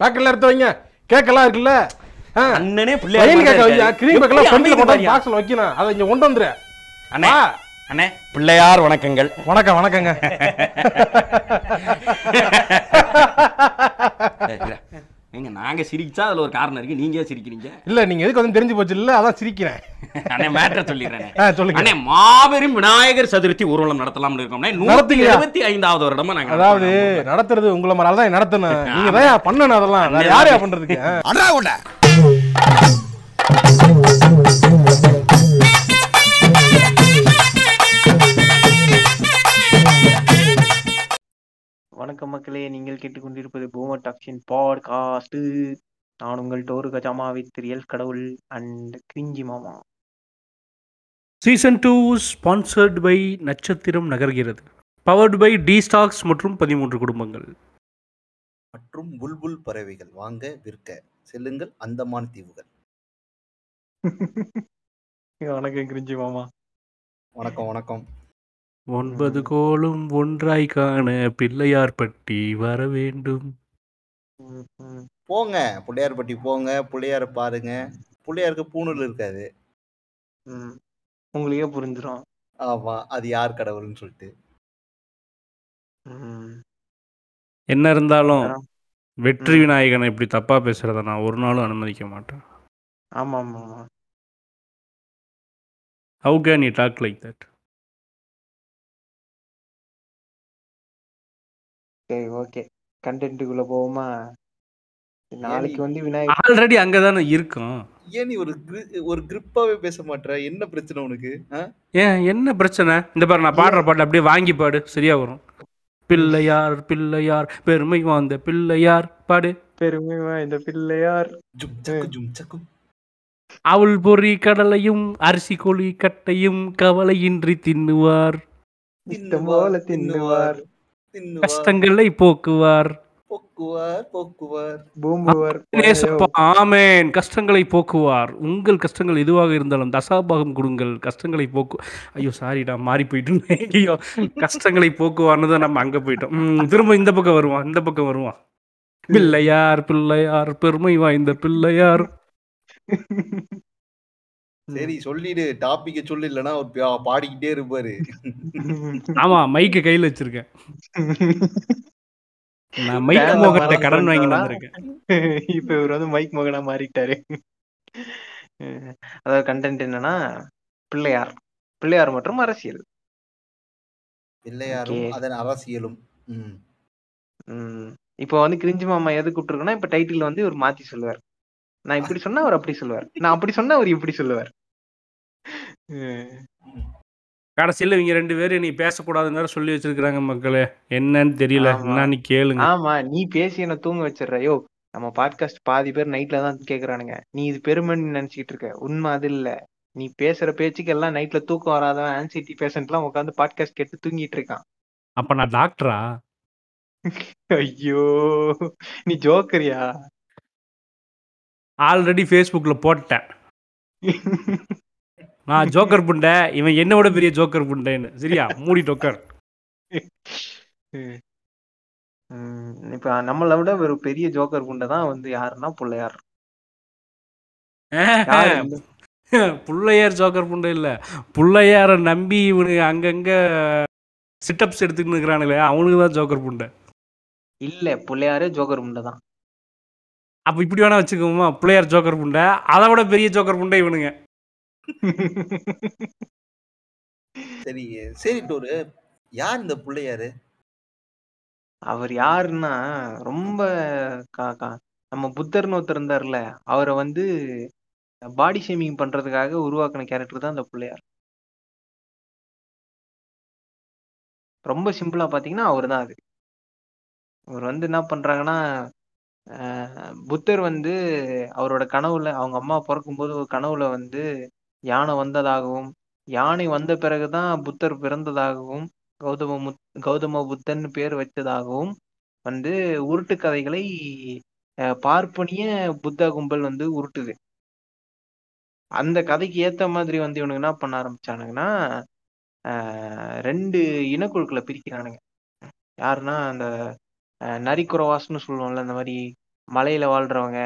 பேக்கெல்லாம் எடுத்து வைங்க கேக்கெல்லாம் இருக்குல்ல. அண்ணனே பிள்ளையார் கேக்க வையா. கிரீம் பேக்கெல்லாம் ஃப்ரெண்ட்ல போட்டு? பாக்ஸ்ல வைக்கணும் அதை இங்க கொண்டு வந்துரு அண்ணே. அண்ணே பிள்ளையார் வணக்கங்கள் வணக்கம் வணக்கங்க இல்ல. நீங்க சிரிச்சா அதுல ஒரு காரணம் இருக்கு நீங்க ஏன் சிரிக்கிறீங்க இல்ல நீங்க எதுக்கு வந்து தெரிஞ்சு போச்சு இல்ல அதான் சிரிக்கிறேன் அண்ணே மேட்டர் சொல்லிடுறேன் சொல்லுங்க. அண்ணே மாபெரும் விநாயகர் சதுர்த்தி ஊர்வலம் நடத்தலாம்னு இருக்கோம்னே நூத்தி நடத்துங்கயா. எழுபத்தி ஐந்தாவது வருடமா நாங்க அதாவது. நடத்துறது உங்களை மாதிரி தான் நடத்தணும் நீங்க தான் பண்ணணும் அதெல்லாம் யாரையா பண்றதுக்கு ஆ. வணக்கம் மக்களே நீங்கள் கேட்டுக்கொண்டிருப்பது பூமர் டாக்ஸின் பாட்காஸ்ட் நான் உங்கள் டோரு கஜாமா வித் ரியல் கடவுள் அண்ட் கிரிஞ்சி மாமா. சீசன் டூ ஸ்பான்சர்ட் பை நட்சத்திரம் நகர்கிறது. பவர்டு பை டி ஸ்டாக்ஸ் மற்றும் பதிமூன்று குடும்பங்கள். மற்றும் புல்புல் பறவைகள் வாங்க விற்க செல்லுங்கள் அந்தமான் தீவுகள். வணக்கம் கிரிஞ்சி மாமா. வணக்கம் வணக்கம். ஒன்பது கோளும் ஒன்றாய் காண பிள்ளையார் பட்டி வர வேண்டும். போங்க பிள்ளையார்பட்டி போங்க பிள்ளையார பாருங்க பிள்ளையாருக்கு பூணூல் இருக்காது ம். உங்களுக்கே புரிஞ்சிடும் ஆமா அது யார் கடவுள்னு சொல்லிட்டு. என்ன இருந்தாலும். வெற்றி. விநாயகனை இப்படி தப்பா பேசுறத நான் ஒரு நாளும் அனுமதிக்க மாட்டேன் ஆமா ஆமா ஆமா how can you talk like that சரி ஓகே கண்டென்ட்டுக்குள்ள போவோமா? நாளைக்கு வந்து விநாயகர் ஆல்ரெடி அங்கதானே இருக்கும். ஏன் நீ ஒரு gri- ஒரு கிரிப்பாவே பேச மாட்ற? என்ன பிரச்சனை உனக்கு? ஏன் என்ன பிரச்சனை? இந்த பாரு நான் பாடுற பாட்டு அப்படியே வாங்கி பாடு சரியா வரும். பிள்ளையார் பிள்ளையார் பெருமை வாய்ந்த பிள்ளையார் பாடு. பெருமை வாய்ந்த பிள்ளையார். ஜும் சக்கு ஜும் சக்கு. அவள் பொறி கடலையும் அரிசி கொழி கட்டையும் கவலையின்றி தின்னுவார் தின்னுவார். தின்னுவார் கஷ்டங்களை போக்குவார் போக்குவார் போக்குவார் ஆமென் கஷ்டங்களை போக்குவார் உங்கள் கஷ்டங்கள் எதுவாக இருந்தாலும் தசாபாகம் கொடுங்கள் கஷ்டங்களை போக்கு ஐயோ சாரிடா மாறி போயிட்டு ஐயோ கஷ்டங்களை போக்குவார்னு தான் நம்ம அங்க போயிட்டோம் திரும்ப இந்த பக்கம் வருவான் இந்த பக்கம் வருவான் பிள்ளையார் பிள்ளையார் பெருமை வாய்ந்த பிள்ளையார் சரி சொல்லிடு. டாபிக்க சொல்லு இல்லைன்னா அவர் பாடிக்கிட்டே இருப்பாரு. ஆமா மைக்க கையில வச்சிருக்கேன். நான் மைக் மறந்து கடன் வாங்கி? வந்திருக்கேன். இப்ப இவர் வந்து மைக் மகனா மாறிட்டாரு. அதாவது கண்டென்ட் என்னன்னா பிள்ளையார். பிள்ளையார் மற்றும் அரசியல். பிள்ளையாரும். அதன் அரசியலும். இப்போ வந்து கிரிஞ்சி மாமா எது கூப்பிட்டுருக்கோன்னா இப்ப டைட்டில் வந்து இவர் மாத்தி சொல்லுவார். நான் இப்படி சொன்னா அவர் அப்படி சொல்லுவார். நான் அப்படி சொன்னா அவர் இப்படி சொல்லுவார். கடைசியில் இவங்க ரெண்டு பேரும் நீ பேசக்கூடாதுன்னு வேற சொல்லி வச்சிருக்கிறாங்க மக்களே. என்னன்னு தெரியல. என்னன்னு கேளுங்க. ஆமா நீ பேசி என்ன தூங்க வச்சிடுற. யோ நம்ம பாட்காஸ்ட் பாதி பேர் நைட்ல தான் கேக்குறானுங்க. நீ இது பெருமைன்னு நினைச்சிட்டு இருக்க. உண்மை அது இல்ல. நீ பேசுற பேச்சுக்கு எல்லாம் நைட்ல தூக்கம் வராதவன் ஆன்சைட்டி பேஷண்ட் எல்லாம் உட்காந்து பாட்காஸ்ட் கேட்டு தூங்கிட்டு இருக்கான். அப்ப நான் டாக்டரா ஐயோ நீ ஜோக்கரியா ஆல்ரெடி ஃபேஸ்புக்கில் போட்டேன். நான் ஜோக்கர் புண்டை இவன் என்னை விட பெரிய ஜோக்கர் புண்டைன்னு. சரியா? மூடி டொக்கர் இப்ப நம்மளை விட ஒரு பெரிய ஜோக்கர் குண்டை தான் வந்து யாருன்னா பிள்ளையார். புள்ளையார் ஜோக்கர் புண்டை இல்ல. புள்ளையார நம்பி இவனுக்கு அங்கங்க சிட்டப்ஸ் எடுத்துக்கிட்டு இருக்கிறானுங்களே அவனுக்கு தான் ஜோக்கர் புண்டை. இல்ல பிள்ளையாரே ஜோக்கர் குண்டை தான். அப்ப இப்படி வேணா வச்சுக்கோமா பிள்ளையார் ஜோக்கர் புண்டை அதை விட பெரிய ஜோக்கர் புண்டை இவனுங்க. சரி சரி டோரு. யார் இந்த பிள்ளையாரு? அவர் யாருன்னா ரொம்ப கா- கா- நம்ம புத்தர்னு ஒருத்தர் இருந்தார்ல அவரை வந்து பாடி ஷேமிங் பண்றதுக்காக உருவாக்கின கேரக்டர் தான் அந்த பிள்ளையார். ரொம்ப சிம்பிளா பாத்தீங்கன்னா அவர் தான் அது. அவர் வந்து என்ன பண்றாங்கன்னா புத்தர் வந்து அவரோட கனவுல அவங்க அம்மா பிறக்கும்போது ஒரு கனவுல வந்து யானை வந்ததாகவும் யானை வந்த பிறகுதான் புத்தர் பிறந்ததாகவும் கௌதம முத் கௌதம புத்தன் பேர் வச்சதாகவும் வந்து உருட்டு கதைகளை அஹ், பார்ப்பனிய புத்த கும்பல் வந்து உருட்டுது. அந்த கதைக்கு ஏத்த மாதிரி வந்து இவனுக்கு என்ன பண்ண ஆரம்பிச்சானுங்கன்னா ஆஹ், ரெண்டு இனக்குழுக்களை பிரிக்கிறானுங்க. யாருன்னா அந்த நரிக்குறவாஸ்னு சொல்லுவோம்ல இந்த மாதிரி மலையில வாழ்றவங்க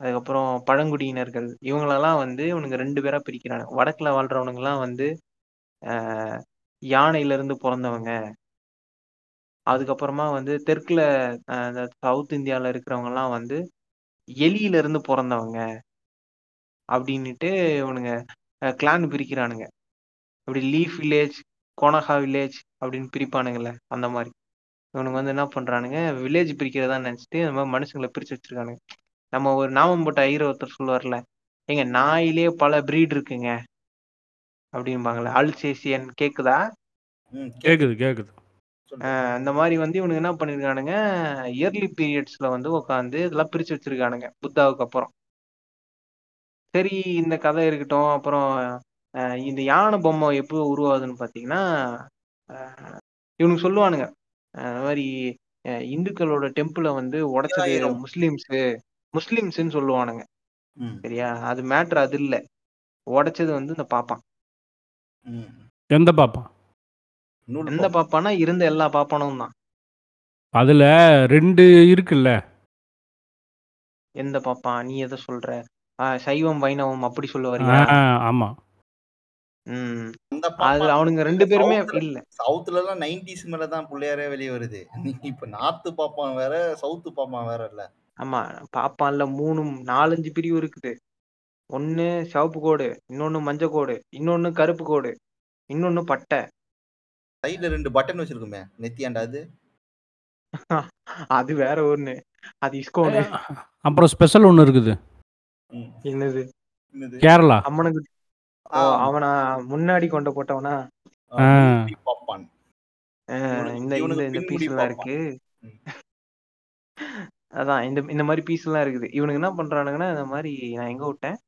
அதுக்கப்புறம் பழங்குடியினர்கள் இவங்களெல்லாம் வந்து இவனுங்க ரெண்டு பேரா பிரிக்கிறாங்க. வடக்குல வாழ்றவனுங்கெல்லாம் வந்து யானையில இருந்து பிறந்தவங்க. அதுக்கப்புறமா வந்து தெற்குல இந்த சவுத் இந்தியால இருக்கிறவங்கலாம் வந்து எலியில இருந்து பிறந்தவங்க அப்படின்னுட்டு இவனுங்க கிளான் பிரிக்கிறானுங்க. இப்படி லீஃப் வில்லேஜ் கோனஹா வில்லேஜ் அப்படின்னு பிரிப்பானுங்கல்ல அந்த மாதிரி. இவனுங்க வந்து என்ன பண்றானுங்க? வில்லேஜ் பிரிக்கிறதா நினைச்சிட்டு இந்த மாதிரி மனுஷங்களை பிரிச்சு வச்சிருக்கானுங்க. நம்ம ஒரு நாமம் போட்ட ஐயர் ஒருத்தர் சொல்லுவார்ல எங்க நாயிலே பல பிரீட் இருக்குங்க. அப்படிம்பாங்கல்ல. அல்சேசியன் கேக்குதா? ம், கேக்குது. கேக்குது இந்த மாதிரி வந்து இவனுங்க என்ன பண்ணிருக்கானுங்க? இயர்லி பீரியட்ஸ்ல வந்து உட்காந்து இதெல்லாம் பிரிச்சு வச்சிருக்கானுங்க புத்தாவுக்கு அப்புறம். சரி இந்த கதை இருக்கட்டும் அப்புறம் இந்த யானை பொம்மை எப்போ உருவாகுதுன்னு பார்த்தீங்கன்னா இவனுக்கு சொல்லுவானுங்க அஹ் இந்த மாதிரி இந்துக்களோட டெம்பிளை வந்து உடைச்சது. முஸ்லிம்ஸு முஸ்லிம்ஸ்ன்னு சொல்லுவானுங்க. ம், சரியா? அது மேட்ரு அது இல்ல. உடைச்சது வந்து இந்த பாப்பான் ம். எந்த பாப்பா? நூல் எந்த பாப்பானா இருந்த எல்லா பாப்பானும் தான். அதுல ரெண்டு இருக்குல்ல? எந்த பாப்பான் நீ எதை சொல்ற? ஆஹ் சைவம் வைணவம் அப்படி சொல்ல வரியா ஆ, ஆமா. அந்த அது பாப்பா அவனுங்க ரெண்டு பேருமே இல்ல. சவுத்துல எல்லாம் நைன்டிஸ் மேல தான் பிள்ளையாரே வெளியே வருது. இப்ப நார்த்து பாப்பான் வேற சவுத்து பாப்பான் வேற இல்ல. ஆமா பாப்பான்ல மூணு நாலஞ்சு பிரிவு இருக்குது. ஒண்ணு சிவப்பு கோடு இன்னொன்னு மஞ்சள் கோடு இன்னொன்னு கருப்பு கோடு இன்னொன்னு பட்டை. சைடுல ரெண்டு பட்டன் வச்சிருக்குமே நெத்தியாண்டா அது? அது வேற ஒண்ணு. அது இஸ்கோனு அப்புறம் ஸ்பெஷல் ஒன்று இருக்குது. என்னது? என்னது? கேரளா. அம்மனுக்கு அவனா முன்னாடி கொண்டு போட்டவனா? இந்த இந்த பீஸ் எல்லாம். இருக்கு. அதான் இந்த இந்த மாதிரி பீஸ் எல்லாம் இருக்குது. இவனுக்கு என்ன பண்றானுங்கன்னா இந்த மாதிரி நான் எங்க விட்டேன்?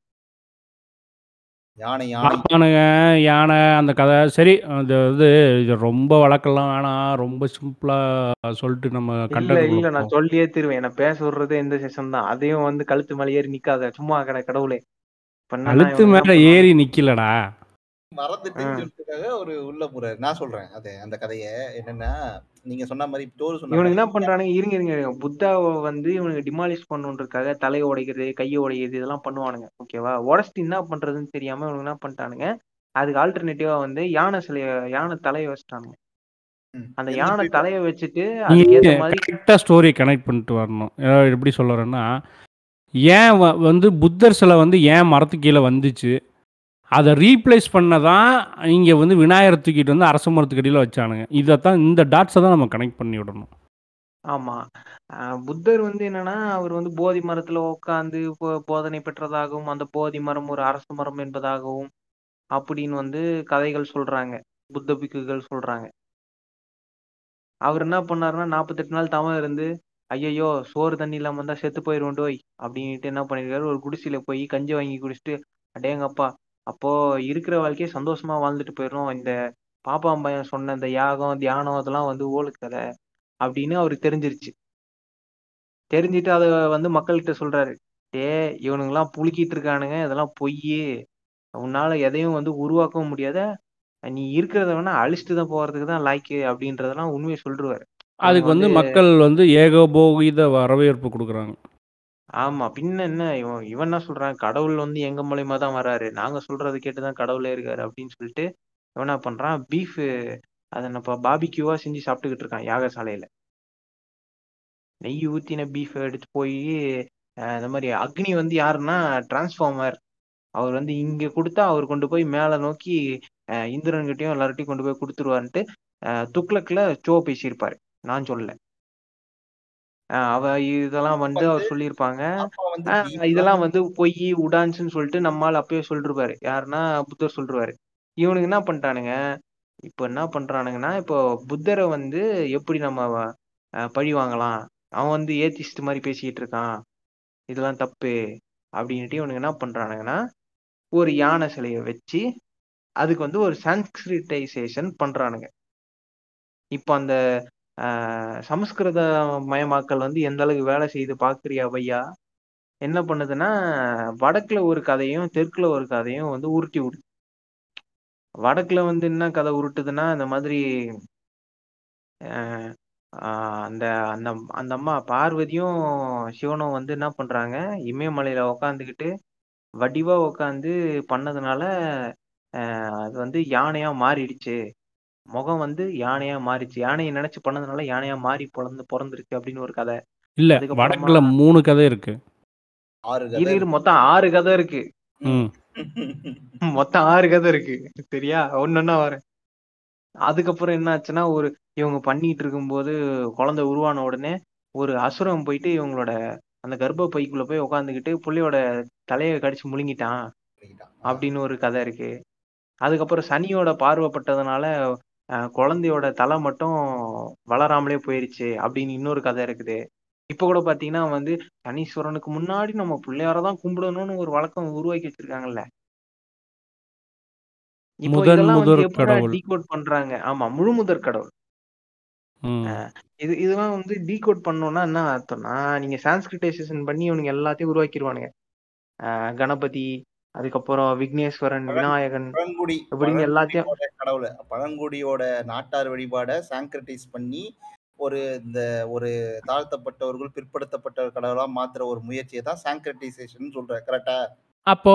யானை யானை. அந்த கதை. சரி அது வந்து இது ரொம்ப வழக்கெல்லாம் வேணாம். ரொம்ப சிம்பிளா சொல்லிட்டு நம்ம கண்டென்ட் இல்ல நான் சொல்லியே தருவேன். நான் பேச விடுறதே இந்த செஷன் தான். அதையும் வந்து கழுத்து மேல ஏறி நிக்காத. சும்மா கடை கடவுளே. இவனுங்க மேல ஏறி நிக்கலடா. மறந்துட்டுன்னு சொல்றதுக்காக ஒரு உள்ள போறாரு நான் சொல்றேன். அது அந்த கதைய என்னன்னா நீங்க சொன்ன மாதிரி டோர் சொன்ன இவனுக்கு என்ன பண்றானுங்க? இருங்க இருங்க புத்தாவை வந்து இவனுக்கு டிமாலிஷ் பண்ணணுன்றதுக்காக தலையை உடைக்கிறது கையை உடைக்கிறது இதெல்லாம் பண்ணுவானுங்க. ஓகேவா உடச்சிட்டு என்ன பண்றதுன்னு தெரியாம இவனுக்கு என்ன பண்ணிட்டானுங்க? அதுக்கு ஆல்டர்னேட்டிவா வந்து யானை சிலைய யானை தலையை வச்சுட்டானுங்க. அந்த யானை தலையை வச்சுட்டு கரெக்டா ஸ்டோரி கனெக்ட் பண்ணிட்டு வரணும். எப்படி சொல்றேன்னா ஏன் வ- வந்து புத்தர் சிலை வந்து ஏன் மரத்துக்கு கீழே வந்துச்சு? அதை ரீப்ளேஸ் பண்ண தான் இங்கே வந்து விநாயகர் தூக்கிட்டு வந்து அரச மரத்துக்கு அடியில் வச்சானுங்க. தான் இந்த டாட்ஸை தான் நம்ம கனெக்ட் பண்ணி விடணும். ஆமாம் புத்தர் வந்து என்னன்னா அவர் வந்து போதி மரத்தில் உட்காந்து போதனை பெற்றதாகவும் அந்த போதி மரம் ஒரு அரச மரம் என்பதாகவும் அப்படின்னு வந்து கதைகள் சொல்கிறாங்க புத்த பிக்குகள் சொல்கிறாங்க அவர் என்ன பண்ணாருன்னா நாற்பத்தெட்டு நாள் தவம் இருந்து ஐயையோ சோறு தண்ணி இல்லாம வந்தா செத்து போயிருவோண்டோய் அப்படின்ட்டு என்ன பண்ணிருக்காரு? ஒரு குடிசையில போய் கஞ்சி வாங்கி குடிச்சிட்டு அடேங்கப்பா அப்போ இருக்கிற வாழ்க்கையே சந்தோஷமா வாழ்ந்துட்டு போயிடும் இந்த பாப்பாம்பையன் சொன்ன இந்த யாகம் தியானம் அதெல்லாம் வந்து ஓலுக்கதை அப்படின்னு அவருக்கு தெரிஞ்சிருச்சு. தெரிஞ்சுட்டு அதை வந்து மக்கள்கிட்ட சொல்றாரு. டே இவனுங்கெல்லாம் புழுக்கிட்டு இருக்கானுங்க இதெல்லாம் பொய் உன்னால எதையும் வந்து உருவாக்கவும் முடியாத நீ இருக்கிறத வேணா அழிச்சிட்டு தான் போறதுக்கு தான் லாய்க்கு அப்படின்றதெல்லாம் உண்மையை சொல்லிருவாரு அதுக்கு வந்து மக்கள் வந்து ஏகபோகித வரவேற்பு கொடுக்குறாங்க. ஆமா பின்ன என்ன? இவன் இவன் என்ன சொல்றான்? கடவுள் வந்து எங்க மூலியமா தான் வராரு. நாங்க சொல்றது கேட்டுதான் கடவுளே இருக்காரு அப்படின்னு சொல்லிட்டு இவன் என்ன பண்றான்? பீஃப் அதை நம்ம பாபிக்யூவா செஞ்சு சாப்பிட்டுக்கிட்டு இருக்கான் யாகசாலையில. நெய் ஊத்தின பீஃப் எடுத்து போய் இந்த மாதிரி அக்னி வந்து யாருன்னா? டிரான்ஸ்ஃபார்மர் அவர் வந்து இங்க கொடுத்தா அவர் கொண்டு போய் மேல நோக்கி இந்திரன்கிட்டயும் எல்லார்ட்டையும் கொண்டு போய் கொடுத்துருவாருன்ட்டு துக்ளக்ல சோ பேசியிருப்பாரு. நான் சொல்லல. அவ இதெல்லாம் வந்து அவர் சொல்லியிருப்பாங்க. இதெல்லாம் வந்து பொய் உடான்ஸ்னு சொல்லிட்டு நம்மால் அப்பயே சொல்லிருப்பாரு. யாருன்னா புத்தர் சொல்லிருவாரு. இவனுக்கு என்ன பண்ணிட்டானுங்க இப்போ என்ன பண்றானுங்கன்னா இப்போ புத்தரை வந்து எப்படி நம்ம பழி வாங்கலாம்? அவன் வந்து ஏத்திஸ்ட் மாதிரி பேசிக்கிட்டு இருக்கான். இதெல்லாம் தப்பு அப்படின்ட்டு இவனுக்கு என்ன பண்றானுங்கன்னா ஒரு யானை சிலையை வச்சு அதுக்கு வந்து ஒரு சான்ஸ்கிரிட்டைசேஷன் பண்றானுங்க. இப்போ அந்த சமஸ்கிருத மயமாக்கல் வந்து எந்த அளவுக்கு வேலை செய்து பாக்குறியா பையா? என்ன பண்ணுதுன்னா வடக்குல ஒரு கதையும் தெற்குல ஒரு கதையும் வந்து உருட்டி விடுது வடக்குல வந்து என்ன கதை உருட்டுதுன்னா இந்த மாதிரி ஆஹ், ஆஹ் அந்த அந்த அந்த அம்மா பார்வதியும் சிவனும் வந்து என்ன பண்றாங்க இமயமலையில உக்காந்துக்கிட்டு வடிவா உக்காந்து பண்ணதுனால அது வந்து யானையா மாறிடுச்சு. முகம் வந்து யானையா மாறிடுச்சு யானையை நினைச்சு பண்ணதுனால யானையா மாறி பிறந்து பிறந்திருக்கு அப்படின்னு ஒரு கதை. இல்ல அதுக்கப்புறமா- வடக்குல மூணு கதை இருக்கு. ஆறு இரு கதை இரு மொத்தம் ஆறு கதை இருக்கு. ம். மொத்தம் ஆறு கதை இருக்கு. சரியா? ஒன்னொன்னா வரேன் அதுக்கப்புறம் என்ன ஆச்சுன்னா ஒரு இவங்க பண்ணிட்டு இருக்கும்போது குழந்தை உருவான உடனே ஒரு அசுரம் போயிட்டு இவங்களோட அந்த கர்ப்ப பைக்குள்ள போய் உட்காந்துக்கிட்டு புள்ளையோட தலையை கடிச்சு முழுங்கிட்டான். அப்படின்னு ஒரு கதை இருக்கு. அதுக்கப்புறம் சனியோட பார்வைப்பட்டதுனால குழந்தையோட தலை மட்டும் வளராமலே போயிருச்சு அப்படின்னு இன்னொரு கதை இருக்குது. இப்ப கூட பாத்தீங்கன்னா வந்து சனீஸ்வரனுக்கு முன்னாடி நம்ம பிள்ளையார தான் கும்பிடணும்னு ஒரு வழக்கம் உருவாக்கி வச்சிருக்காங்கல்ல. டீகோட் பண்றாங்க? ஆமா முழு முதற் கடவுள் இது இதெல்லாம் வந்து டீகோட் பண்ணோம்னா என்ன அர்த்தம்னா நீங்க சான்ஸ்கிரிட்டைசேஷன் பண்ணி இவனுங்க எல்லாத்தையும் உருவாக்கிடுவானுங்க கணபதி அதுக்கப்புறம் விக்னேஸ்வரன் விநாயகன் பழங்குடி இப்படின்னு எல்லாத்தையும் கடவுளை பழங்குடியோட நாட்டார் வழிபாட சாங்கிரடைஸ் பண்ணி ஒரு இந்த ஒரு தாழ்த்தப்பட்டவர்கள் பிற்படுத்தப்பட்ட கடவுளா மாத்துற ஒரு முயற்சியை தான் சாங்கிரடைசேஷன் சொல்ற கரெக்டா அப்போ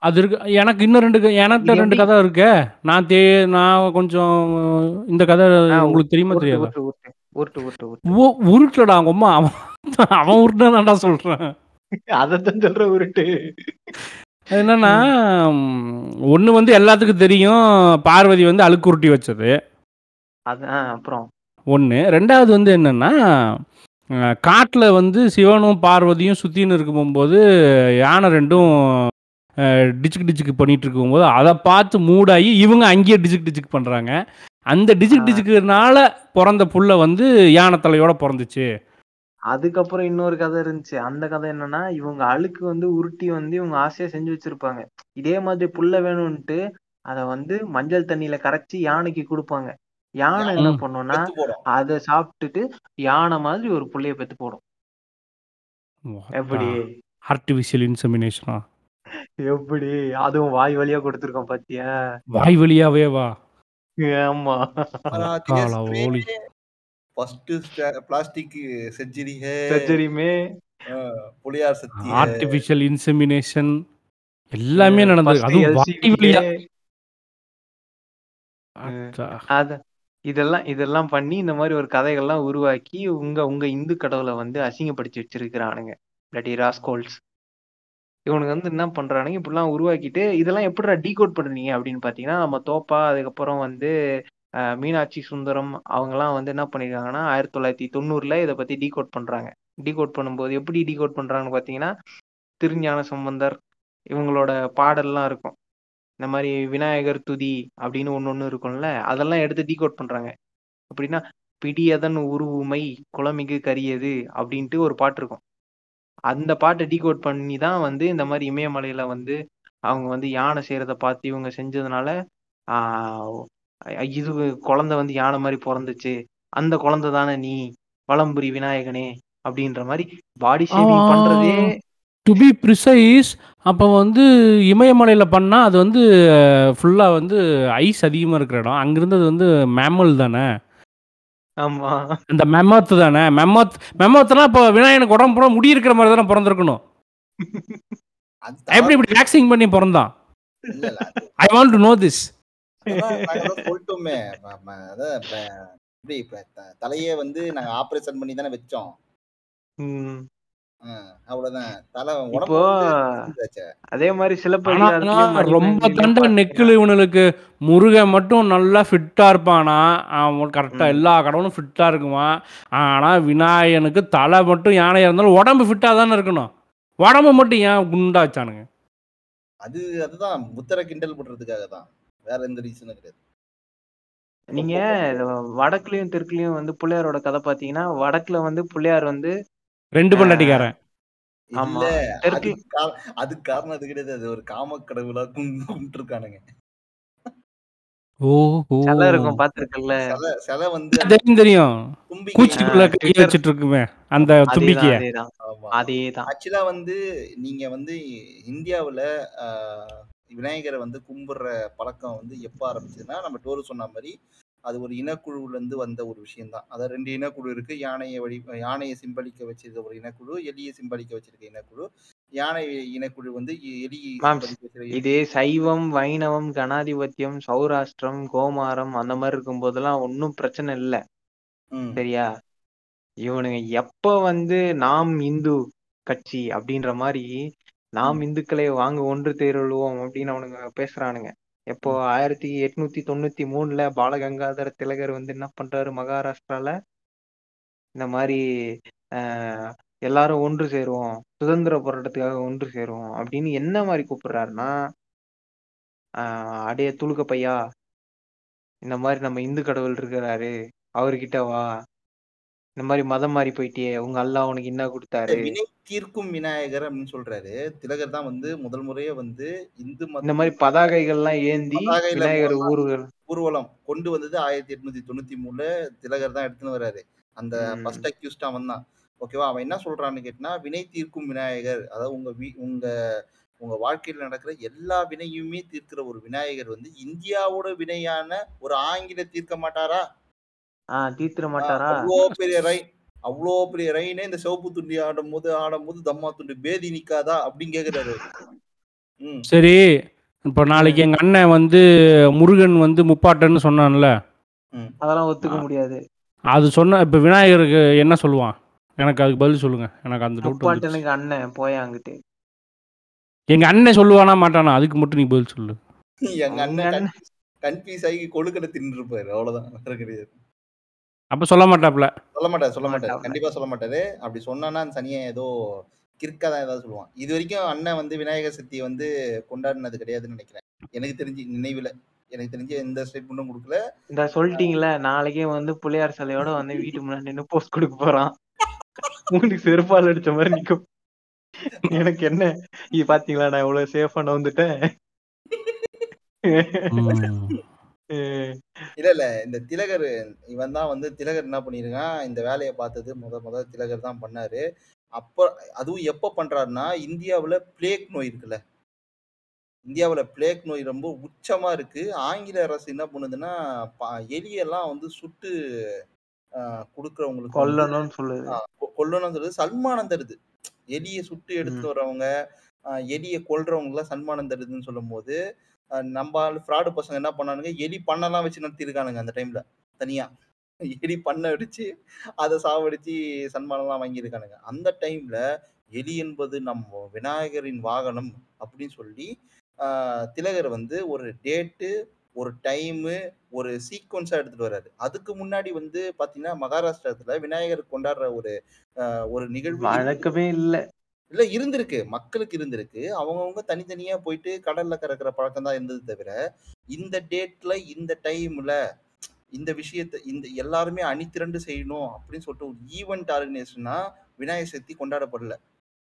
அது இருக்கு எனக்கு இன்னும் ரெண்டு எனக்கு ரெண்டு கதை இருக்கே. நான் தே நான் கொஞ்சம் இந்த கதை உங்களுக்கு தெரியுமா தெரியாதா? உருட்டு உருட்டு உருட்டு உருட்டு உருட்டு. ஓ உருட்டுலடா அவங்க அம்மா. அவன் அவன் உருட்டுனதான்டா சொல்றேன். அதத்தான் சொல்ற உருட்டு. அது என்னன்னா ஒன்று வந்து எல்லாத்துக்கும் தெரியும். பார்வதி வந்து அழுக்கு உருட்டி வச்சது. அதான் அப்புறம்? ஒன்று ரெண்டாவது வந்து என்னன்னா காட்டில் வந்து சிவனும் பார்வதியும் சுற்றின்னு இருக்கும்போது யானை ரெண்டும் டிச்சுக்கு டிச்சுக்கு பண்ணிட்டு இருக்கும்போது அதை பார்த்து மூடாகி இவங்க அங்கேயே டிச்சுக்கு டிச்சுக்கு பண்ணுறாங்க அந்த டிச்சுக்கு ஆ. டிச்சுக்குனால பிறந்த புள்ள வந்து யானை தலையோட பிறந்துச்சு. அதுக்கப்புறம் இன்னொரு கதை இருந்துச்சு. அந்த கதை என்னன்னா இவங்க அழுக்கு வந்து உருட்டி வந்து இவங்க ஆசையா செஞ்சு வச்சிருப்பாங்க. இதே மாதிரி புல்ல வேணும்ட்டு அத வந்து மஞ்சள் தண்ணியில கரைச்சி யானைக்கு கொடுப்பாங்க. யானை என்ன. பண்ணும்னா அதை சாப்பிட்டுட்டு யானை மாதிரி ஒரு புள்ளைய பெத்து போடும். எப்படி? ஆர்டிஃபிஷியல் இன்செமினேஷனா எப்படி? அதுவும் வாய் வழியா கொடுத்துருக்கோம் பாத்தியா? வாய் வழியாவே வா. ஆமா. ஃபர்ஸ்ட் பிளாஸ்டிக் செஞ்சுரி சர்ஜரியுமே புளியார் சக்தி ஆர்டிஃபிஷியல் இன்செமினேஷன் எல்லாமே நடந்தது. அதுவும் LCD வழியா. ம். இதெல்லாம் இதெல்லாம் பண்ணி இந்த மாதிரி ஒரு கதைகள்லாம் உருவாக்கி உங்க உங்க இந்து கடவுளை வந்து அசிங்கப்படுத்தி வச்சிருக்கிறானுங்க. இல்லாட்டி ராஸ்கோல்ஸ் இவனுக்கு வந்து என்ன பண்றானுங்க? இப்படிலாம் உருவாக்கிட்டு இதெல்லாம் எப்படிடா டீகோட் பண்றீங்க அப்படின்னு பாத்தீங்கன்னா நம்ம தோப்பா அதுக்கப்புறம் வந்து மீனாட்சி சுந்தரம் அவங்கெல்லாம் வந்து என்ன பண்ணிருக்காங்கன்னா ஆயிரத்தி தொள்ளாயிரத்தி தொண்ணூறில் இதை பற்றி டீகோட் பண்ணுறாங்க டீகோட் பண்ணும்போது எப்படி டீகோட் பண்ணுறாங்கன்னு பார்த்தீங்கன்னா திருஞான சம்பந்தர் இவங்களோட பாடல்லாம் இருக்கும். இந்த மாதிரி விநாயகர் துதி அப்படின்னு ஒன்று ஒன்று இருக்கும்ல அதெல்லாம் எடுத்து டீகோட் பண்ணுறாங்க அப்படின்னா பிடியதன் உருவுமை குளமிகு கரியது அப்படின்ட்டு ஒரு பாட்டு இருக்கும். அந்த பாட்டை டீகோட் பண்ணி தான் வந்து இந்த மாதிரி இமயமலையில் வந்து அவங்க வந்து யானை செய்கிறத பார்த்து இவங்க செஞ்சதுனால இது குழந்தை வந்து யானை மாதிரி பிறந்துச்சு. அந்த குழந்தை தானே நீ வலம்புரி விநாயகனே அப்படின்ற மாதிரி பாடி ஷேவிங். பண்றதே டு பி ப்ரிசைஸ் அப்போ வந்து இமயமலையில் பண்ணால் அது வந்து ஃபுல்லாக வந்து ஐஸ் அதிகமாக இருக்கிற இடம். அங்கிருந்தது வந்து மேமல் தானே. ஆமா. இந்த மெமத் தானே. மெமத் மெமத்னா இப்போ விநாயகனுக்கு உடம்பு பூரா முடி இருக்கிற மாதிரி தானே பிறந்திருக்கணும். அது எப்படி இப்படி வேக்சிங் பண்ணி பிறந்தான்? I want to know this சொல்லிட்டோமே எப்படி இப்ப தலையே வந்து நாங்க ஆபரேஷன் பண்ணி தானே வச்சோம். அதே மாதிரி ஆனா சிலப்பதிகாரத்திலயும் ரொம்ப தண்ட நெக்கில் இவனுக்கு. முருகன் மட்டும் நல்லா ஃபிட்டாக இருப்பானா? அவன் கரெக்டாக ம். எல்லா கடவுளும் ஃபிட்டாக இருக்குமா ஆனால் விநாயகனுக்கு தலை மட்டும் யானையாக இருந்தாலும் உடம்பு ஃபிட்டாக தானே இருக்கணும். உடம்பு மட்டும் ஏன் குண்டா வச்சானுங்க? அது அதுதான். புத்தரை கிண்டல் பண்றதுக்காக தான் வேற எந்த ரீசனும் கிடையாது. நீங்க வடக்குலயும் தெற்குலயும் வந்து பிள்ளையாரோட கதை பாத்தீங்கன்னா வடக்குல வந்து பிள்ளையார் வந்து ரெண்டு பொண்டாட்டிக்காரன். ஆமா. தெற்கு- அது காரணம் அது கிடையாது. அது ஒரு காம கடவுளா கும்பிட்டு இருக்கானுங்க ஓ ஓ சிலை இருக்கும் பாத்துருக்கல சிலை சிலை வந்து தெரியும். கூச்சிக்குள்ள கை. வச்சுட்டு இருக்குமே அந்த அதேதான் தும்பிக்கைய. அதேதான். ஆக்சுவலா வந்து நீங்க வந்து இந்தியாவுல ஆஹ், விநாயகரை வந்து கும்பிடுற பழக்கம் வந்து எப்ப ஆரம்பிச்சதுன்னா நம்ம டோரு சொன்ன மாதிரி அது ஒரு இனக்குழுவுல இருந்து வந்த ஒரு விஷயம் தான் அதாவது ரெண்டு இனக்குழு இருக்கு. யானையை வழி யானையை சிம்பளிக்க வச்சிருக்க ஒரு இனக்குழு எலியை சிம்பளிக்க வச்சிருக்க இனக்குழு. யானை இனக்குழு வந்து எ- எலியை மாம்ஸ், சிம்பளிக்க வச்சிருக்க இது சைவம் வைணவம் கணாதிபத்தியம் சௌராஷ்டிரம் கோமாரம் அந்த மாதிரி இருக்கும் போதெல்லாம் ஒன்றும் பிரச்சனை இல்ல. சரியா? இவனுங்க எப்ப வந்து நாம் இந்து கட்சி அப்படின்ற மாதிரி நாம் இந்துக்களை வாங்க ஒன்று தேர்வுவோம் அப்படின்னு அவனுங்க பேசுறானுங்க. எப்போ ம். ஆயிரத்தி எட்நூத்தி தொண்ணூத்தி மூணுல பாலகங்காதர திலகர் வந்து என்ன பண்றாரு மகாராஷ்டிரால? இந்த மாதிரி ஆஹ் எல்லாரும் ஒன்று சேருவோம் சுதந்திர போராட்டத்துக்காக ஒன்று சேருவோம் அப்படின்னு என்ன மாதிரி கூப்பிடுறாருன்னா ஆஹ் அடைய துளுக்க பையா இந்த மாதிரி நம்ம இந்து கடவுள் இருக்கிறாரு அவர்கிட்ட வா இந்த மாதிரி மதம் மாறி போயிட்டியே உங்க அல்லாஹ் உனக்கு என்ன கொடுத்தாரு? வினை தீர்க்கும் விநாயகர் அப்படின்னு சொல்றாரு. திலகர் தான் வந்து முதல் முறையே வந்து இந்து இந்த மத மாதிரி பதாகைகள்லாம் ஏந்தி விநாயகர் ஊர்கள் ஊர்வலம் கொண்டு வந்தது ஆயிரத்தி எட்நூத்தி தொண்ணூத்தி மூணுல திலகர் தான் எடுத்துன்னு வராரு. அந்த. ஃபர்ஸ்ட் அக்யூஸ்ட் அவன் தான். ஓகேவா அவன் என்ன சொல்றான்னு கேட்டினா வினை தீர்க்கும் விநாயகர் அதாவது உங்க வீ உங்க உங்க வாழ்க்கையில் நடக்கிற எல்லா வினையுமே தீர்க்கிற ஒரு விநாயகர் வந்து இந்தியாவோட வினையான ஒரு ஆங்கில தீர்க்க மாட்டாரா? ஆஹ் மாட்டாரா? அவ்வளோ பெரிய ரை அவ்வளோ பெரிய ரைனே இந்த சிவப்பு துண்டி ஆடும் போது ஆடும் போது தம்மா துண்டு பேதி நிக்காதா அப்படின்னு கேக்குறாரு சரி இப்போ நாளைக்கு எங்கள் அண்ணன் வந்து முருகன் வந்து முப்பாட்டன்னு சொன்னான்ல. அதெல்லாம் ஒத்துக்க முடியாது. அது சொன்ன இப்போ விநாயகருக்கு என்ன சொல்லுவான்? எனக்கு அதுக்கு பதில் சொல்லுங்க. எனக்கு அந்த டவுட் முப்பாட்டனுக்கு அண்ணன் போய் அங்கிட்டு. எங்க அண்ணன் சொல்லுவானா மாட்டானா? அதுக்கு மட்டும் நீ பதில் சொல்லு. எங்க அண்ணன் அண்ணன். கன்ஃபியூஸ் ஆகி கொழுக்கடை தின்னு இருப்பாரு. அவ்வளவுதான். வேற கிடையாது. அப்ப சொல்ல மாட்டாப்ல. சொல்ல மாட்டாரு சொல்ல மாட்டாரு. கண்டிப்பா சொல்ல மாட்டாரு. அப்படி சொன்னானா அந்த சனியை ஏதோ கிறுக்கா தான் ஏதாவது சொல்லுவான். இது வரைக்கும் அண்ணன் வந்து விநாயகர் சதுர்த்தியை வந்து கொண்டாடினது கிடையாதுன்னு நினைக்கிறேன். எனக்கு தெரிஞ்சு நினைவுல. எனக்கு தெரிஞ்சு எந்த ஸ்டேட்மெண்ட்டும் கொடுக்கல. இந்த சொல்லிட்டீங்களே நாளைக்கே வந்து புள்ளையார் சிலையோட வந்து வீட்டு முன்னாடி நின்று போஸ்ட் கொடுக்க போறான். உங்களுக்கு செருப்பால் அடிச்ச மாதிரி நிக்கும். எனக்கு என்ன? இது பாத்தீங்களா நான் இவ்வளவு சேஃபா வந்துட்டேன். இல்ல இல்ல. இந்த திலகர் இவன் தான் வந்து திலகர் என்ன பண்ணிருக்கான்? இந்த வேலையை பார்த்தது முத முத திலகர் தான் பண்ணாரு. அப்ப அதுவும் எப்ப பண்றாருன்னா இந்தியாவுல பிளேக் நோய் இருக்குல்ல. இந்தியாவுல பிளேக் நோய் ரொம்ப உச்சமா இருக்கு. ஆங்கில அரசு என்ன பண்ணுதுன்னா எலியெல்லாம் வந்து சுட்டு ஆஹ், கொடுக்கறவங்களுக்கு கொல்லணும்னு சொல்லுது. கொல்லணும்னு சொல்லுது. சன்மானம் தருது. எலியை சுட்டு எடுத்துட்டு வரவங்க ஆஹ், எலியை கொல்றவங்க எல்லாம் சன்மானம் தருதுன்னு சொல்லும் போது நம்ம ஃப்ராடு பசங்க என்ன பண்ணானுங்க? எலி பண்ணலாம் வச்சு நடத்தியிருக்கானுங்க அந்த டைம்ல தனியா. எலி பண்ண அடிச்சு அதை சாவடிச்சு சன்மானம்லாம் வாங்கியிருக்கானுங்க. அந்த டைம்ல எலி என்பது நம்ம விநாயகரின் வாகனம் அப்படின்னு சொல்லி திலகர் வந்து ஒரு டேட்டு ஒரு டைமு ஒரு சீக்வன்ஸா எடுத்துட்டு வர்றாரு. அதுக்கு முன்னாடி வந்து பாத்தீங்கன்னா மகாராஷ்டிரத்துல விநாயகர் கொண்டாடுற ஒரு ஒரு நிகழ்வு வழக்கமே இல்லை. இல்ல இருந்திருக்கு. மக்களுக்கு இருந்திருக்கு. அவங்கவுங்க தனித்தனியா போயிட்டு கடல்ல கறக்கிற பழக்கம் தான் இருந்தது தவிர இந்த டேட்ல இந்த டைம்ல இந்த விஷயத்தை இந்த எல்லாருமே அணிதிரண்டு செய்யணும் அப்படின்னு சொல்லிட்டு ஒரு ஈவெண்ட் ஆர்கனைசேஷனா விநாயகர் சதுர்த்தி கொண்டாடப்படல.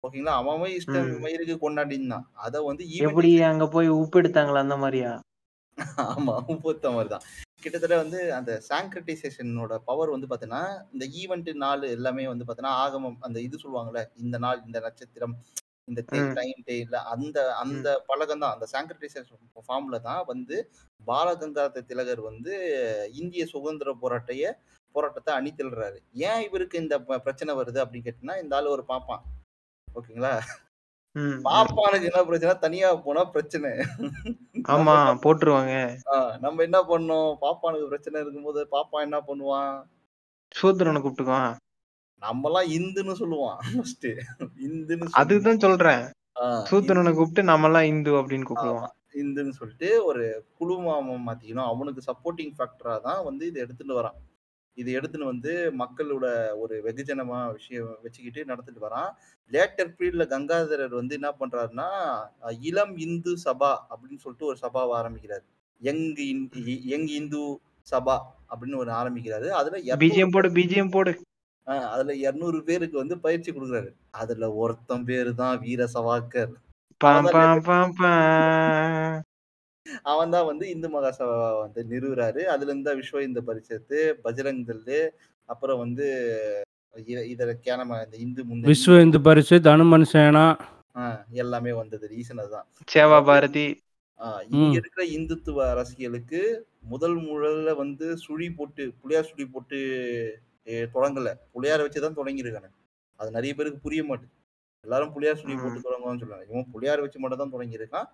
ஓகேங்களா? அவன் இஷ்டம். மயிருக்கு கொண்டாடினான் அதை வந்து எப்படி அங்க போய் உப்பு எடுத்தாங்களா அந்த மாதிரியா? ஆமா பொறுத்த மாதிரி தான் கிட்டத்தட்ட வந்து அந்த சாங்க்ரட்டைசேஷனோட பவர் வந்து பார்த்தீங்கன்னா இந்த ஈவெண்ட் நாள் எல்லாமே வந்து பார்த்தீங்கன்னா ஆகமம் அந்த இது சொல்லுவாங்கல்ல இந்த நாள் இந்த நட்சத்திரம் இந்த. டைம் டேல அந்த அந்த பழக்கம் தான் அந்த சாங்க்ரட்டைசேஷன் ஃபார்ம்ல தான் வந்து பாலகங்காத திலகர் வந்து இந்திய சுதந்திர போராட்டைய போராட்டத்தை அணிதில்றாரு ஏன் இவருக்கு இந்த பிரச்சனை வருது அப்படின்னு கேட்டீங்கன்னா இந்த ஆள் ஒரு பாப்பான் ஓகேங்களா. பாப்பானுக்கு என்ன பிரச்சனை? தனியா போனா பிரச்சனை. ஆமா போட்டுருவாங்க. நம்ம என்ன பண்ணோம்? பாப்பானுக்கு பிரச்சனை இருக்கும்போது பாப்பா என்ன பண்ணுவான் சூத்திரனை கூப்பிட்டுக்குவான். நம்மலாம் இந்துன்னு சொல்லுவான் ஃபர்ஸ்ட் இந்துன்னு அதுதான் சொல்றேன். சூத்திரனை கூப்பிட்டு நம்மலாம் இந்து அப்படின்னு கூப்பிடுவான். இந்துன்னு சொல்லிட்டு ஒரு குழுமாம மாத்திக்கணும். அவனுக்கு சப்போர்ட்டிங் ஃபேக்டரா தான் வந்து இதை எடுத்துட்டு வரான். இது எடுத்துன்னு வந்து மக்களோட ஒரு வெகுஜனமா விஷயம் வச்சுக்கிட்டு நடத்திட்டு வரான். லேட்டர் பீரியட்ல கங்காதரர் வந்து என்ன பண்றாருன்னா இளம் இந்து சபா அப்படின்னு சொல்லிட்டு ஒரு சபாவை ஆரம்பிக்கிறாரு. யங் யங் இந்து சபா அப்படின்னு ஒரு ஆரம்பிக்கிறாரு. அதுல 200 பிஜிஎம் போடு பிஜிஎம் போடு. ஆஹ் அதுல இருநூறு பேருக்கு வந்து பயிற்சி கொடுக்குறாரு. அதுல ஒருத்தன் பேரு தான் வீர சவாக்கர் அவன் தான் வந்து இந்து மகாசபா வந்து நிறுவுறாரு. அதுல இருந்தா விஸ்வ இந்து பரிஷத்து பஜ்ரங் தள்ளு அப்புறம் வந்து இ- இதர கேனம இந்த இந்து முன்னணி விஸ்வ இந்து பரிசு தனுமன் சேனா ஆஹ் எல்லாமே வந்தது ரீசன் அதுதான் சேவா பாரதி. ஆஹ் இங்க. இருக்கிற இந்துத்துவ அரசியலுக்கு முதல் முதல்ல வந்து சுழி போட்டு புளியார் சுழி போட்டு தொடங்கல. புளியார வச்சுதான் தொடங்கியிருக்காங்க அது நிறைய பேருக்கு புரிய மாட்டுது எல்லாரும் புளியார் சுழி போட்டு தொடங்குவான்னு சொல்றாங்க. இவன் புளியார் வச்சு மட்டும் தான் தொடங்கியிருக்கான்.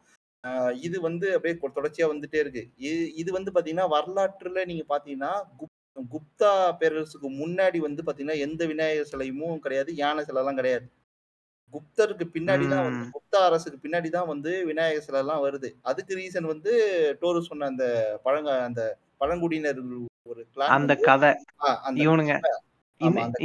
இது வந்து அப்படியே கொ- தொடர்ச்சியா வந்துட்டே இருக்கு. இது இது வந்து பாத்தீங்கன்னா வரலாற்றுல நீங்க பாத்தீங்கன்னா குப்- குப்தா பேரரசுக்கு முன்னாடி வந்து பாத்தீங்கன்னா எந்த விநாயகர் சிலையும் கிடையாது யானை சிலை எல்லாம் கிடையாது. குப்தருக்கு பின்னாடி தான் வந்து ம். குப்தா அரசுக்கு பின்னாடி தான் வந்து விநாயகர் சிலை எல்லாம் வருது. அதுக்கு ரீசன் வந்து டோரு சொன்ன அந்த பழங்க அந்த பழங்குடியினர்கள் ஒரு அந்த வந்து- கதை. ஆ, அந்த இவனுங்க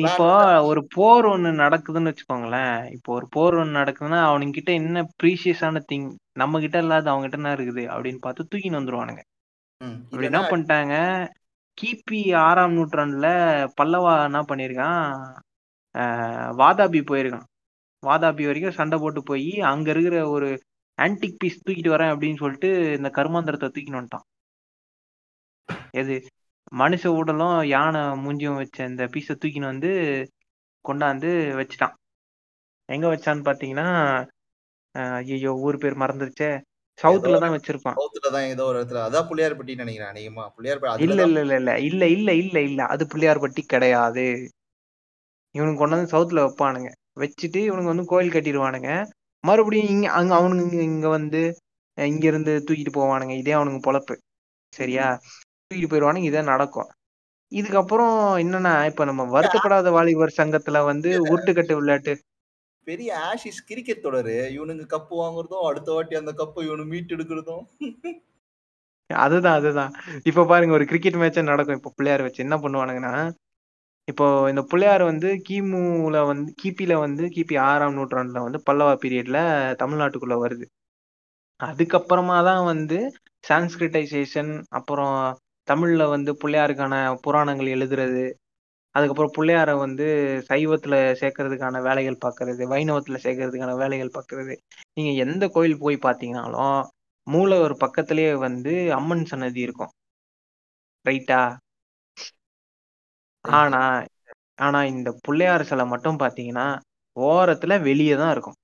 இப்போ ஒரு போர் ஒண்ணு நடக்குதுன்னு வச்சுக்கோங்களேன். இப்போ ஒரு போர் ஒண்ணு நடக்குதுன்னா அவனுங்க கிட்ட என்ன ப்ரீஷியஸான திங் நம்ம கிட்ட இல்லாத அவங்க கிட்ட என்ன இருக்குது அப்படின்னு பார்த்து தூக்கின்னு வந்துருவானுங்க. அப்படி என்ன பண்ணிட்டாங்க? கிபி ஆறாம் நூற்றாண்டுல பல்லவா என்ன பண்ணியிருக்கான் ஆஹ் வாதாபி போயிருக்கான். வாதாபி வரைக்கும் சண்டை போட்டு போய் அங்க இருக்கிற ஒரு ஆன்டிக் பீஸ் தூக்கிட்டு வரேன் அப்படின்னு சொல்லிட்டு இந்த கருமாந்திரத்தை தூக்கின்னு வந்துட்டான். எது? மனுஷ உடலும் யானை மூஞ்சியும் வச்ச இந்த பீஸை தூக்கின்னு வந்து கொண்டாந்து வச்சுட்டான். எங்க வச்சான்னு பாத்தீங்கன்னா ஐயோ ஊர் பேர் மறந்துருச்சே. சவுத்துல தான் வச்சிருப்பான். சவுத்துல தான் ஏதோ ஒரு இடத்துல. அதான் புள்ளியார்பட்டி நினைக்கிறேன் அநேகமா. புள்ளியார்பட்டி இல்ல இல்ல இல்ல இல்ல. இல்ல இல்ல இல்ல இல்ல. அது பிள்ளையார்பட்டி கிடையாது. இவனுக்கு கொண்டு வந்து சவுத்துல வைப்பானுங்க. வச்சுட்டு இவனுங்க வந்து கோயில் கட்டிடுவானுங்க. மறுபடியும் இங்க அங்க அவனுங்க இங்க- இங்க வந்து இங்க இருந்து தூக்கிட்டு போவானுங்க. இதே அவனுங்க பொழப்பு. சரியா? தூக்கிட்டு போயிடுவானுங்க இதே நடக்கும். இதுக்கப்புறம் என்னன்னா இப்ப நம்ம வருத்தப்படாத வாலிபர் சங்கத்துல வந்து உருட்டுக்கட்டு விளையாட்டு. பெரிய ஆஷிஸ் கிரிக்கெட் தொடரு. இவனுங்க கப்பு வாங்குறதும் அடுத்த வாட்டி அந்த கப்பை இவனு மீட்டு எடுக்கிறதும். அதுதான் அதுதான். இப்ப பாருங்க ஒரு கிரிக்கெட் மேட்சே நடக்கும். இப்ப பிள்ளையார் வச்சு என்ன பண்ணுவானுங்கன்னா இப்போ இந்த பிள்ளையார் வந்து கிமுல வந்து கிபில வந்து கிபி ஆறாம் நூற்றாண்டுல வந்து பல்லவா பீரியட்ல தமிழ்நாட்டுக்குள்ள வருது. அதுக்கப்புறமா தான் வந்து சான்ஸ்கிரிட்டைசேஷன் அப்புறம் தமிழ்ல வந்து பிள்ளையாருக்கான புராணங்கள் எழுதுறது அதுக்கப்புறம் பிள்ளையாரை வந்து சைவத்துல சேர்க்கறதுக்கான வேலைகள் பார்க்கறது வைணவத்துல சேர்க்கறதுக்கான வேலைகள் பார்க்கறது நீங்க எந்த கோயில் போய் பார்த்தீங்கன்னாலும் மூலவர் பக்கத்திலேயே வந்து அம்மன் சன்னதி இருக்கும். ரைட்டா ஆனா ஆனா இந்த பிள்ளையார் சிலை மட்டும் பாத்தீங்கன்னா ஓரத்துல வெளியே தான் இருக்கும்.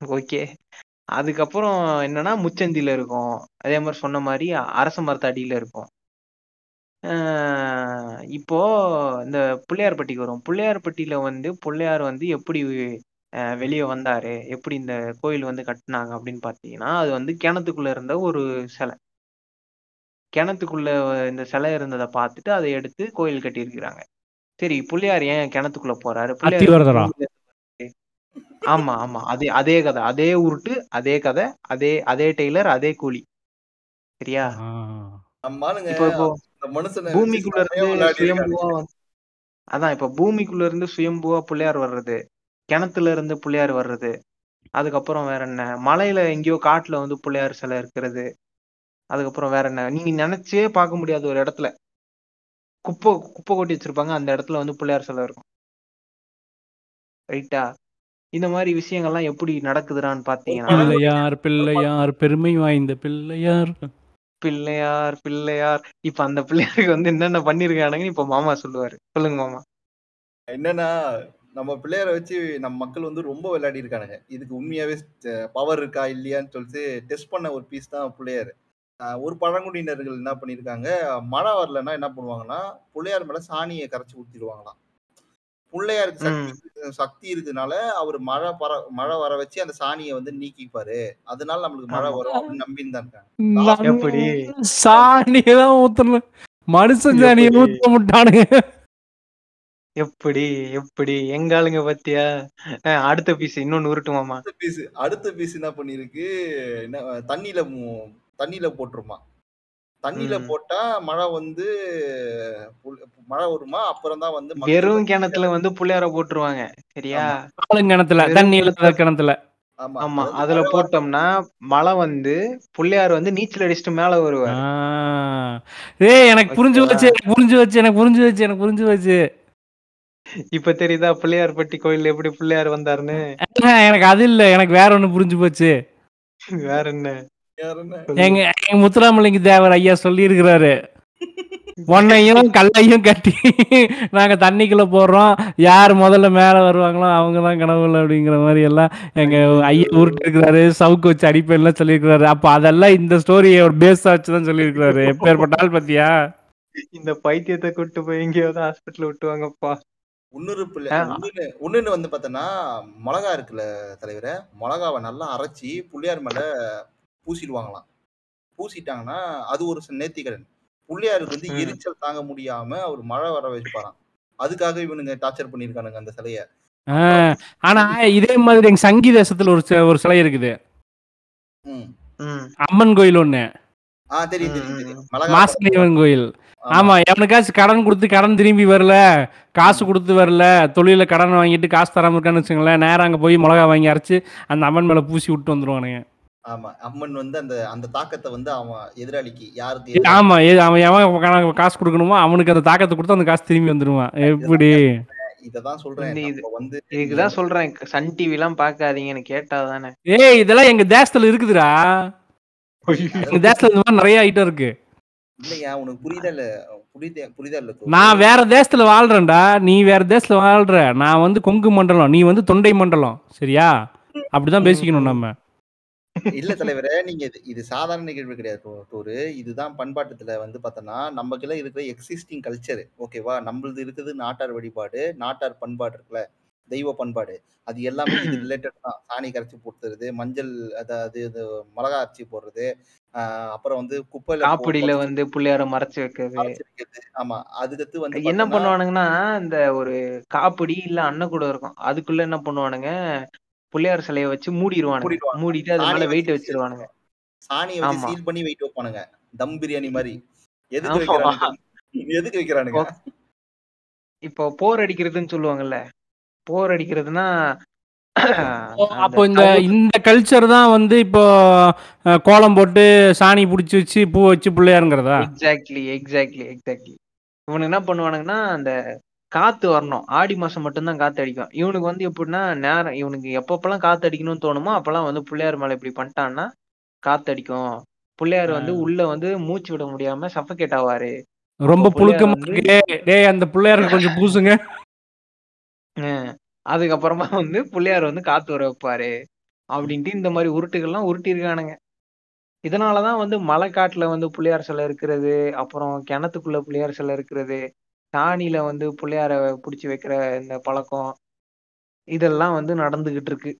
ஓகே அதுக்கப்புறம் என்னன்னா முச்சந்தில இருக்கும். அதே மாதிரி சொன்ன மாதிரி அரச மரத்து அடியில இருக்கும் இப்போ இந்த பிள்ளையார்பட்டிக்கு வரும். பிள்ளையார்பட்டியில வந்து பிள்ளையார் வந்து எப்படி வெளியே வந்தாரு? எப்படி இந்த கோயில் வந்து கட்டினாங்க அப்படின்னு பார்த்தீங்கன்னா அது வந்து கிணத்துக்குள்ள இருந்த ஒரு சிலை. கிணத்துக்குள்ள இந்த சிலை இருந்ததை பார்த்துட்டு அதை எடுத்து கோயில் கட்டியிருக்கிறாங்க. சரி பிள்ளையார் ஏன் கிணத்துக்குள்ள போறாரு? பிள்ளையார். ஆமா ஆமா. அதே அதே கதை. அதே உருட்டு அதே கதை அதே அதே டெய்லர் அதே கூலி. சரியா? இப்போ இப்போ பூமிக்குள்ள இருந்து. சுயம்புவா வந்து- அதான் இப்ப பூமிக்குள்ள இருந்து சுயம்புவா பிள்ளையார் வர்றது கிணத்துல இருந்து பிள்ளையார் வர்றது அதுக்கப்புறம் வேற என்ன? மலையில எங்கேயோ காட்டுல வந்து பிள்ளையார் சிலை இருக்கிறது அதுக்கப்புறம் வேற என்ன? நீங்க நினைச்சே பார்க்க முடியாத ஒரு இடத்துல. குப்பை குப்பை கொட்டி வச்சிருப்பாங்க அந்த இடத்துல வந்து பிள்ளையார் சிலை இருக்கும். ரைட்டா இந்த மாதிரி விஷயங்கள்லாம் எப்படி நடக்குதுடான்னு பாத்தீங்கன்னா பிள்ளையார் பிள்ளையார் பெருமை வாய்ந்த பிள்ளையார். பிள்ளையார் பிள்ளையார். இப்ப அந்த பிள்ளையாருக்கு வந்து என்னென்ன பண்ணிருக்கானுங்கன்னு இப்ப மாமா சொல்லுவாரு. சொல்லுங்க மாமா. என்னன்னா நம்ம பிள்ளையரை வச்சு நம்ம மக்கள் வந்து ரொம்ப விளையாடி இருக்கானுங்க இதுக்கு உண்மையாவே பவர் இருக்கா இல்லையான்னு சொல்லிட்டு டெஸ்ட் பண்ண ஒரு பீஸ் தான் பிள்ளையார். ஒரு பழங்குடியினர்கள் என்ன பண்ணியிருக்காங்க மழை வரலன்னா என்ன பண்ணுவாங்கன்னா பிள்ளையார் மேல சாணியை கரைச்சி ஊத்திடுவாங்களாம். பிள்ளையாருக்கு சக்தி சக்தி இருக்குனால அவர் மழை பர மழை வர வச்சு அந்த சாணியை வந்து நீக்கிப்பாரு. அதனால நம்மளுக்கு மழை. வரும் அப்படின்னு நம்பின்னு தான் இருக்காங்க. எப்படி? சாணியதான் ஊத்தணும். மனுஷன் சாணியை எப்படி? ஊத்த முட்டானுங்க. எப்படி? எப்படி? எங்க ஆளுங்க பத்தியா? அஹ் அடுத்த பீஸ் இன்னொன்னு உருட்டு மாமா அடுத்த பீஸ் அடுத்த பீஸ் என்ன பண்ணிருக்கு என்ன தண்ணியில தண்ணியில போட்டுருமா. தண்ணியில. போட்டா மழை வந்து மழை வருமா? அப்புறம் தான் வந்து வெறும் கிணத்துல வந்து புள்ளையார போட்டுருவாங்க. சரியா? ஆளுங்கிணத்துல வெறும் தண்ணி இல்லாத கிணத்துல- கிணத்துல. ஆமா. அதுல போட்டோம்னா மழை வந்து புள்ளையார் வந்து நீச்சல் அடிச்சுட்டு மேல வருவார். ஏய் எனக்கு புரிஞ்சு? வச்சு எனக்கு புரிஞ்சு வச்சு எனக்கு புரிஞ்சு வச்சு எனக்கு புரிஞ்சு வச்சு இப்ப தெரியுதா பிள்ளையார்பட்டி கோயில்ல எப்படி பிள்ளையார் வந்தாருன்னு? எனக்கு அது இல்ல எனக்கு வேற ஒண்ணு புரிஞ்சு போச்சு. வேற என்ன. எங்க எங்க முத்துராமலிங்க தேவர் ஐயா சொல்லி இருக்கிறாரு உன்னையும் கல்லையும் கட்டி நாங்க தண்ணிக்குள்ள போடுறோம். யார் முதல்ல மேல வருவாங்களோ அவங்க தான் கடவுள் அப்படிங்கிற மாதிரி எல்லாம் எங்க ஐயா உருட்டு இருக்கிறாரு சவுக்கு வச்சு அடிப்பேன்லாம் சொல்லியிருக்கிறாரு. அப்ப அதெல்லாம் இந்த ஸ்டோரியை ஒரு பேஸா வச்சு தான் சொல்லியிருக்கிறாரு. எப்பேற்பட்ட ஆள் பத்தியா? இந்த பைத்தியத்தை கூட்டு போய் எங்கேயாவது ஹாஸ்பிட்டல் விட்டுவாங்கப்பா இன்னொரு பிள்ளை இன்னொன்னு வந்து பார்த்தோன்னா மிளகா இருக்குல்ல தலைவரே மிளகாவை நல்லா அரைச்சி புள்ளியார் மேல பூசிடுவாங்களாம். பூசிட்டாங்கன்னா அது ஒரு நேர்த்திக்கடன் புள்ளியாருக்கு வந்து. எரிச்சல் தாங்க முடியாம அவர் மழை வர வைப்பாராம் அதுக்காக இவனுங்க டார்ச்சர் பண்ணியிருக்கானுங்க அந்த சிலைய. ஆஹ், ஆனா இதே மாதிரி எங்க சங்கி தேசத்துல ஒரு ஒரு சிலை இருக்குது. ம். ம். அம்மன் கோயில் ஒண்ணு. ஆ தெரியும் தெரியும் ம், தெரியும். ம். மிளகா மாசனியவன் கோயில். ஆமா. எவனுக்காச்சும் கடன் கொடுத்து கடன் திரும்பி வரல காசு கொடுத்து வரல தொழில கடன் வாங்கிட்டு காசு தராம இருக்கான்னு வச்சுங்களேன் நேரா அங்க போய் மிளகா வாங்கி அரைச்சு அந்த அம்மன் மேல பூசி விட்டு வந்துருவானுங்க. ஆமா அம்மன் வந்து அந்த அந்த தாக்கத்தை வந்து அவன் எதிராளிக்கு யாருக்கு ஆமா ஏ, அவன் எவன் காசு கொடுக்கணுமோ அவனுக்கு அந்த தாக்கத்தை கொடுத்து அந்த காசு திரும்பி வந்துருவான். எப்படி? இததான் சொல்றேன். வந்து இதுக்குதான் சொல்றேன். சன் டிவி எல்லாம் பாக்காதீங்கன்னு கேட்டா தானே ஏய் இதெல்லாம் எங்க தேசத்துல இருக்குதுடா. எங்க தேசத்துல இந்த மாதிரி நிறைய ஐட்டம் இருக்கு. இல்லையா உனக்கு புரியுதா இல்ல? புரியுதா புரியுதா இல்ல தோழி? நான் வேற தேசத்துல வாழ்றேன்டா. நீ வேற தேசத்துல வாழ்ற. நான் வந்து கொங்கு மண்டலம் நீ வந்து தொண்டை மண்டலம். சரியா? அப்படிதான் பேசிக்கணும் நம்ம. இல்ல தலைவரே நீங்க இது இது சாதாரண நிகழ்வு கிடையாது டோ- டோரு. இதுதான் பண்பாட்டுல வந்து பார்த்தோன்னா நமக்குள்ள இருக்கிற எக்ஸிஸ்டிங் கல்ச்சர் ஓகேவா? நம்மளது இருக்குது நாட்டார் வழிபாடு நாட்டார் பண்பாடு இருக்குல்ல தெய்வ பண்பாடு. அது எல்லாமே இது ரிலேட்டட் தான். சாணி கரைச்சி போட்டுறது மஞ்சள் அதாவது இது மிளகா அரைச்சி போடுறது ஆஹ் அப்புறம் வந்து குப்பையில போ- காப்பிடியில வந்து புள்ளையார மறைச்சு வைக்கிறது. ஆமா. அதுக்கடுத்து வந்து என்ன பண்ணுவானுங்கன்னா இந்த ஒரு காப்பிடி இல்ல அன்னக்கூடம் இருக்கும். அதுக்குள்ள என்ன பண்ணுவானுங்க புள்ளையார் சிலைய வச்சு மூடிடுவானுங்க. மூடிட்டு அது மேல வெயிட் வச்சிருவானுங்க. சாணியை வச்சு. சீல் பண்ணி வெயிட் வைப்பானுங்க. தம் பிரியாணி மாதிரி. எதுக்கு. வைக்கிறானுங்க? எதுக்கு வைக்கிறானுங்க? இப்போ போர் அடிக்கிறதுன்னு சொல்லுவாங்கல்ல. போர் அடிக்கிறதுனா அப்போ இந்த இந்த கல்ச்சர் தான் வந்து இப்போ கோலம் போட்டு சாணி பிடிச்சி வச்சு பூ வச்சு பிள்ளையாருங்கிறதா? எக்ஸாக்ட்லி எக்ஸாக்ட்லி எக்ஸாக்ட்லி இவனுக்கு என்ன பண்ணுவானுங்கன்னா அந்த காத்து வரணும். ஆடி மாசம் மட்டும்தான் காத்து அடிக்கும். இவனுக்கு வந்து எப்படின்னா நேரம் இவனுக்கு எப்பப்பெல்லாம் காத்து அடிக்கணும்னு தோணுமோ அப்பெல்லாம் வந்து பிள்ளையார் மேல இப்படி பண்ணிட்டான்னா காத்து அடிக்கும். பிள்ளையார் வந்து உள்ள வந்து மூச்சு விட முடியாம சஃபகேட் ஆவாரு. ரொம்ப புழுக்கமா டேய் அந்த பிள்ளையாருக்கு கொஞ்சம் பூசுங்க. அதுக்கப்புறமா வந்து பிள்ளையார் வந்து காத்து வர வைப்பாரு. அப்படின்ட்டு இந்த மாதிரி உருட்டுகள்லாம் உருட்டியிருக்கானுங்க இதனாலதான் வந்து மலைக்காட்டுல வந்து பிள்ளையார் சிலை இருக்கிறது. அப்புறம் கிணத்துக்குள்ள பிள்ளையார் சிலை இருக்கிறது. சாணியில வந்து பிள்ளையார புடிச்சு வைக்கிற இந்த பழக்கம் இதெல்லாம் வந்து நடந்துகிட்டு இருக்கு.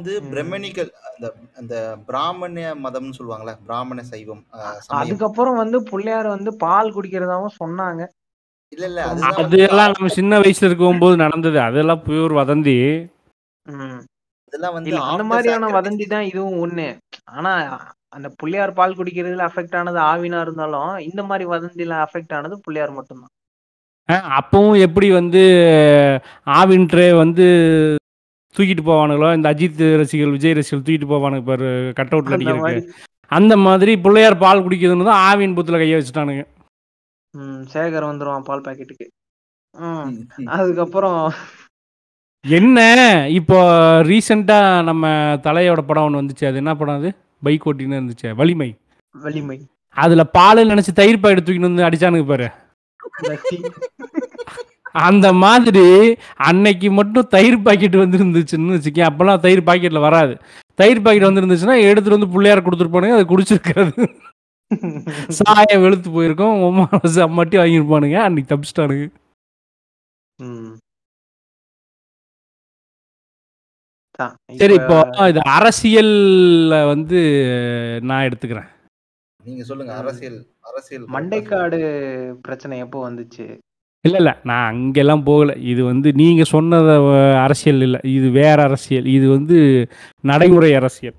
வந்து. பிரம்மணிக்கல் அந்த அந்த பிராமண மதம்னு சொல்லுவாங்கல்ல பிராமண சைவம் அதுக்கப்புறம் வந்து பிள்ளையார் வந்து பால் குடிக்கிறதாவும் சொன்னாங்க. இல்ல இல்ல வந்து அதெல்லாம் நம்ம சின்ன வயசுல இருக்கும்போது நடந்தது. அதெல்லாம் பியூர் வதந்தி. உம் அதெல்லாம் வந்து அந்த மாதிரியான. வதந்தி தான் இதுவும் ஒண்ணு. ஆனா அந்த புள்ளையார் பால் குடிக்கிறதுல அஃபெக்ட் ஆனது ஆவினா இருந்தாலும் இந்த மாதிரி வதந்தில அஃபெக்ட் ஆனது புள்ளையார் மட்டும்தான். அப்பவும் எப்படி வந்து ஆவின்ட்ரே வந்து தூக்கிட்டு போவானுங்களோ? இந்த அஜித் ரசிகர்கள் விஜய் ரசிகர்கள் தூக்கிட்டு போவானுங்க பாரு கட் அவுட்ல அந்த மாதிரி. அடிக்கிறதுக்கு அந்த மாதிரி பிள்ளையார் பால் குடிக்கிறதுன்னு தான் ஆவின் புத்துல கைய வச்சுட்டானுங்க. ம், சேகர் வந்துருவான் பால் பாக்கெட்டுக்கு. அதுக்கப்புறம் என்ன? இப்போ ரீசெண்டா நம்ம தலையோட படம் ஒன்று வந்துச்சு. அது என்ன படம் அது? பைக் ஓட்டின்னு இருந்துச்சு. வலிமை. வலிமை. அதுல பால் நினைச்சு தயிர் பாக்கெட் தூக்கின்னு வந்து அடிச்சானுங்க பாரு. அந்த மாதிரி அன்னைக்கு மட்டும் தயிர் பாக்கெட் வந்து இருந்துச்சுன்னு வச்சுக்கேன். அப்பெல்லாம் தயிர் பாக்கெட்ல வராது. தயிர் பாக்கெட் வந்து இருந்துச்சுன்னா எடுத்துட்டு வந்து பிள்ளையார கொடுத்துருப்பானுங்க அதை குடிச்சிருக்காது சாயம் வெளுத்து போயிருக்கோம். உமா அம்மாட்டி வாங்கியிருப்பானுங்க. அன்னைக்கு தப்பிச்சிட்டானுங்க. சரி இப்ப இது அரசியல்ல வந்து நான் எடுத்துக்கிறேன். நீங்க சொல்லுங்க. அரசியல் அரசியல் மண்டைக்காடு பிரச்சனை எப்போ வந்துச்சு? இல்ல இல்ல நான் அங்கெல்லாம் போகல. இது வந்து நீங்க சொன்னத அரசியல் இல்ல. இது வேற அரசியல். இது வந்து நடைமுறை அரசியல்.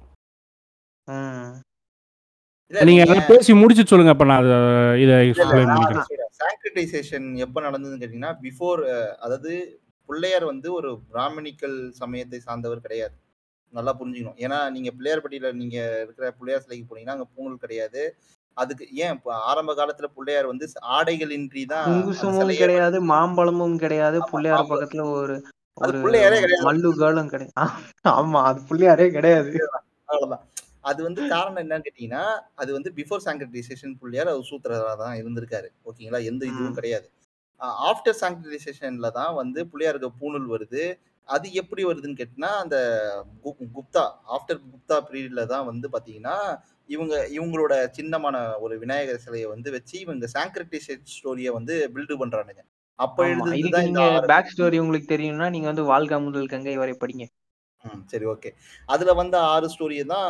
நீங்க பேசி முடிச்சு சொல்லுங்க. அப்ப நான் அதை இதை எக்ஸ்பிளைன் பண்ணிக்கிறேன். எப்ப நடந்ததுன்னு கேட்டீங்கன்னா பிஃபோர் அதாவது பிள்ளையார் வந்து ஒரு பிராமணிக்கல் சமயத்தை சார்ந்தவர் கிடையாது. நல்லா புரிஞ்சுக்கணும். ஏன்னா நீங்க பிள்ளையார்பட்டியில நீங்க இருக்கிற பிள்ளையார் சிலைக்கு போனீங்கன்னா அங்க பூங்கல் கிடையாது. அதுக்கு ஏன் இப்ப ஆரம்ப காலத்துல பிள்ளையார் வந்து ஆடைகளின்றி தான் கிடையாது மாம்பழமும் கிடையாது. புள்ளையார். பக்கத்துல ஒரு அது ஒரு பிள்ளையாரே கிடையாது. மல்லு கேர்ளும் கிடையாது ஆமா அது புள்ளையாரே கிடையாது. அவ்வளவுதான். அது வந்து காரணம் என்னன்னு கேட்டீங்கன்னா அது வந்து பிஃபோர் சாங்க்ரிட்டைசேஷன் புள்ளியார் அவர் சூத்திரரா தான் இருந்திருக்காரு. ஓகேங்களா? எந்த இதுவும். கிடையாது. ஆஃப்டர் சாங்க்ரிட்டைசேஷன்ல தான் வந்து புள்ளியாருக்கு பூணூல் வருது. அது எப்படி வருதுன்னு கேட்டினா அந்த குப்தா ஆஃப்டர் குப்தா பீரியட்ல தான் வந்து பாத்தீங்கன்னா இவங்க இவங்களோட சின்னமான ஒரு விநாயகர் சிலையை வந்து வச்சு இவங்க சாங்க்ரிட்டைசேஷன் ஸ்டோரியை வந்து பில்டு பண்றானுங்க. அப்ப ஆமா எழுதுனது இதுக்கு தான் இந்த பேக் ஸ்டோரி உங்களுக்கு தெரியும்னா நீங்க வந்து வாழ்க்கை முதல் கங்கை வரை படிங்க. சரி ஓகே அதுல வந்த ஆறு ஸ்டோரியை தான்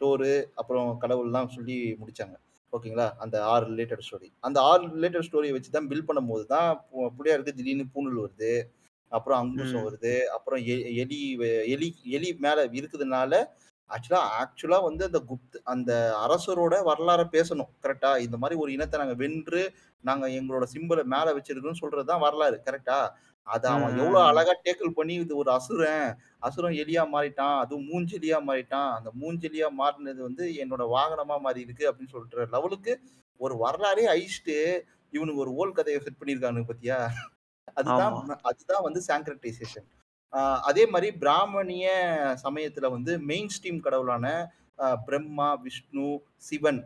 டோரு அப்புறம் கடவுள்லாம் சொல்லி முடிச்சாங்க. ஓகேங்களா? அந்த ஆறு ரிலேட்டட் ஸ்டோரி அந்த ஆறு ரிலேட்டட் ஸ்டோரியை வச்சு தான் பில் பண்ணும்போது தான் புள்ளியாருக்கு திடீர்னு பூணூல் வருது. அப்புறம் அங்குசம். வருது. அப்புறம் எலி எலி எலி மேல இருக்குதுனால ஆக்சுவலா ஆக்சுவலா வந்து அந்த குப்த் அந்த அரசரோட வரலாறை பேசணும். கரெக்டா இந்த மாதிரி ஒரு இனத்தை நாங்க வென்று நாங்க எங்களோட சிம்பலை மேல வச்சிருக்கோம்னு சொல்றதுதான் வரலாறு. கரெக்டா அதை அவன் எவ்வளவு. அழகா டேக்கிள் பண்ணி இது ஒரு அசுரன். அசுரன் எலியா மாறிட்டான். அதுவும் மூஞ்செலியா மாறிட்டான். அந்த மூஞ்செலியா மாறினது வந்து என்னோட வாகனமா மாறி இருக்கு அப்படின்னு சொல்ற லெவலுக்கு ஒரு வரலாறே அழிச்சிட்டு இவனுக்கு ஒரு ஓல் கதையை செட் பண்ணியிருக்கானுங்க பத்தியா? அதுதான். அதுதான் வந்து சாங்க்ரட்டைசேஷன் அதே மாதிரி பிராமணிய சமயத்துல வந்து மெயின் ஸ்ட்ரீம் கடவுளான பிரம்மா விஷ்ணு சிவன்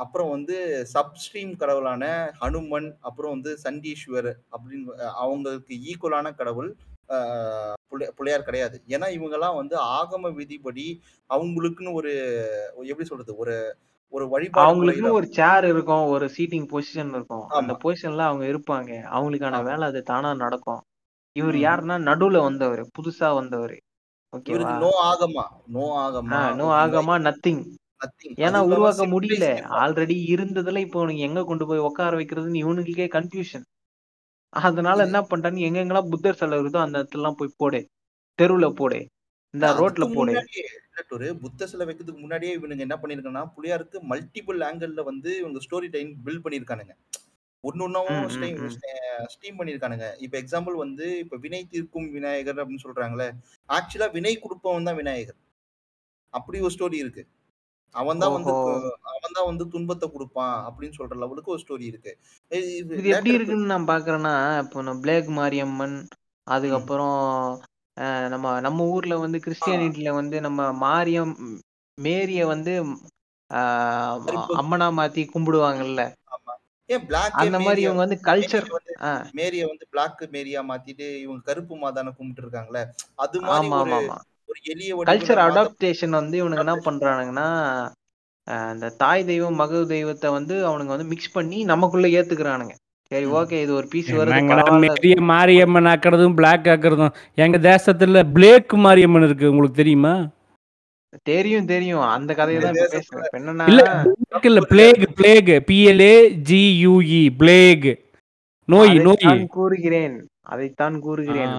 அப்புறம் வந்து சப்ஸ்ட்ரீம் கடவுளான ஹனுமன் அப்புறம் வந்து சண்டீஸ்வர் அப்படின்னு அவங்களுக்கு ஈக்குவலான கடவுள் பிள்ளையார் கிடையாது. ஏன்னா இவங்கெல்லாம் வந்து ஆகம விதிப்படி அவங்களுக்குன்னு ஒரு எப்படி சொல்றது ஒரு ஒரு வழிபாடு அவங்களுக்குன்னு ஒரு சேர் இருக்கும் ஒரு சீட்டிங் பொசிஷன் இருக்கும். அந்த பொசிஷன்ல அவங்க இருப்பாங்க. அவங்களுக்கான வேலை அது தானா நடக்கும். இவர். யாருன்னா நடுவுல வந்தவர் புதுசா வந்தவர். No Agama no Agama no Agama nothing ஏன்னா உருவாக்க முடியல. ஆல்ரெடி இருந்ததுல இப்போ உனக்கு எங்க கொண்டு போய் உட்கார வைக்கிறதுன்னு இவனுங்களுக்கே கன்ஃபியூஷன் அதனால என்ன பண்ணிட்டான்னு எங்கெங்கெல்லாம் புத்தர் சிலை இருக்குதோ அந்த இடத்துலலாம் போய் போடு. தெருவுல போடு. இந்த ரோட்ல போடு. ஒரு புத்த சிலை வைக்கிறதுக்கு முன்னாடியே இவனுங்க என்ன பண்ணிருக்காங்கன்னா புளியாருக்கு மல்டிபிள் ஆங்கிள் வந்து இவங்க ஸ்டோரி டைம் பில்ட் பண்ணிருக்கானுங்க. ஒன்னு ம், ஒன்னும் ம், ஸ்டீம் ம். ஸ்டீம் பண்ணிருக்கானுங்க. இப்ப எக்ஸாம்பிள் வந்து இப்ப வினை தீர்க்கும் விநாயகர் அப்படின்னு சொல்றாங்களே ஆக்சுவலா வினை கொடுப்பவன் தான் விநாயகர். அப்படி ஒரு ஸ்டோரி இருக்கு. அவன் தான் வந்து ஓஹோ. அவன் தான் வந்து துன்பத்தை கொடுப்பான் அப்படின்னு சொல்ற லெவலுக்கு ஒரு ஸ்டோரி இருக்கு. இது எப்படி இருக்குன்னு நான் பாக்குறேன்னா இப்போ நம்ம பிளேக் மாரியம்மன் அதுக்கப்புறம் நம்ம நம்ம ஊர்ல வந்து கிறிஸ்டியானிட்டில வந்து நம்ம மாரியம் மேரிய வந்து அம்மனா மாத்தி கும்பிடுவாங்கல்ல. அந்த மாதிரி இவங்க வந்து கல்ச்சர் மேரிய வந்து பிளாக் மேரியா மாத்திட்டு இவங்க கருப்பு மாதான கும்பிட்டு இருக்காங்களே அது மாதிரி ஒரு எளிய கல்ச்சர் அடாப்டேஷன் வந்து இவனுங்க என்ன பண்றானுங்கன்னா அஹ், இந்த தாய் தெய்வம் மக தெய்வத்தை வந்து அவனுங்க வந்து மிக்ஸ் பண்ணி நமக்குள்ள ஏத்துக்கிறானுங்க. சரி. ஓகே இது ஒரு பீஸ் வருது மாரியம்மன் ஆக்கிறதும் பிளாக் ஆக்கிறதும். எங்க தேசத்துல பிளேக் மாரியம்மன் இருக்கு உங்களுக்கு தெரியுமா? தெரியும் தெரியும். அந்த கதையை தான் பேசுறேன். என்னன்னா இல்ல plague plague P L A G U E plague நோய் நோய். கூறுகிறேன். அதைத்தான் கூறுகிறேன்.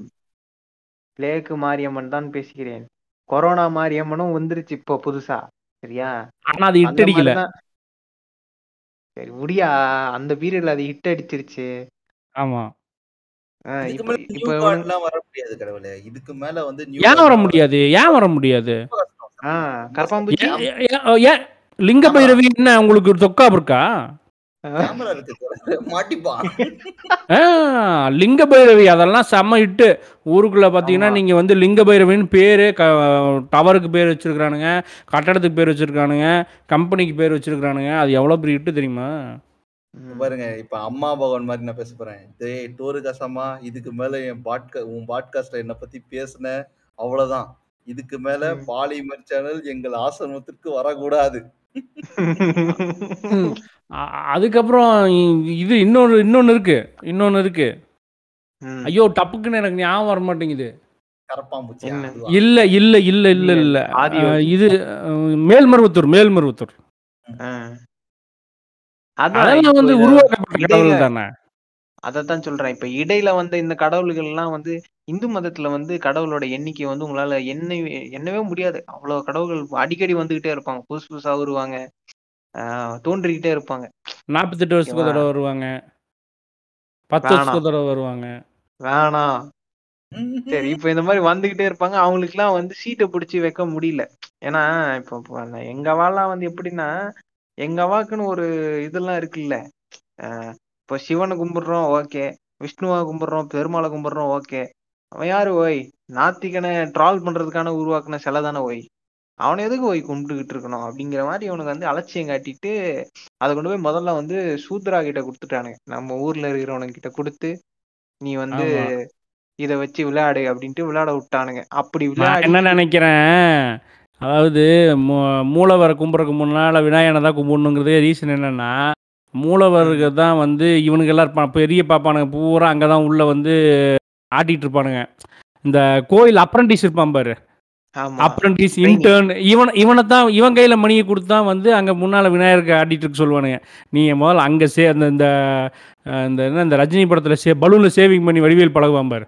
பிளேக் மாரியம்மன் தான் பேசுகிறேன். கொரோனா மாரியம்மனும் வந்துருச்சு இப்போ புதுசா சரியா? ஆனா அது இட்டடிக்கல மாதிரிதான். சரி முடியா? அந்த பீரியட்ல அது ஹிட் அடிச்சிருச்சு. ஆமா. இதுக்கு இப்ப மேல வர முடியாது கடவுளே. இதுக்கு மேல வந்து ஏன் வர முடியாது? ஏன் வர முடியாது? லிங்க பைரவி என்ன உங்களுக்கு ஒரு தொக்கா இருக்கா லிங்க பைரவி அதெல்லாம் செம்ம இட்டு ஊருக்குள்ள பார்த்தீங்கன்னா ஆமா. நீங்கள் வந்து லிங்க பைரவின்னு பேர் க டவருக்கு பேர் வச்சிருக்கானுங்க கட்டடத்துக்கு பேர் வச்சிருக்கானுங்க கம்பெனிக்கு பேர் வச்சிருக்கானுங்க அது எவ்வளோ பெரிய இட்டு தெரியுமா. பாருங்க இப்ப அம்மா பகவான் மாதிரி நான் பேச போறேன். டேய் டோரு கசமா இதுக்கு மேல என் பாட்கா உன் பாட்காஸ்ட்ல என்னை பத்தி பேசுன அவ்வளவுதான். இதுக்கு மேல. பாலிமர் சேனல் எங்கள் ஆசிரமத்திற்கு வரக்கூடாது. அதுக்கப்புறம் இது இன்னொன்று இன்னொன்று இருக்கு. இன்னொன்று இருக்கு. ஐயோ டப்புக்குன்னு எனக்கு ஞாபகம் வர மாட்டேங்குது. என்ன? இல்ல இல்ல இல்ல இல்ல இல்ல. இது மேல்மருவத்தூர் மேல்மருவத்தூர். ஆஹ். அதான் அதெல்லாம் வந்து உருவாக்கப்பட்ட இடையில கடவுள் தானே? அதைத்தான் சொல்றேன். இப்ப இடையில வந்த இந்த கடவுள்கள் எல்லாம் வந்து இந்து மதத்துல வந்து கடவுளோட எண்ணிக்கை வந்து உங்களால எண்ணவே எண்ணவே முடியாது. அவ்வளவு கடவுள்கள் அடிக்கடி வந்துகிட்டே இருப்பாங்க. புதுசு புதுசா வருவாங்க தோன்றிக்கிட்டே இருப்பாங்க. நாற்பத்தெட்டு வருஷத்துக்கு தடவை வருவாங்க. பத்து வருஷத்துக்கு தடவை வருவாங்க. வேணாம். சரி இப்ப இந்த மாதிரி வந்துகிட்டே இருப்பாங்க. அவங்களுக்குலாம் வந்து சீட்டை பிடிச்சி வைக்க முடியல. ஏன்னா இப்போ எங்க அவாலாம் வந்து எப்படின்னா எங்க அவாக்குன்னு ஒரு இதெல்லாம் இருக்குல்ல. ஆஹ் இப்போ சிவனை கும்பிடுறோம் ஓகே. விஷ்ணுவை கும்பிடுறோம் பெருமாளை கும்பிடுறோம் ஓகே. அவன் யாரு ஓய்? நாத்திகனை ட்ரால் பண்றதுக்கான உருவாக்குன சிலை தானே ஓய்? அவனை எதுக்கு போய் கும்பிட்டுக்கிட்டு இருக்கணும்? அப்படிங்கிற மாதிரி இவனுக்கு வந்து அலட்சியம் காட்டிட்டு அதை கொண்டு போய் முதல்ல வந்து சூத்ரா கிட்ட கொடுத்துட்டானுங்க நம்ம ஊர்ல இருக்கிறவனுங்க கிட்ட கொடுத்து நீ வந்து. இத வச்சு விளையாடு அப்படின்ட்டு விளையாட விட்டானுங்க. அப்படி விளையாடி என்ன நினைக்கிறேன்? அதாவது மூலவரை கும்பிட்றதுக்கு முன்னால் விநாயகனை தான் கும்பிடணுங்கிறதே ரீசன் என்னென்னா மூலவருக்கு தான் வந்து இவனுக்கு எல்லாம் இருப்பான் பெரிய பாப்பானுங்க பூரா அங்கே தான் உள்ளே வந்து ஆட்டிகிட்டு இருப்பானுங்க. இந்த கோயில் அப்ரண்டிஸ் இருப்பான் பாரு. அப்ரண்டிஸ். இன்டர்ன் இவன் இவனை தான் இவன் கையில் மணியை கொடுத்து வந்து அங்கே முன்னால் விநாயகருக்கு ஆடிட்டு இருக்க சொல்லுவானுங்க. நீங்கள் முதல்ல அங்கே சே அந்த இந்த இந்த என்ன இந்த ரஜினி படத்தில் சே பலூனில் சேவிங் பண்ணி வடிவேல் பழகுவான் பாரு.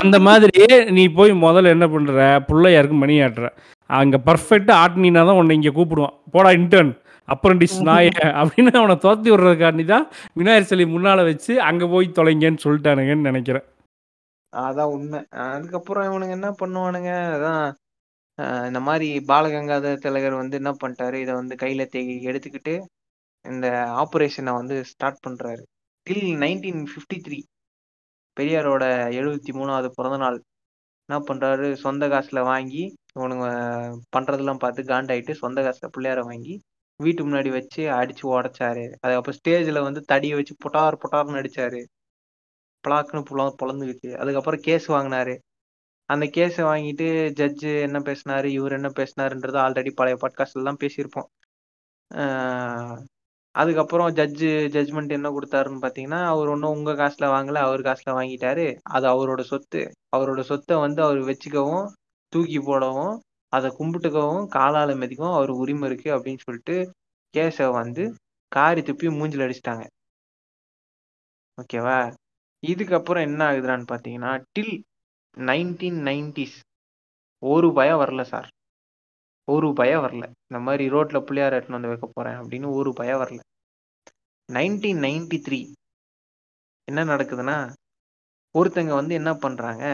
அந்த மாதிரி நீ போய் முதல்ல என்ன பண்ற? பிள்ளையாருக்கு மணி ஆட்டுற. அங்கே பர்ஃபெக்டாக ஆட்டினா தான் உன்னை இங்கே கூப்பிடுவான். போடா இன்டர்ன் அப்ரண்டிஸ் நாய அப்படின்னு அவனை துரத்தி விடுறதுக்காண்டி தான் விநாயகர் சிலை முன்னால் வச்சு அங்கே போய் தொலைங்கன்னு சொல்லிட்டானுங்கன்னு நினைக்கிறேன். அதான் உண்மை. அதுக்கப்புறம் இவனுங்க என்ன பண்ணுவானுங்க? அதான் இந்த மாதிரி பாலகங்காதர திலகர் வந்து என்ன பண்ணிட்டாரு? இதை வந்து கையில தே எடுத்துக்கிட்டு இந்த ஆபரேஷனை வந்து ஸ்டார்ட் பண்றாரு. டில் நைன்டீன் ஃபிஃப்டி த்ரீ பெரியாரோட எழுபத்தி மூணாவது பிறந்த நாள் என்ன பண்றாரு? சொந்த காசுல வாங்கி இவனுங்க பண்றதெல்லாம் பார்த்து காண்டாயிட்டு சொந்த காசுல பிள்ளையார வாங்கி வீட்டு முன்னாடி வச்சு அடிச்சு உடைச்சாரு. அதுக்கப்புறம் ஸ்டேஜ்ல வந்து தடியை வச்சு புட்டார் புட்டார்னு அடிச்சாரு. பிளாக்குன்னு புல பொழந்துக்குச்சு அதுக்கப்புறம் கேஸ் வாங்கினாரு. அந்த கேஸை வாங்கிட்டு ஜட்ஜு என்ன பேசினாரு இவர் என்ன பேசினாருன்றது ஆல்ரெடி பழைய பாட்காஸ்ட்லாம் பேசியிருப்போம். அதுக்கப்புறம் ஜட்ஜு ஜட்ஜ்மெண்ட் என்ன கொடுத்தாருன்னு பார்த்தீங்கன்னா அவர் ஒன்றும் உங்கள் காசில் வாங்கலை அவர் காசில் வாங்கிட்டாரு. அது அவரோட சொத்து. அவரோட சொத்தை வந்து அவர் வச்சுக்கவும் தூக்கி போடவும் அதை கும்பிட்டுக்கவும் காலால் மிதிக்கவும் அவர் உரிமை இருக்கு அப்படின்னு சொல்லிட்டு கேஸை வந்து காரி துப்பி மூஞ்சில் அடிச்சிட்டாங்க. ஓகேவா? இதுக்கப்புறம் என்ன ஆகுதுன்னு பார்த்தீங்கன்னா டில் நைன்டீன் நைன்டிஸ் ஒரு பயம் வரல சார். ஒரு பயம் வரல. இந்த மாதிரி ரோட்டில் பிள்ளையார் எட்டுன்னு வந்து வைக்க போகிறேன் அப்படின்னு ஒரு பயம் வரல. நைன்டீன் நைன்டி த்ரீ என்ன நடக்குதுன்னா ஒருத்தங்க வந்து என்ன பண்ணுறாங்க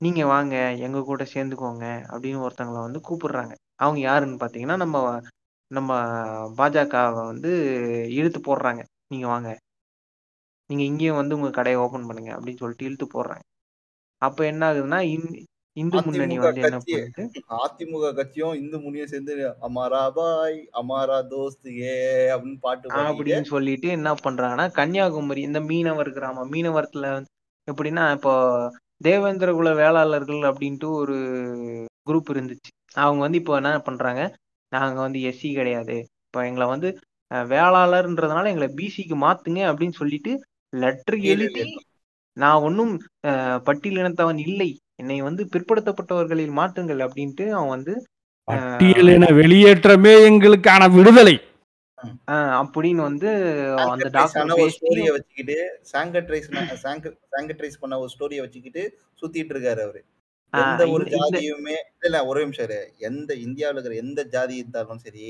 நீங்கள் வாங்க எங்கள் கூட சேர்ந்துக்கோங்க அப்படின்னு ஒருத்தங்களை வந்து கூப்பிடுறாங்க. அவங்க யாருன்னு பார்த்தீங்கன்னா நம்ம நம்ம பாஜகவை வந்து இழுத்து போடுறாங்க. நீங்கள் வாங்க நீங்க இங்கேயும் வந்து உங்க கடையை ஓபன் பண்ணுங்க அப்படின்னு சொல்லிட்டு இழுத்து போடுறாங்க அப்ப என்ன ஆகுதுன்னா இந்- இந்து முன்னணி வந்து என்ன. பண்ணுது அதிமுக கட்சியும் இந்து முனியும் சேர்ந்து அமாரா பாய் அமாரா தோஸ்து ஏ அப்படின்னு பாட்டு அப்படின்னு சொல்லிட்டு என்ன பண்றாங்கன்னா கன்னியாகுமரி இந்த மீனவர் கிராமம் மீனவரத்துல எப்படின்னா இப்போ தேவேந்திர குல வேளாளர்கள் அப்படின்ட்டு ஒரு குரூப் இருந்துச்சு அவங்க வந்து இப்போ என்ன பண்றாங்க நாங்க வந்து எஸ்சி கிடையாது இப்போ எங்களை வந்து வேளாளர்ன்றதுனால எங்களை பிசிக்கு மாத்துங்க அப்படின்னு சொல்லிட்டு லெட்டர் எழுதி நான் ஒன்றும் பட்டியலினத்தவன் இல்லை. என்னை வந்து பிற்படுத்தப்பட்டவர்களில் மாற்றுங்கள் அப்படின்ட்டு அவன் வந்து பட்டியலின வெளியேற்றமே எங்களுக்கான விடுதலை. அப்படின்னு வந்து அந்த டாக்டர் ஒரு ஸ்டோரியை வச்சுக்கிட்டு சாங்கட்ரைஸ் சாங்கட்ரைஸ் பண்ண ஒரு ஸ்டோரியை வச்சுக்கிட்டு சுத்திட்டு இருக்காரு அவரு. எந்த ஒரு ஜாதியுமே இல்ல இல்ல ஒரே நிமிஷம். எந்த இந்தியாவுல இருக்கிற எந்த ஜாதி இருந்தாலும் சரி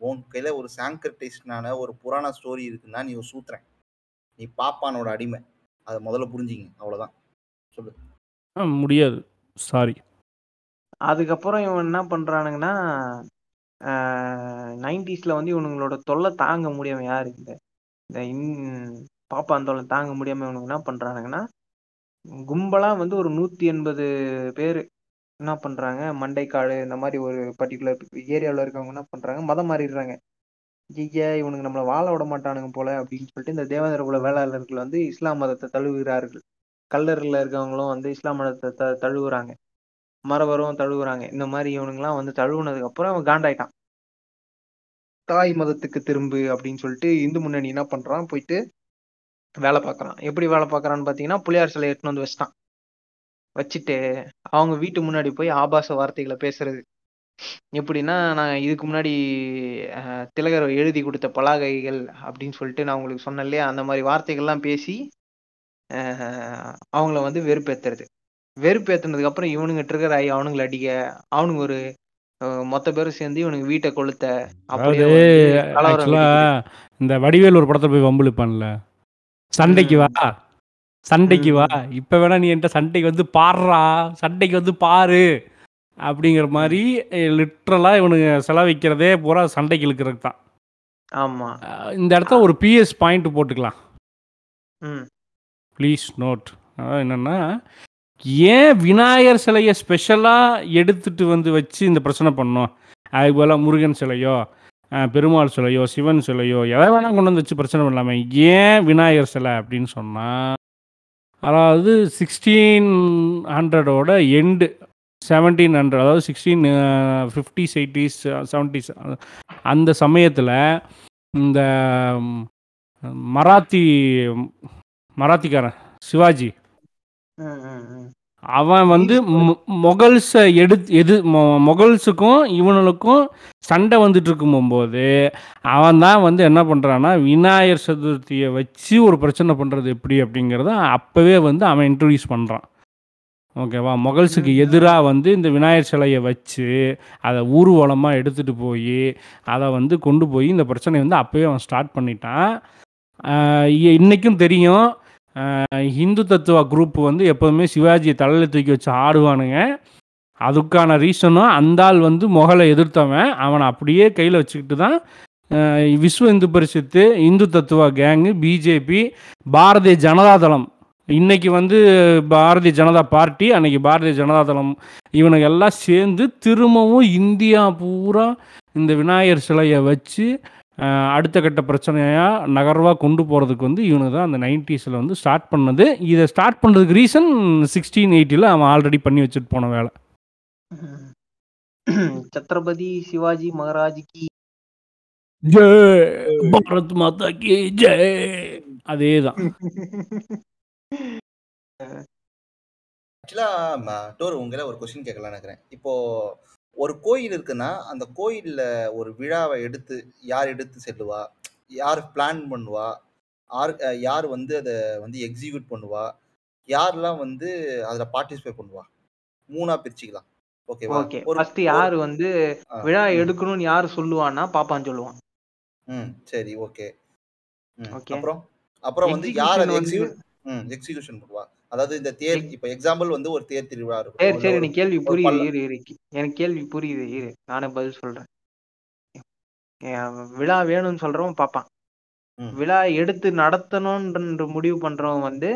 உன் கையில ஒரு சாங்கட்ரைஸ்னான ஒரு புராண ஸ்டோரி இருக்குன்னா நீ ஒரு சூத்திரன். நீ பாப்பானோட அடிமை. அதை முதல்ல புரிஞ்சுங்க அவ்வளவுதான். சொல்லு. ஆ, முடியாது. சாரி அதுக்கப்புறம் இவன் என்ன பண்றானுங்கன்னா நைன்டிஸ்ல வந்து இவனுங்களோட தொல்லை தாங்க முடியாம யாரு இந்த இந்த இன் பாப்பான் தொல்லை தாங்க முடியாம இவனுங்க என்ன பண்றானுங்கன்னா கும்பலா வந்து ஒரு நூத்தி எண்பது பேர் என்ன பண்றாங்க மண்டைக்காடு இந்த மாதிரி ஒரு பர்டிகுலர் ஏரியாவில் இருக்கவங்க என்ன பண்றாங்க மதம் மாறிடுறாங்க. ஐய இவனுங்க நம்மளை வாழ விட மாட்டானுங்க போல அப்படின்னு சொல்லிட்டு இந்த தேவேந்திர குல வேளாளர்கள் வந்து இஸ்லாம் மதத்தை தழுவுகிறார்கள். கல்லறில் இருக்கவங்களும் வந்து இஸ்லாம் மதத்தை த தழுவுறாங்க. மரபரும் தழுவுறாங்க. இந்த மாதிரி இவனுங்கெல்லாம் வந்து தழுவுனதுக்கு அப்புறம் அவன் காண்டாயிட்டான். தாய் மதத்துக்கு திரும்பு அப்படின்னு சொல்லிட்டு இந்து முன்னணி என்ன பண்றான்? போயிட்டு வேலை பார்க்குறான். எப்படி வேலை பார்க்கறான்னு பார்த்தீங்கன்னா புளியார் சிலை எடுத்துன்னு வந்து வச்சிட்டான். வச்சுட்டு அவங்க வீட்டு முன்னாடி போய் ஆபாச வார்த்தைகளை பேசுறது. எப்படின்னா நான் இதுக்கு முன்னாடி திலகர் எழுதி கொடுத்த பலகைகள் அப்படின்னு சொல்லிட்டு நான் உங்களுக்கு சொன்னேன் இல்லையா? அந்த மாதிரி வார்த்தைகள்லாம் பேசி அவங்கள வந்து வெறுப்பேத்துறது. வெறுப்பேத்துனதுக்கு அப்புறம் இவனுங்க ட்ரிகர் ஆகி அவனுங்களை அடிக்க அவனுங்க ஒரு மொத்த பேரும் சேர்ந்து இவனுக்கு வீட்டை கொளுத்த அப்படியே. இந்த வடிவேல் ஒரு படத்துல போய் வம்புழுப்பான்ல சண்டைக்கு வா சண்டைக்கு வா. இப்ப வேணா நீ என்கிட்ட சண்டைக்கு வந்து பாடுறா சண்டைக்கு வந்து பாரு. அப்படிங்கிற மாதிரி லிட்ரலா இவனுங்க செலவிக்கிறதே பூரா சண்டைக்கு இழுக்கிறதுக்கு தான். ஆமா. அஹ் இந்த இடத்துல ஒரு பிஎஸ் பாயிண்ட் போட்டுக்கலாம். ம். ப்ளீஸ் நோட் அதாவது என்னென்னா ஏன் விநாயகர் சிலையை ஸ்பெஷலாக எடுத்துட்டு வந்து வச்சு இந்த பிரச்சனை பண்ணோம்? அது போல் முருகன் சிலையோ பெருமாள் சிலையோ சிவன் சிலையோ எதை வேணால் கொண்டு வந்து வச்சு பிரச்சனை பண்ணலாமே. ஏன் விநாயகர் சிலை அப்படின்னு சொன்னால் அதாவது சிக்ஸ்டீன் ஹண்ட்ரடோட எண்டு செவன்டீன் ஹண்ட்ரட் அதாவது சிக்ஸ்டீன் ஃபிஃப்டிஸ் எயிட்டிஸ் செவன்டிஸ் அந்த சமயத்தில் இந்த மராத்தி மராத்திக்காரன் சிவாஜி. அவன் வந்து மொகல்ஸை எடுத்து எது மொ- மொகல்ஸுக்கும் இவனுக்கும் சண்டை வந்துட்டு இருக்கும்போது அவன் தான் வந்து என்ன பண்ணுறான்னா விநாயகர் சதுர்த்தியை வச்சு ஒரு பிரச்சனை பண்ணுறது எப்படி அப்படிங்கிறத அப்போவே வந்து அவன் இன்ட்ரடியூஸ் பண்ணுறான் ஓகேவா? மொகல்ஸுக்கு எதிராக வந்து இந்த விநாயகர் சிலையை வச்சு அதை ஊர்வலமாக எடுத்துகிட்டு போய் அதை வந்து கொண்டு போய் இந்த பிரச்சனையை வந்து அப்போயே அவன் ஸ்டார்ட் பண்ணிட்டான். இன்றைக்கும் இ- தெரியும். ஹிந்து தத்துவா குரூப் வந்து எப்போதுமே சிவாஜியை தலையில் தூக்கி வச்சு ஆடுவானுங்க. அதுக்கான ரீசனும் அந்த ஆள் வந்து முகலை எதிர்த்தவன். அவனை அப்படியே கையில் வச்சுக்கிட்டு தான் Vishwa Hindu Parishad Hindutva gang BJP Bharatiya ஜனதாதளம் இன்னைக்கு வந்து பாரதிய ஜனதா பார்ட்டி அன்னைக்கு பாரதிய ஜனதாதளம் இவனுங்க எல்லாம் சேர்ந்து திரும்பவும் இந்தியா பூரா இந்த விநாயகர் சிலையை வச்சு அடுத்த கட்ட பிரச்சனையாக நகர்வாக கொண்டு போகிறதுக்கு வந்து இவனுக்கு தான் அந்த நைன்டிஸில் வந்து ஸ்டார்ட் பண்ணது. இதை ஸ்டார்ட் பண்ணுறதுக்கு ரீசன் சிக்ஸ்டீன் எயிட்டியில் அவன் ஆல்ரெடி பண்ணி வச்சுட்டு போன வேலை. சத்ரபதி சிவாஜி மகாராஜ் கி ஜெய்! பாரத் மாதா கி ஜெய்! அதே தான் ஆக்சுவலா டோர் உங்களை ஒரு கொஸ்டின் கேட்கலாம்னு நினைக்கிறேன். இப்போ ஒரு கோயில் இருக்குன்னா அந்த கோயில்ல ஒரு விழாவை எடுத்து யார் எடுத்து செல்லுவா? யார் பிளான் பண்ணுவா? அஹ் யார் வந்து அதை வந்து எக்ஸிக்யூட் பண்ணுவா? யாரெல்லாம் வந்து அதுல பார்ட்டிசிபேட் பண்ணுவா? மூணா பிரிச்சுக்கலாம். ஓகேவா ஓகே ஒரு ஃபர்ஸ்ட் யாரு வந்து ஆ, விழா ம், எடுக்கணும்னு யாரு சொல்லுவான்னா பாப்பான்னு சொல்லுவான். ம். சரி ஓகே ம், Okay. அப்புறம்? அப்புறம் வந்து யார் அதை வந்து- எக்ஸிக்யூட் ம் எக்ஸிகியூஷன் பண்ணுவா அதாவது இந்த தேர் இப்போ எக்ஸாம்பிள் வந்து ஒரு தேர் திருவிழா இருக்கும். சரி சரி நீ கேள்வி புரியுது இரு இரு எனக்கு கேள்வி புரியுது இரு. நானே பதில் சொல்றேன். விழா வேணும்னு சொல்றவன் பாப்பான் ம். விழா எடுத்து நடத்தணும்ன்ற முடிவு பண்றவன் வந்து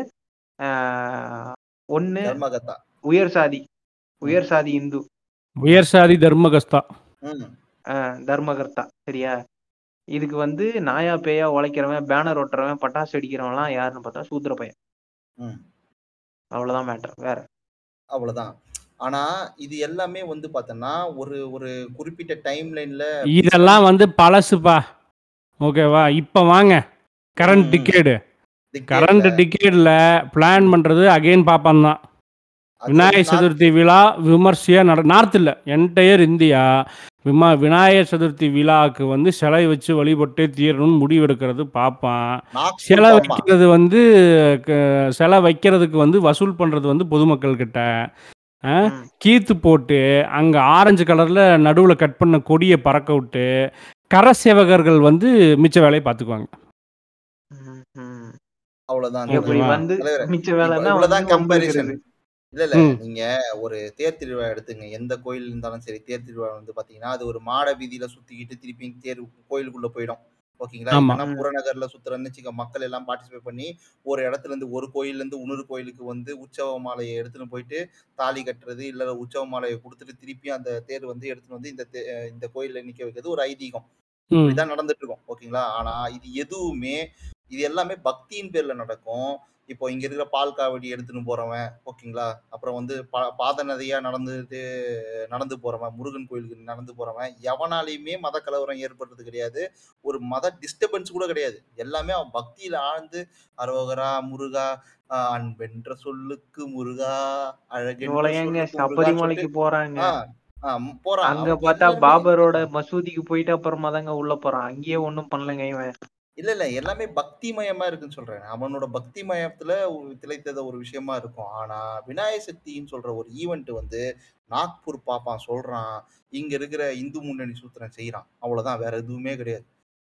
தர்மகத்தா. உயர் சாதி உயர் சாதி இந்து. உயர் சாதி தர்மகஸ்தா. தர்மகர்த்தா சரியா? இதுக்கு வந்து நாயா பேயா உழைக்கிறவன் பேனர் ஒட்டுறவன் பட்டாசு அடிக்கிறவன்லாம் யாருன்னு பார்த்தா சூத்திர பையன். ம். அவ்வளவுதான் மேட்டர் வேற. அவ்வளவுதான். ஆனா இது எல்லாமே வந்து பார்த்தோன்னா ஒரு ஒரு குறிப்பிட்ட டைம் லைன்ல இதெல்லாம் வந்து பழசுப்பா. ஓகேவா? இப்போ வாங்க. கரண்ட். டிக்கேடு கரண்ட் டிக்கேடில் பிளான் பண்ணுறது அகைன் பாப்பான் தான். விநாயகர் சதுர்த்தி விழா விமர்சையாக நட நார்த்தில் என்டையர் இந்தியா விமா விநாயகர் சதுர்த்தி விழாவுக்கு வந்து சிலை வச்சு வழிபட்டே தீரணும்னு முடிவெடுக்கிறது பார்ப்பான் சிலை வைக்கிறது வந்து க- சிலை வைக்கிறதுக்கு வந்து வசூல் பண்ணுறது வந்து பொதுமக்கள் கிட்ட. கீத்து போட்டு அங்கே ஆரஞ்சு கலரில் நடுவில் கட் பண்ண கொடியை பறக்க விட்டு கர சேவகர்கள் வந்து மிச்ச வேலையை பார்த்துக்குவாங்க? வந்து தலைவரே, மிச்ச இவ்வளவுதான் வந்து கம்பேரிசன். இல்ல இல்ல. நீங்க ஒரு தேர் திருவிழா எடுத்துங்க. எந்த கோயில் இருந்தாலும் சரி தேர் திருவிழா வந்து பாத்தீங்கன்னா அது ஒரு மாட வீதியில சுத்திக்கிட்டு திருப்பி தேர் கோயிலுக்குள்ள போயிடும். ஓகேங்களா? ம். புறநகர்ல சுத்துறன்னு வச்சுக்க மக்கள் எல்லாம் பார்ட்டிசிபேட் பண்ணி ஒரு இடத்துல இருந்து ஒரு கோயில்ல இருந்து இன்னொரு கோயிலுக்கு வந்து உற்சவ மாலையை எடுத்துன்னு போயிட்டு தாலி கட்டுறது இல்ல உற்சவ மாலையை கொடுத்துட்டு திருப்பி அந்த தேர் வந்து எடுத்துன்னு வந்து இந்த தே- இந்த கோயில்ல நிக்க வைக்கிறது ஒரு ஐதீகம். இப்படிதான் நடந்துட்டு இருக்கும். ஓகேங்களா? ஆனா இது எதுவுமே இது எல்லாமே பக்தியின் பேர்ல நடக்கும். இப்போ இங்க இருக்கிற பால் காவடி எடுத்துன்னு போறவன் ஓகேங்களா? அப்புறம் வந்து பா- பாத நதியா நடந்துட்டு நடந்து போறவன் முருகன் கோயிலுக்கு நடந்து போறவன் எவனாலையுமே மத கலவரம் ஏற்படுறது கிடையாது. ஒரு மத டிஸ்டர்பன்ஸ் கூட கிடையாது. எல்லாமே அவன் பக்தியில ஆழ்ந்து அரோகரா முருகா அன்பென்ற சொல்லுக்கு முருகா சொல்லிட்டு சபரிமலைக்கு போறாங்க. போறான். அங்க பார்த்தா பாபரோட மசூதிக்கு போயிட்டு அப்புறமா தாங்க உள்ள போறான். அங்கேயே ஒண்ணும் பண்ணலங்க இவன். இல்ல இல்ல. எல்லாமே பக்தி மயமா இருக்குன்னு சொல்றேன். அவனோட பக்தி மயத்துல ஒரு திளைத்தத ஒரு விஷயமா இருக்கும். ஆனா விநாயக சக்தின்னு சொல்ற ஒரு ஈவெண்ட் வந்து நாக்பூர் பாப்பான் சொல்றான். இங்க இருக்கிற இந்து முன்னணி சூத்திரன் செய்யறான் அவ்வளவுதான். வேற எதுவுமே கிடையாது.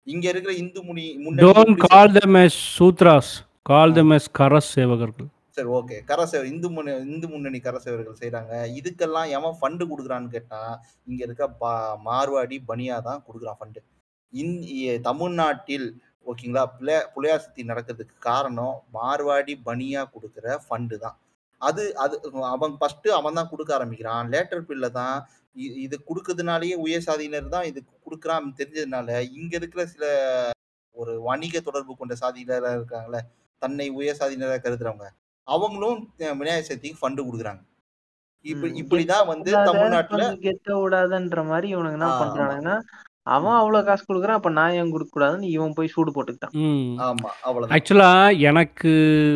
இங்க இருக்கிற இந்து முனி Munnani call them as Shudras call them as கரஸ் சேவகர்கள் சரி ஓகே. கரசேவர் இந்து முன்னணி இந்து முன்னணி கரசேவர்கள் செய்றாங்க. இதுக்கெல்லாம் எவன் ஃபண்டு கொடுக்குறான்னு கேட்டா இங்க இருக்க பா மார்வாடி பனியா தான் கொடுக்குறான் ஃபண்டு இந் தமிழ்நாட்டில் ஓகேங்களா புலையா புலையார் சக்தி நடக்கிறதுக்கு காரணம் மார்வாடி பனியா கொடுக்குற ஃபண்டு தான் அது அது அவன் ஃபர்ஸ்ட் அவன் தான் கொடுக்க ஆரம்பிக்கிறான் லேட்டர் பில்ல தான் இது கொடுக்கறதுனாலயே உயர் சாதியினர் தான் இது கொடுக்குறான் தெரிஞ்சதுனால இங்க இருக்கிற சில ஒரு வணிக தொடர்பு கொண்ட சாதியினரா இருக்காங்கல்ல தன்னை உயர் சாதியினரா கருதுறவங்க அவங்களும் விநாயகர் சதுர்த்திக்கு ஃபண்டு கொடுக்குறாங்க இப்படி. இப்படிதான் வந்து தமிழ்நாட்டுல கெத்த விடாதன்ற மாதிரி இவனுங்க என்ன. பண்றானுங்கன்னா அவன் அவ்வளவு காசு கொடுக்குறான் அப்ப நான் ஏன் கொடுக்க கூடாதுன்னு இவன் போய் சூடு போட்டுக்கிட்டான். ம். ஆமா அவ்வளவுதான். ஆக்சுவலாக எனக்கு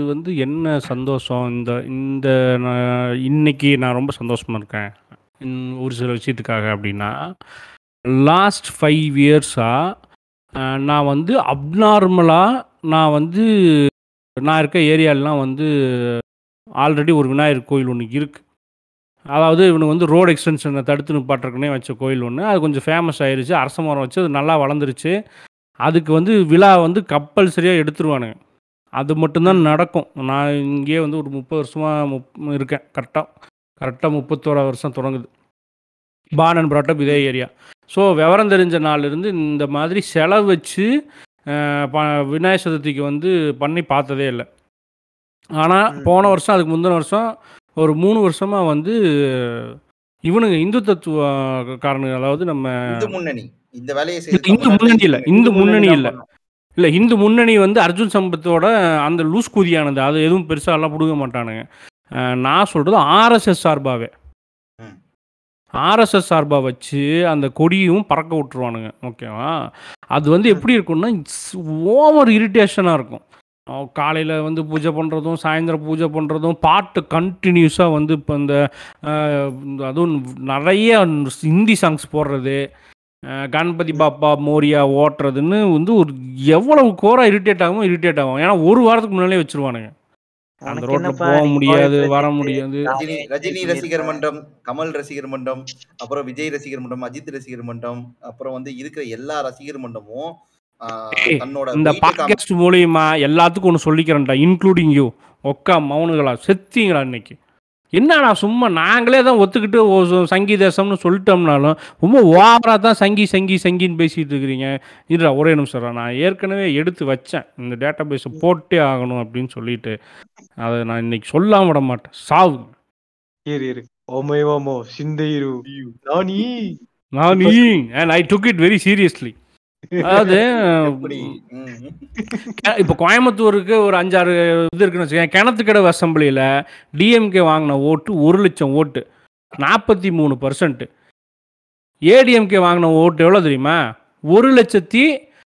வந்து என்ன சந்தோஷம்? இந்த இந்த நான் இன்னைக்கு நான் ரொம்ப சந்தோஷமாக இருக்கேன். ஒரு சில விஷயத்துக்காக அப்படின்னா லாஸ்ட் ஃபைவ் இயர்ஸாக நான் வந்து அப்நார்மலாக நான் வந்து நான் இருக்க ஏரியாலலாம் வந்து ஆல்ரெடி ஒரு விநாயகர் கோயில் ஒன்று இருக்குது அதாவது இவனுக்கு வந்து ரோடு எக்ஸ்டென்ஷனை தடுத்து நிப்பாட்டுறக்குனே வச்ச கோயில் ஒன்று அது கொஞ்சம் ஃபேமஸ் ஆயிருச்சு. அரச மரம் வச்சு அது நல்லா வளர்ந்துருச்சு. அதுக்கு வந்து விழா வந்து கம்பல்சரியாக எடுத்துருவானுங்க. அது மட்டும்தான் நடக்கும். நான் இங்கேயே வந்து ஒரு முப்பது வருஷமாக முப் இருக்கேன். கரெக்டாக கரெக்டாக முப்பத்தோரா வருஷம் தொடங்குது. Born and brought up area so விவரம் தெரிஞ்ச நாள்லேருந்து இந்த மாதிரி செலவு வச்சு ப விநாயகர் சதுர்த்திக்கு வந்து பண்ணி பார்த்ததே இல்லை. ஆனால். போன வருஷம் அதுக்கு முந்தின வருஷம் ஒரு மூணு வருஷமாக வந்து இவனுங்க இந்து தத்துவ காரணங்க அதாவது நம்ம இந்து முன்னணி. இந்த வேலையை செய்து இந்து முன்னணி இல்லை இந்து முன்னணி இல்லை இல்லை இந்து முன்னணி வந்து அர்ஜுன் சம்பத்தோட அந்த லூஸ் குதியானது அது எதுவும் பெருசாக எல்லாம் பிடுங்க மாட்டானுங்க. நான் சொல்கிறது ஆர்எஸ்எஸ் சார்பாகவே ம். ஆர்எஸ்எஸ் சார்பாக வச்சு அந்த கொடியும் பறக்க விட்டுருவானுங்க ஓகேவா? அது வந்து எப்படி இருக்கும்னா ஓவர் இரிட்டேஷனாக இருக்கும். காலையில் வந்து பூஜை பண்ணுறதும் சாயந்தரம் பூஜை பண்ணுறதும் பாட்டு கண்டினியூஸாக வந்து இப்போ இந்த அதுவும் நிறைய ஹிந்தி சாங்ஸ் போடுறது கணபதி பாப்பா மோரியா ஓட்டுறதுன்னு வந்து ஒரு எவ்வளவு கோரா இரிட்டேட் ஆகும் இரிட்டேட் ஆகும். ஏன்னா ஒரு வாரத்துக்கு முன்னாலே வச்சிருவானுங்க. அந்த ரோட்ல போக முடியாது வர முடியாது. ரஜினி. ரசிகர் மன்றம் கமல் ரசிகர் மன்றம் அப்புறம் விஜய் ரசிகர் மன்றம் அஜித் ரசிகர் மன்றம் அப்புறம் வந்து இருக்கிற எல்லா ரசிகர் மன்றமும் இந்த பாட்காஸ்ட் மூலியமா எல்லாத்துக்கும் ஒன்று சொல்லிக்கிறேன்டா இன்க்ளூடிங் யூ ஒக்கா மௌனுகளா செத்தீங்களா இன்னைக்கு? என்னடா சும்மா நாங்களே தான் ஒத்துக்கிட்டு சங்கி தேசம்னு சொல்லிட்டோம்னாலும் ரொம்ப ஓவராக தான் சங்கி சங்கி சங்கின்னு பேசிட்டு இருக்கிறீங்க. இருடா ஒரே நிமிஷம் நான் ஏற்கனவே எடுத்து வச்சேன். இந்த டேட்டா பேஸை போட்டே ஆகணும் அப்படின்னு சொல்லிட்டு. அதை நான் இன்னைக்கு சொல்லாம விட மாட்டேன். சாவு. இரு இரு. ஓமோ சிந்தையிரு. நானி. நான். And I took it very seriously அதாவது இப்போ கோயம்புத்தூருக்கு ஒரு அஞ்சாறு இது இருக்குன்னு வச்சுக்கோங்க கிணத்துக்கடவு அசம்பிளியில் டிஎம்கே வாங்கின ஓட்டு ஒரு லட்சம் ஓட்டு. நாற்பத்தி மூணு பர்சன்ட் ஏடிஎம்கே வாங்கின ஓட்டு எவ்வளோ தெரியுமா? ஒரு லட்சத்தி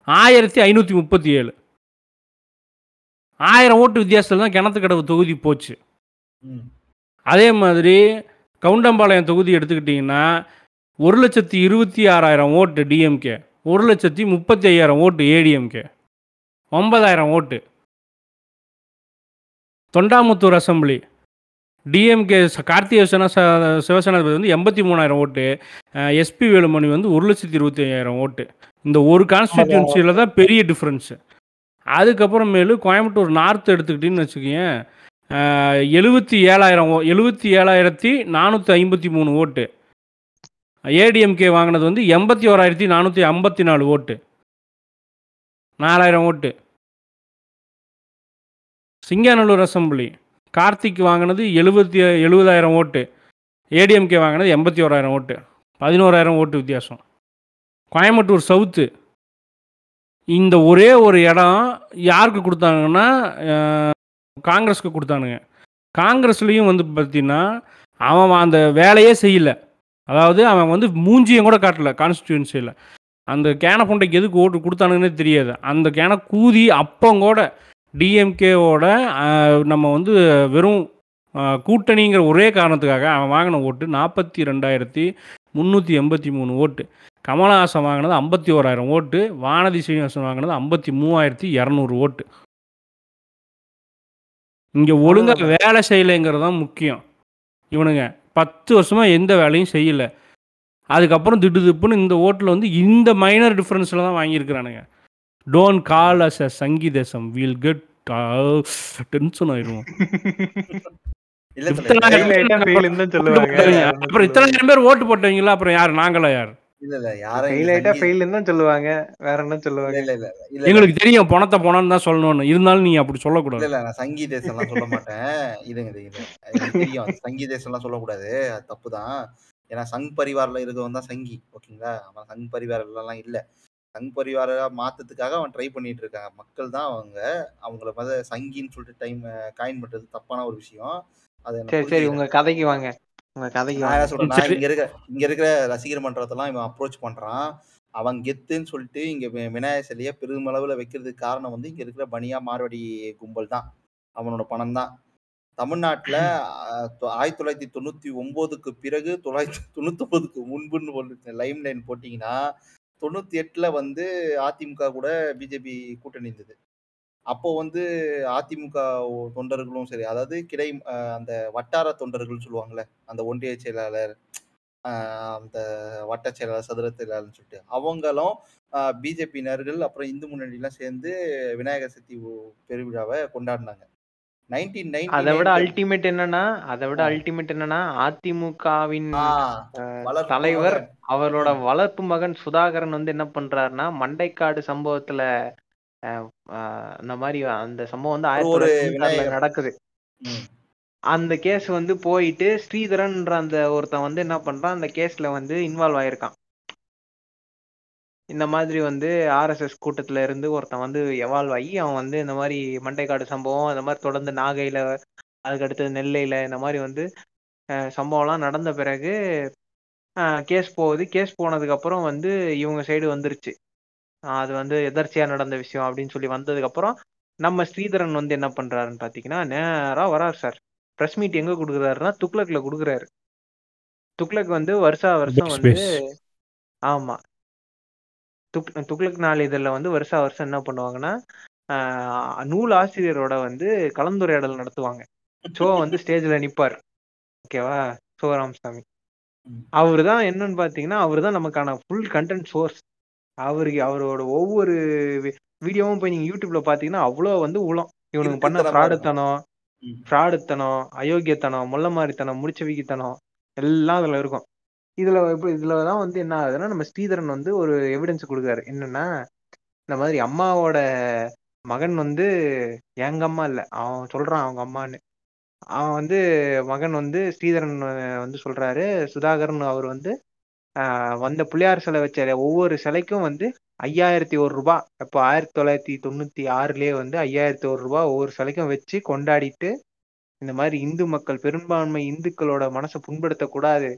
ஆயிரத்தி ஐநூற்றி முப்பத்தி ஏழு ஆயிரம் ஓட்டு வித்தியாசத்தில் தான் கிணத்துக்கடவு தொகுதி போச்சு. அதே மாதிரி கவுண்டம்பாளையம் தொகுதி எடுத்துக்கிட்டிங்கன்னா ஒரு லட்சத்தி இருபத்தி ஆறாயிரம் ஓட்டு டிஎம்கே ஒரு லட்சத்தி முப்பத்தி ஐயாயிரம் ஓட்டு ஏடிஎம்கே ஒன்பதாயிரம் ஓட்டு. தொண்டாமுத்தூர் அசம்பிளி. டிஎம்கே கார்த்திகை சிவசேனா சிவசேனாதிபதி வந்து எண்பத்தி மூணாயிரம் ஓட்டு. எஸ்பி வேலுமணி வந்து ஒரு லட்சத்தி இருபத்தி ஐயாயிரம் ஓட்டு. இந்த ஒரு கான்ஸ்டிடியூன்சியில் தான் பெரிய டிஃப்ரென்ஸு அதுக்கப்புறமேலு கோயம்புத்தூர் நார்த் எடுத்துக்கிட்டின்னு வச்சுக்கோங்க எழுபத்தி ஏழாயிரம் எழுபத்தி ஏழாயிரத்தி நானூற்றி ஐம்பத்தி மூணு ஓட்டு. ஏடிஎம்கே வாங்கினது வந்து எண்பத்தி ஓராயிரத்தி நானூற்றி ஐம்பத்தி நாலு ஓட்டு. நாலாயிரம் ஓட்டு. சிங்காநல்லூர் அசம்பிளி. கார்த்திக் வாங்கினது எழுபத்தி எழுபதாயிரம் ஓட்டு. ஏடிஎம்கே வாங்கினது எண்பத்தி ஓராயிரம் ஓட்டு. பதினோராயிரம் ஓட்டு வித்தியாசம். கோயம்புத்தூர் சவுத்து. இந்த ஒரே ஒரு இடம் யாருக்கு கொடுத்தாங்கன்னா காங்கிரஸ்க்கு கொடுத்தானுங்க. காங்கிரஸ்லேயும் வந்து பார்த்திங்கன்னா அவன் அந்த வேலையே செய்யல. அதாவது அவன் வந்து மூஞ்சியும் கூட காட்டல கான்ஸ்டியூன்சியில் அந்த கேன புண்டைக்கு எதுக்கு ஓட்டு கொடுத்தானுங்கன்னே தெரியாது. அந்த கேன கூதி அப்பங்கூட டிஎம்கேவோட நம்ம வந்து வெறும் கூட்டணிங்கிற ஒரே காரணத்துக்காக அவன் வாங்கின ஓட்டு நாற்பத்தி ரெண்டாயிரத்தி முந்நூற்றி எண்பத்தி மூணு ஓட்டு. கமலஹாசன் வாங்கினது ஐம்பத்தி ஓராயிரம் ஓட்டு. வானதி சீனிவாசன் வாங்கினது ஐம்பத்தி மூவாயிரத்தி இரநூறு ஓட்டு. இங்கே ஒழுங்காக வேலை செய்யலைங்கிறது தான் முக்கியம். இவனுங்க. பத்து வருஷமாக எந்த வேலையும் செய்யலை. அதுக்கப்புறம் திட்டு திப்புன்னு இந்த ஓட்டில் வந்து இந்த மைனர் டிஃப்ரென்ஸில் தான் வாங்கியிருக்கிறானுங்க. டோன்ட் கால் அஸ் அ சங்கீதேசம். வில் கெட் டென்ஷன் ஆயிடுவோம் இத்தனை. அப்புறம் இத்தனாயிரம் பேர் ஓட்டு போட்டவங்களா? அப்புறம் யார்? நாங்களா யார்? இல்ல இல்ல யாரும் ஃபெயில் ஆயிட்டா ஃபெயில்னு தான் சொல்லுவாங்க. வேற என்ன சொல்லுவாங்க? இல்ல இல்ல இல்ல. இல்ல எங்களுக்கு தெரியும் பணத்தை போனான்னு தான் சொல்லணும்னு. இருந்தாலும் நீங்க அப்படி இல்ல சொல்லக்கூடாது. இல்ல நான் சங்கி தேசம் எல்லாம் சொல்ல மாட்டேன். இருங்க எனக்கு தெரியும் அது சங்கி தேசம் எல்லாம் சொல்லக்கூடாது. அது தப்பு தான். ஏன்னா சங் பரிவாரில் இருக்கவன் தான் சங்கி ஓகேங்களா? அவன் சங் பரிவாரெல்லாம் இல்ல. சங் பரிவார மாத்தத்துக்காக அவன் ட்ரை பண்ணிட்டு இருக்காங்க. மக்கள் தான் அவங்க. அவங்கள வந்து சங்கின்னு சொல்லிட்டு டைம் காயின் பண்றது தப்பான ஒரு விஷயம். அதை சரி சரி உங்க கதைக்கு வாங்க. உங்க கதைக்கு நான் இங்க இருக்க இங்க இருக்கிற ரசிகர் மன்றத்தெல்லாம் இவன் அப்ரோச் பண்றான். அவன் கெத்துன்னு சொல்லிட்டு இங்க விநாயகர் சிலையை பெருமளவுல வைக்கிறதுக்கு காரணம் வந்து இங்க இருக்கிற பனியா மார்வாடி கும்பல் தான். அவனோட பணம் தான். தமிழ்நாட்டுல ஆயிரத்தி தொள்ளாயிரத்தி தொண்ணூத்தி ஒன்பதுக்கு பிறகு தொள்ளாயிரத்தி தொண்ணூத்தி ஒன்பதுக்கு முன்புன்னு ஒரு லைம் லைன் போட்டீங்கன்னா தொண்ணூத்தி எட்டுல வந்து அதிமுக கூட பிஜேபி கூட்டணி இருந்தது. அப்போ வந்து அதிமுக தொண்டர்களும் சரி அதாவது கிடை அந்த வட்டார தொண்டர்கள் சொல்லுவாங்கல்ல அந்த ஒன்றிய செயலாளர் அந்த வட்ட செயலாளர் சதுர செயலாளர்னு சொல்லிட்டு அவங்களும் பிஜேபியினர்கள் அப்புறம் இந்து முன்னணிலாம் சேர்ந்து விநாயகர் உ- பெருவிழாவை கொண்டாடினாங்க. அதை விட அல்டிமேட் என்னன்னா அதை விட அல்டிமேட் என்னன்னா அதிமுகவின் தலைவர் அவரோட வளர்ப்பு மகன் சுதாகரன் வந்து என்ன பண்றாருன்னா மண்டைக்காடு சம்பவத்துல இந்த மாதிரி அந்த சம்பவம் வந்து ஆயிரத்தி தொள்ளாயிரத்தி நடக்குது. அந்த கேஸ் வந்து போயிட்டு ஸ்ரீதரன்ற அந்த ஒருத்தன் வந்து என்ன பண்றான் அந்த கேஸ்ல வந்து இன்வால்வ் ஆயிருக்கான். இந்த மாதிரி வந்து ஆர்எஸ்எஸ் கூட்டத்துல இருந்து ஒருத்தன் வந்து எவால்வ் ஆகி அவன் வந்து இந்த மாதிரி மண்டைக்காடு சம்பவம் இந்த மாதிரி தொடர்ந்து நாகையில அதுக்கு அடுத்தது நெல்லையில இந்த மாதிரி வந்து சம்பவம்லாம் நடந்த பிறகு கேஸ் போகுது. கேஸ் போனதுக்கு அப்புறம் வந்து இவங்க சைடு வந்துருச்சு. அது வந்து எதர்ச்சியா நடந்த விஷயம் அப்படின்னு சொல்லி வந்ததுக்கு அப்புறம் நம்ம ஸ்ரீதரன் வந்து என்ன பண்றாருன்னு பாத்தீங்கன்னா நேரா வராரு சார் பிரஸ் மீட் எங்க கொடுக்குறாருன்னா துக்ளக்ல கொடுக்குறாரு. துக்ளக் வந்து வருஷா வருஷம் வந்து ஆமா. துக் துக்ளக் நாளிதழில் வந்து வருஷா வருஷம் என்ன பண்ணுவாங்கன்னா ஆஹ் நூல் ஆசிரியரோட வந்து கலந்துரையாடல் நடத்துவாங்க. ஷோ வந்து ஸ்டேஜ்ல நிப்பார். ஓகேவா சிவராமசாமி ம். அவரு தான் என்னன்னு பாத்தீங்கன்னா அவரு தான் நமக்கான ஃபுல் கண்டென்ட் சோர்ஸ் அவருக்கு அவரோட ஒவ்வொரு வீடியோவும் போய் நீங்க யூடியூப்ல பாத்தீங்கன்னா அவ்வளோ வந்து உளம். இவனுக்கு பண்ண ஃப்ராடுத்தனம். ஃப்ராடுத்தனம் அயோக்கியத்தனம் முள்ளமாரித்தனம் முடிச்சவிக்கித்தனம் எல்லாம் அதுல இருக்கும். இதுல இப்ப இதுல தான் வந்து என்ன ஆகுதுன்னா நம்ம ஸ்ரீதரன் வந்து ஒரு எவிடன்ஸ் கொடுக்குறாரு. என்னன்னா இந்த மாதிரி அம்மாவோட மகன் வந்து எங்க அம்மா இல்ல. அவன் சொல்றான் அவங்க அம்மான்னு. அவன் வந்து மகன் வந்து ஸ்ரீதரன் வந்து சொல்றாரு. சுதாகரன் அவர் வந்து வந்த பிள்ளையார் சிலை வச்ச ஒவ்வொரு சிலைக்கும் வந்து ஐயாயிரத்தி ஒரு ரூபாய் இப்போ ஆயிரத்தி தொள்ளாயிரத்தி தொண்ணூத்தி ஆறுலயே வந்து ஐயாயிரத்தி ஒரு ரூபாய் ஒவ்வொரு சிலைக்கும் வச்சு கொண்டாடிட்டு இந்த மாதிரி இந்து மக்கள் பெரும்பான்மை இந்துக்களோட மனசை புண்படுத்தக்கூடாது.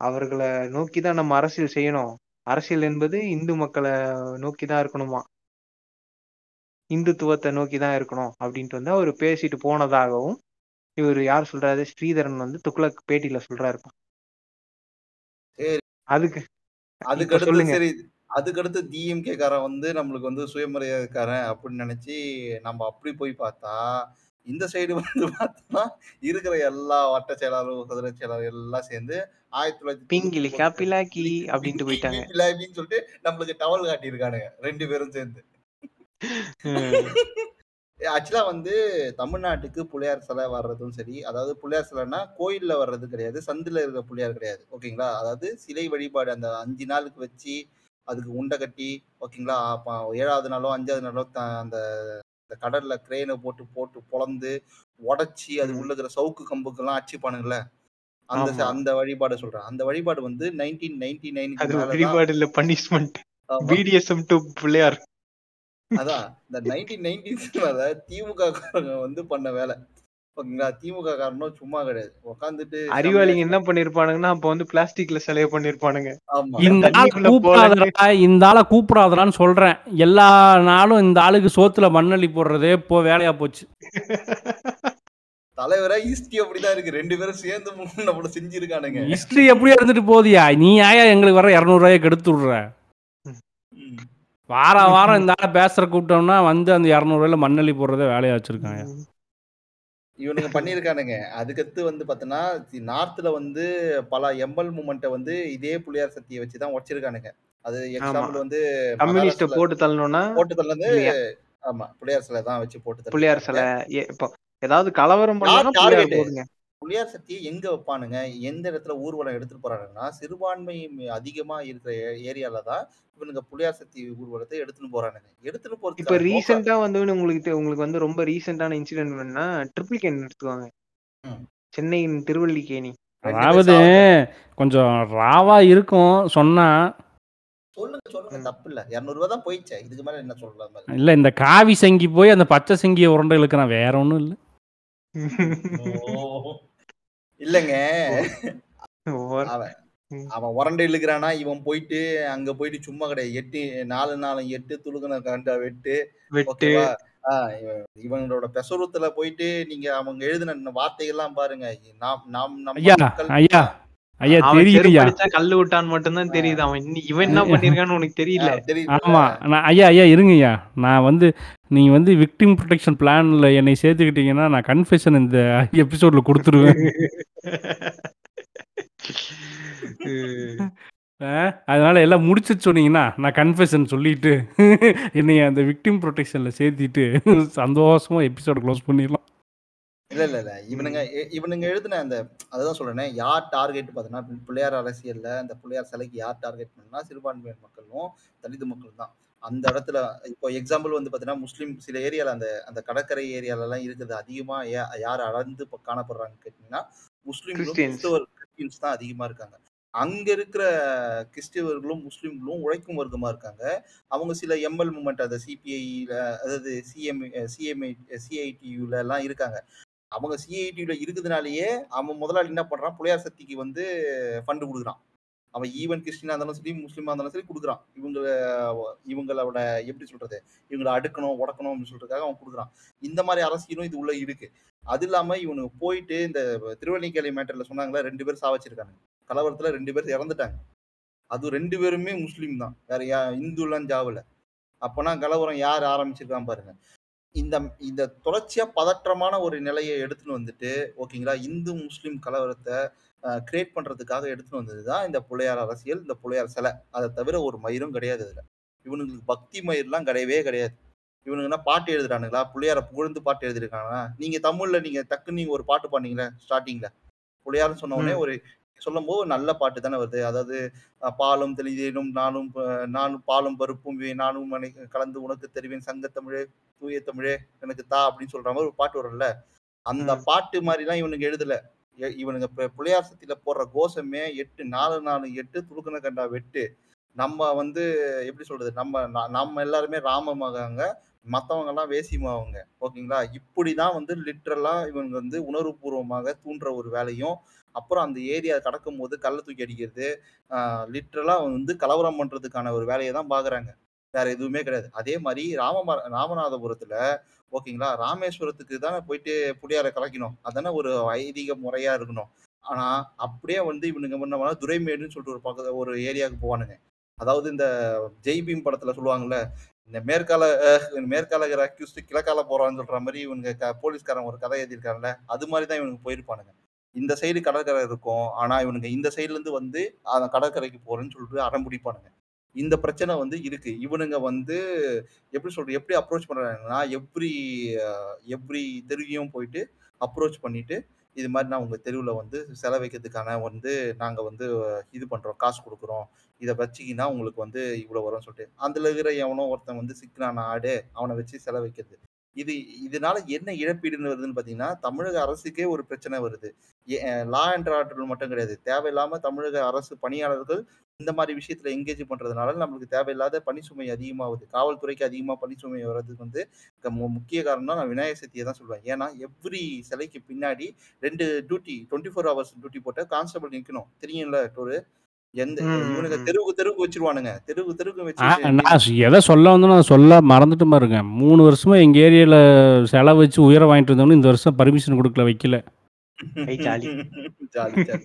அவர்களை நோக்கி தான் நம்ம அரசியல் செய்யணும். அரசியல் என்பது இந்து மக்களை நோக்கி தான் இருக்கணுமா? இந்துத்துவத்தை நோக்கி தான் இருக்கணும் அப்படின்ட்டு வந்து அவர் பேசிட்டு போனதாகவும் இவர் யார் சொல்றாரு? ஸ்ரீதரன் வந்து துக்ளக் பேட்டியில சொல்றாருப்பா அதுக்கு அதுக்கு அடுத்து சரி அதுக்கடுத்து டிஎம்கே காரன் வந்து நம்மளுக்கு வந்து சுயமரியாதைக்காரன் அப்படின்னு நினைச்சு நம்ம அப்படி போய் பார்த்தா இந்த சைடு வந்து பார்த்தோம்னா இருக்கிற எல்லா வட்ட செயலாளரும் சதுர செயலாளர் எல்லாம் சேர்ந்து ஆயிரத்தி தொள்ளாயிரத்தி பிங்கிலி காப்பிலாக்கி அப்படின்ட்டு போயிட்டாங்க. அப்படின்னு சொல்லிட்டு நம்மளுக்கு டவல் காட்டியிருக்கானுங்க ரெண்டு பேரும் சேர்ந்து. ஆக்சுவலா வந்து தமிழ்நாட்டுக்கு புள்ளையார் சிலை வர்றதும் சரி அதாவது புள்ளையார் சிலைன்னா கோயில்ல வர்றது கிடையாது சந்தில இருக்கிற புள்ளையார் கிடையாது ஓகேங்களா? அதாவது சிலை வழிபாடு அந்த அஞ்சு நாளுக்கு வச்சு அதுக்கு உண்டை கட்டி ஓகேங்களா? ஏழாவது நாளோ அஞ்சாவது நாளோ த- அந்த அந்த கடல்ல கிரேனை போட்டு போட்டு பொளந்து உடைச்சி அது. உள்ள இருக்கிற சவுக்கு கம்புக்கெல்லாம் அடிச்சுப்பானுங்கல்ல அந்த ச- ஆமா. அந்த வழிபாடு சொல்றேன். அந்த வழிபாடு வந்து நைன்டீன் நைன்டி மேலதான் வழிபாடு இல்ல பனிஷ்மெண்ட். பிடிஎஸ்எம் டு பிள்ளையார் அதான் இந்த நைன்டீன் நைன்டிஸ்ல திமுக காரங்க வந்து பண்ண வேலை. ஓகேங்களா? திமுக காரனும் சும்மா கிடையாது. உட்காந்துட்டு அறிவாளிங்க என்ன பண்ணிருப்பானுங்கன்னா அப்ப வந்து பிளாஸ்டிக்ல சிலைய பண்ணிருப்பானுங்க. இந்த ஆளை தண்ணிக்குள்ள போலன்னு கூப்பிடாதடா இந்த ஆளை கூப்பிடாதடான்னு சொல்றேன். எல்லா நாளும் இந்த ஆளுக்கு சோத்துல மண்ணள்ளி போடுறதே இப்போ வேலையா போச்சு. தலைவரா ஹிஸ்டரி அப்படிதான் இருக்கு. ரெண்டு பேரும் சேர்ந்து மூணு நம்மள செஞ்சிருக்கானுங்க. ஹிஸ்டரி எப்படியா இருந்துட்டு போதியா நீ ஆயா எங்களுக்கு வர இரநூறுவாயை கெடுத்து விடுற. ம். வாரம் வாரம் இந்த ஆளை பேசுற கூப்பிட்டோம்னா வந்து அந்த இரநூறுவாயில மண்ணள்ளி போடுறதே வேலையா வச்சிருக்காங்க இவனுங்க பண்ணிருக்கானுங்க அதுக்கடுத்து வந்து பார்த்தோன்னா நார்த்ல வந்து பல எம்பல் மூமெண்ட்டை வந்து இதே புளியார் சக்தியை வச்சு தான் உடைச்சிருக்கானுங்க அது எக்ஸாம்பிள் வந்து கம்யூனிஸ்ட போட்டு தள்ளணும்னா போட்டு தள்ளது? ஆமா புளியார் சிலை தான் வச்சு போட்டு தள்ளி பிள்ளையார் சிலை ஏ- இப்போ ஏதாவது கலவரம்? போடுங்க புலியார் சக்தியை எங்க வைப்பானுங்க? எந்த இடத்துல ஊர்வலம் எடுத்துட்டு போறானுங்கன்னா சிறுபான்மை அதிகமா இருக்கிற ஏரியால தான் இவனுங்க புலியார் சக்தி ஊர்வலத்தை எடுத்துட்டு போறானுங்க. எடுத்துட்டு இப்ப போறதுக்கு ரீசெண்டா வந்து உங்களுக்கு உங்களுக்கு வந்து ரொம்ப ரீசெண்டான இன்சிடென்ட் வேணும்னா ட்ரிபிள் கேன் எடுத்துக்குவாங்க. ம். சென்னையின் திருவல்லிக்கேணி. அதாவது கொஞ்சம் ராவா இருக்கும் சொன்னா. சொல்லுங்க சொல்லுங்க. தப்பு இல்ல இருநூறு ரூபாய் தான் போயிடுச்சே. இதுக்கு மேல என்ன சொல்லலாம் இல்ல இந்த காவி சங்கி போய் அந்த பச்சை சங்கியை உருண்டை இழுக்கிறான். வேற ஒண்ணும் இல்ல. இல்லங்க. அவன். அவன் உரண்டை இழுக்கிறானா இவன் போயிட்டு அங்க போயிட்டு சும்மா கிடையாது. எட்டு நாலு நாலு எட்டு துளுக்குன கண்டா வெட்டு. வெட்டு. ஓகேவா இவங்களோட பெசரூத்துல போயிட்டு நீங்க அவங்க எழுதின வார்த்தைகள்லாம் பாருங்க. நாம் நாம் நம்ம ஐயா செருப்படிச்சா கல்லு விட்டான்னு மட்டும்தான் தெரியுது. அவன் இவன் என்ன பண்ணிருக்கான்னு உனக்கு தெரியல. ஆமா. நான் ஐயா ஐயா இருங்கய்யா நான் வந்து நீங்க வந்து விக்டிம் ப்ரொடெக்ஷன் பிளான்ல என்னை சேர்த்துக்கிட்டீங்கன்னா நான் கன்ஃபெஷன் இந்த எபிசோட்ல கொடுத்துருவேன். ஆ, அதனால எல்லாம் முடிச்சிட்டு சொன்னீங்கன்னா நான் கன்ஃபெஷன் சொல்லிட்டு என்னைய அந்த விக்டிம் ப்ரொடெக்ஷன்ல சேர்த்திட்டு சந்தோஷமா எபிசோட் க்ளோஸ் பண்ணிடலாம். இல்ல இல்ல இல்ல. இவனுங்க இ- இவனுங்க எழுதின அந்த அதுதான் சொல்றேனே யார் டார்கெட் பார்த்தீங்கன்னா பிள்ளையார் அரசியல்ல அந்த பிள்ளையார் சிலைக்கு யார் டார்கெட் பண்ணா சிறுபான்மையினர் மக்களும் தலித் மக்களும் தான். அந்த இடத்துல இப்போ எக்ஸாம்பிள் வந்து பாத்தீங்கன்னா முஸ்லீம் சில ஏரியால அந்த அந்த கடற்கரை ஏரியால எல்லாம் இருக்குது. அதிகமா யா- யார் அளந்து இப்ப காணப்படுறாங்கன்னு கேட்டீங்கன்னா முஸ்லீம்களும் Christians. கிறிஸ்தவர் கிறிஸ்டியன்ஸ் தான் அதிகமா இருக்காங்க. அங்க இருக்கிற கிறிஸ்தவர்களும் முஸ்லீம்களும் உழைக்கும் வர்க்கமா இருக்காங்க. அவங்க சில எம்எல் மூமெண்ட் அந்த சிபிஐல அதாவது சிஎம் சிஎம்ஐ சிஐடியூல எல்லாம் இருக்காங்க. அவங்க சிஐடியில் இருக்கிறதுனாலயே அவன் முதலாளி என்ன பண்ணுறான் புலையார் சக்திக்கு வந்து ஃபண்டு கொடுக்குறான். அவன் ஈவன் கிறிஸ்டினாக இருந்தாலும் சரி முஸ்லீமாக இருந்தாலும் சரி கொடுக்குறான். இவங்கள இவங்களோட எப்படி சொல்கிறது இவங்களை அடுக்கணும் உடக்கணும் அப்படின்னு சொல்கிறதுக்காக அவன் கொடுக்குறான். இந்த மாதிரி அரசியலும் இது உள்ளே இருக்கு. அது இல்லாமல் இவனுக்கு போயிட்டு இந்த திருவள்ளிக்கேலை மேட்டரில் சொன்னாங்களா ரெண்டு பேர் சாவச்சிருக்காங்க. கலவரத்தில் ரெண்டு பேர் இறந்துட்டாங்க. அது ரெண்டு பேருமே முஸ்லீம் தான். வேற யா இந்துலாம் ஜாவல. அப்போனா கலவரம் யார் ஆரம்பிச்சிருக்கான் பாருங்க. இந்த இந்த தொடர்ச்சியா பதற்றமான ஒரு நிலையை எடுத்துன்னு வந்துட்டு ஓகேங்களா இந்து முஸ்லீம் கலவரத்தை கிரியேட் பண்றதுக்காக எடுத்துன்னு வந்தது தான் இந்த புலையார் அரசியல் இந்த புலையார் சிலை. அதை தவிர ஒரு மயிரும் கிடையாது இதுல இவனுங்களுக்கு பக்தி மயிர்லாம் கிடையவே கிடையாது. இவனுங்க என்ன பாட்டு எழுதுறானுங்களா? புலையார புகழ்ந்து பாட்டு எழுதிருக்காங்களா நீங்க தமிழ்ல நீங்க டக்குன்னு நீங்க ஒரு பாட்டு பாடுனீங்களே ஸ்டார்டிங்ல புலையார்னு சொன்ன உடனே ஒரு சொல்லும் போது நல்ல பாட்டு தானே வருது. அதாவது பாலும் தெளிதேனும் நானும் நானும் பாலும் பருப்பும் நானும் கலந்து உனக்கு தெரிவேன் சங்கத்தமிழே தூய தமிழே எனக்கு தா அப்படின்னு சொல்ற மாதிரி ஒரு பாட்டு வரும்ல. அந்த. பாட்டு மாதிரிலாம் இவனுக்கு எழுதல. இவனுங்க சக்தியில போடுற கோஷமே எட்டு நாலு நாலு எட்டு துளுக்குன கண்டா வெட்டு. நம்ம வந்து எப்படி சொல்றது? நம்ம நம்ம எல்லாருமே ராமமாகாங்க மத்தவங்க எல்லாம் வேசிமாவங்க. ஓகேங்களா? இப்படிதான் வந்து லிட்ரலா இவங்க வந்து உணர்வுபூர்வமாக தூண்டுற ஒரு வேலையும் அப்புறம் அந்த ஏரியா கடக்கும் போது கல்லை தூக்கி அடிக்கிறது லிட்ரலா வந்து கலவரம் பண்றதுக்கான ஒரு வேலையை தான் பாக்குறாங்க. வேற எதுவுமே கிடையாது. அதே மாதிரி ராம ராமநாதபுரத்துல ஓகேங்களா ராமேஸ்வரத்துக்கு தானே போயிட்டு புளியார கலக்கணும் அதானே ஒரு ஐதீக முறையா இருக்கணும். ஆனா அப்படியே வந்து இவனுங்க என்ன பண்ணா துரைமேடுன்னு சொல்லிட்டு ஒரு பக்கத்துல ஒரு ஏரியாவுக்கு போவானுங்க. அதாவது இந்த ஜெய்பீம் படத்துல சொல்லுவாங்கல்ல இந்த மேற்கால அஹ், அக்யூஸ்ட் கிழக்கால போறான்னு சொல்ற மாதிரி இவனுங்க போலீஸ்காரன் ஒரு கதை எழுதியிருக்காங்கல்ல அது மாதிரி தான் இவனுக்கு போயிருப்பானுங்க. இந்த சைடு கடற்கரை இருக்கும். ஆனா இவனுங்க இந்த சைடுல இருந்து வந்து அந்த கடற்கரைக்கு போறேன்னு சொல்லிட்டு அடம் பிடிப்பானுங்க இந்த பிரச்சனை வந்து இருக்கு. இவனுங்க வந்து எப்படி சொல்றது எப்படி அப்ரோச் பண்றாங்கன்னா எவ்ரி எவ்ரி தெருவையும் போயிட்டு அப்ரோச் பண்ணிட்டு இது மாதிரி நான் உங்க தெருவில் வந்து செல வைக்கிறதுக்கான வந்து நாங்க வந்து இது பண்றோம். காசு கொடுக்குறோம். இதை வச்சிக்கினா உங்களுக்கு வந்து இவ்வளவு வரும்னு சொல்லிட்டு. அதுல இருக்கிற எவனோ ஒருத்தன் வந்து சிக்கனான ஆடு. அவனை வச்சு செலவைக்கிறது இது இதனால என்ன இழப்பீடுன்னு வருதுன்னு பாத்தீங்கன்னா தமிழக அரசுக்கே ஒரு பிரச்சனை வருது. லா அண்ட் ஆர்டர் மட்டும் கிடையாது. தேவையில்லாம தமிழக அரசு பணியாளர்கள் இந்த மாதிரி விஷயத்துல எங்கேஜ் பண்றதுனால நம்மளுக்கு தேவையில்லாத பணி சுமை அதிகமாகுது. காவல்துறைக்கு அதிகமா பணி சுமை வர்றதுக்கு வந்து முக்கிய காரணம் நான் விநாயகர் சக்தியை தான் சொல்லுவேன் ஏன்னா எவ்ரி சிலைக்கு பின்னாடி ரெண்டு duty twenty four hours duty போட்ட கான்ஸ்டபிள் நிற்கணும் தெரியும்ல ஒரு எந்த இவனுக்கு. தெருவுக்கு தெருவுக்கு வச்சிருவானுங்க. தெருவுக்கு தெருவுக்கு வச்சு நான் எதை சொல்ல வந்து நான் சொல்ல மறந்துட்டு பாருங்க. மூணு வருஷமா எங்க ஏரியால செலவு வச்சு உயர வாங்கிட்டு இருந்தவனு இந்த வருஷம் பர்மிஷன் கொடுக்கல வைக்கல. ஐ, ஜாலி. Jolly jolly.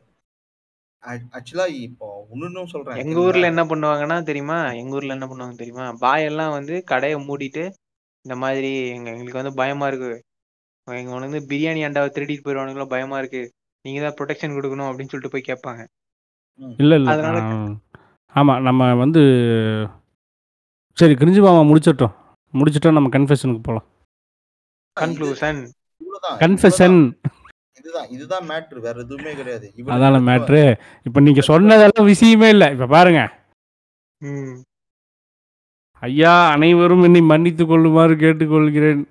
ஆக்சுவலா இப்போ இன்னும் சொல்றேன். எங்க? ஊர்ல என்ன பண்ணுவாங்கன்னா தெரியுமா? எங்க ஊர்ல என்ன பண்ணுவாங்க தெரியுமா? பாய் எல்லாம் வந்து கடையை மூடிட்டு இந்த மாதிரி எங்க எங்களுக்கு வந்து பயமா இருக்கு. எங்க வந்து பிரியாணி அண்டாவை திருடிட்டு போயிடுவானுங்களோ பயமா இருக்கு. நீங்க தான் ப்ரொடெக்ஷன் கொடுக்கணும் அப்படின்னு சொல்லிட்டு போய் கேட்பாங்க. இல்லை இல்லை. அதனால ஆமாம் நம்ம வந்து சரி கிரிஞ்சு மாமா முடிச்சிட்டோம். முடிச்சிட்டோம் நம்ம கன்ஃபெஷனுக்கு போகலாம் கன்க்ளூஷன் இவ்வளவுதான், கன்ஃபெஷன் இதுதான் இதுதான் மேட்ரு வேற எதுவுமே கிடையாது. இவனுக்கு அதான மேட்ரு இப்போ நீங்க சொன்னதெல்லாம் விஷயமே இல்லை. இப்போ பாருங்க. ம். ஐயா அனைவரும் என்னை மன்னித்துக் கொள்ளுமாறு கேட்டுக்கொள்கிறேன்.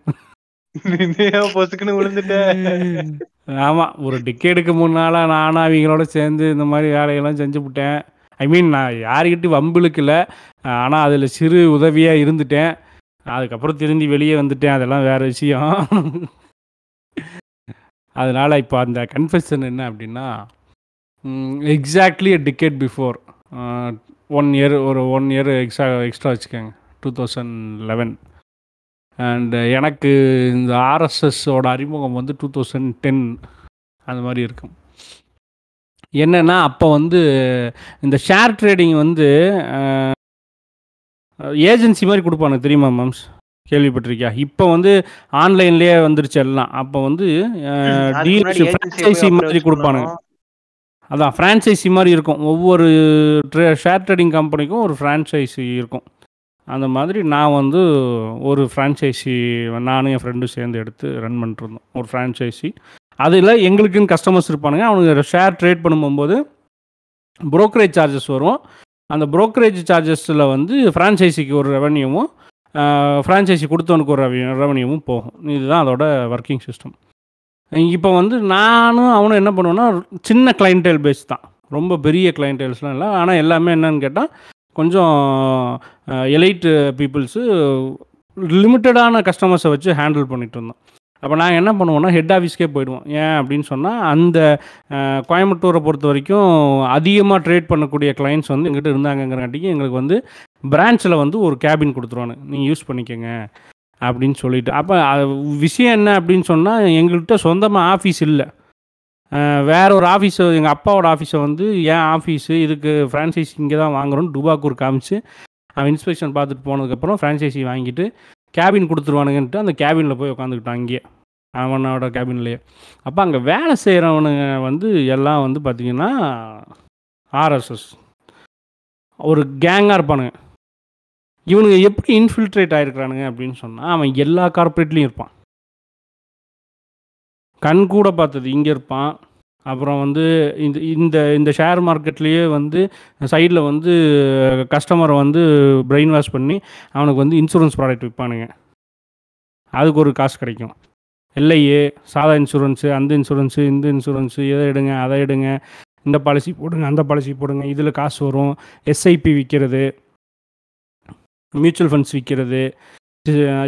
பொசுக்குன்னு விழுந்துட்ட? ஆமா ஒரு டிக்கெட்டுக்கு முன்னால நானும் அவங்களோட சேர்ந்து இந்த மாதிரி வேலையெல்லாம் செஞ்சு விட்டேன் ஐ மீன் நான் யாருக்கிட்டையும் வம்பிழுக்கல. ஆனால் அதில் சிறு உதவியாக இருந்துட்டேன். அதுக்கப்புறம் திரும்பி வெளியே வந்துட்டேன். அதெல்லாம் வேற விஷயம். அதனால இப்போ அந்த கன்ஃபெஷன் என்ன அப்படின்னா exactly ticket before one year ஒரு ஒன் இயர் எக்ஸ்ட்ரா எக்ஸ்ட்ரா வச்சுக்கோங்க. டூ தௌசண்ட் லெவன் அண்ட் எனக்கு இந்த ஆர்எஸ்எஸோட அறிமுகம் வந்து டூ தௌசண்ட் டென் அந்த மாதிரி இருக்கும். என்னென்னா அப்போ வந்து இந்த ஷேர் ட்ரேடிங் வந்து ஏஜென்சி மாதிரி கொடுப்பானுங்க தெரியுமா மேம்ஸ் கேள்விப்பட்டிருக்கியா? இப்போ வந்து ஆன்லைன்லேயே வந்துருச்சு எல்லாம். அப்போ வந்து போய் ஃப்ரான்ச்சைசி மாதிரி கொடுப்பானுங்க. அதான் ஃப்ரான்ச்சைசி மாதிரி இருக்கும். ஒவ்வொரு ஷேர் ட்ரேடிங் கம்பெனிக்கும் ஒரு ஃப்ரான்ச்சைசி இருக்கும். அந்த மாதிரி நான் வந்து ஒரு ஃப்ரான்ச்சைசி நானும் என் ஃப்ரெண்டும் சேர்ந்து எடுத்து ரன் பண்ணிட்டுருந்தோம். ஒரு ஃப்ரான்ச்சைசி அதில் எங்களுக்குன்னு கஸ்டமர்ஸ் இருப்பானுங்க. அவனுங்க ஷேர் ட்ரேட் பண்ணும்போது ப்ரோக்கரேஜ் சார்ஜஸ் வரும். அந்த ப்ரோக்கரேஜ் சார்ஜஸில் வந்து ஃப்ரான்ச்சைசிக்கு ஒரு ரெவன்யூவும் ஃப்ரான்ச்சைசி கொடுத்தவனுக்கு ஒரு ரெவன்யூவும் போகும். இதுதான் அதோட ஒர்க்கிங் சிஸ்டம் இப்போ வந்து நானும் அவனும் என்ன பண்ணுவோன்னா சின்ன கிளைண்டேல் பேஸ் தான். ரொம்ப பெரிய கிளைண்டேல்ஸ்லாம் இல்லை. ஆனால் எல்லாமே என்னன்னு கேட்டால் கொஞ்சம் எலைட்டு பீப்புள்ஸு லிமிட்டடான கஸ்டமர்ஸை வச்சு ஹேண்டில் பண்ணிட்டு இருந்தோம் அப்போ நாங்கள் என்ன பண்ணுவோம்னா ஹெட் ஆஃபீஸ்க்கே போயிடுவோம். ஏன் அப்படின்னு சொன்னால் அந்த கோயம்புத்தூரை பொறுத்த வரைக்கும் அதிகமாக ட்ரேட் பண்ணக்கூடிய கிளைண்ட்ஸ் வந்து எங்கிட்ட இருந்தாங்கங்கிறங்காட்டிக்கு எங்களுக்கு வந்து பிரான்ச்சில் வந்து ஒரு கேபின் கொடுத்துருவானு. நீங்கள் யூஸ் பண்ணிக்கோங்க அப்படின்னு சொல்லிட்டு. அப்போ விஷயம் என்ன அப்படின்னு சொன்னால் எங்கள்கிட்ட சொந்தமாக ஆஃபீஸ் இல்லை. வேற ஒரு ஆஃபீஸை எங்கள் அப்பாவோட ஆஃபீஸை வந்து ஏன் ஆஃபீஸு இதுக்கு ஃப்ரான்ச்சைஸி இங்கே தான் வாங்குறோன்னு டுபாக்கூர் காமிச்சு அவன் இன்ஸ்பெக்ஷன் பார்த்துட்டு போனதுக்கப்புறம் ஃப்ரான்ச்சைசி வாங்கிட்டு கேபின் கொடுத்துருவானுங்கன்ட்டு அந்த கேபினில் போய் உட்காந்துக்கிட்டான் அங்கேயே. அவனோட கேபின்லேயே அப்போ அங்கே வேலை செய்கிறவனுங்க வந்து எல்லாம் வந்து பார்த்திங்கன்னா ஆர்எஸ்எஸ் ஒரு கேங்காக இருப்பானுங்க. இவனுங்க எப்படி இன்ஃபில்ட்ரேட் ஆகிருக்கிறானுங்க அப்படின்னு சொன்னால் அவன் எல்லா கார்ப்பரேட்லேயும் இருப்பான். கண் கூட பார்த்தது. இங்கே இருப்பான். அப்புறம் வந்து இந்த இந்த இந்த ஷேர் மார்க்கெட்லேயே வந்து சைடில் வந்து கஸ்டமரை வந்து பிரெயின் வாஷ் பண்ணி அவனுக்கு வந்து இன்சூரன்ஸ் ப்ராடக்ட் விற்பானுங்க அதுக்கு ஒரு காசு கிடைக்கும். எல்ஐஏ சாதா இன்சூரன்ஸு அந்த இன்சூரன்ஸு இந்த இன்சூரன்ஸு இதை எடுங்க அதை எடுங்க இந்த பாலிசி போடுங்க அந்த பாலிசி போடுங்க இதில் காசு வரும். எஸ்ஐபி விற்கிறது மியூச்சுவல் ஃபண்ட்ஸ் விற்கிறது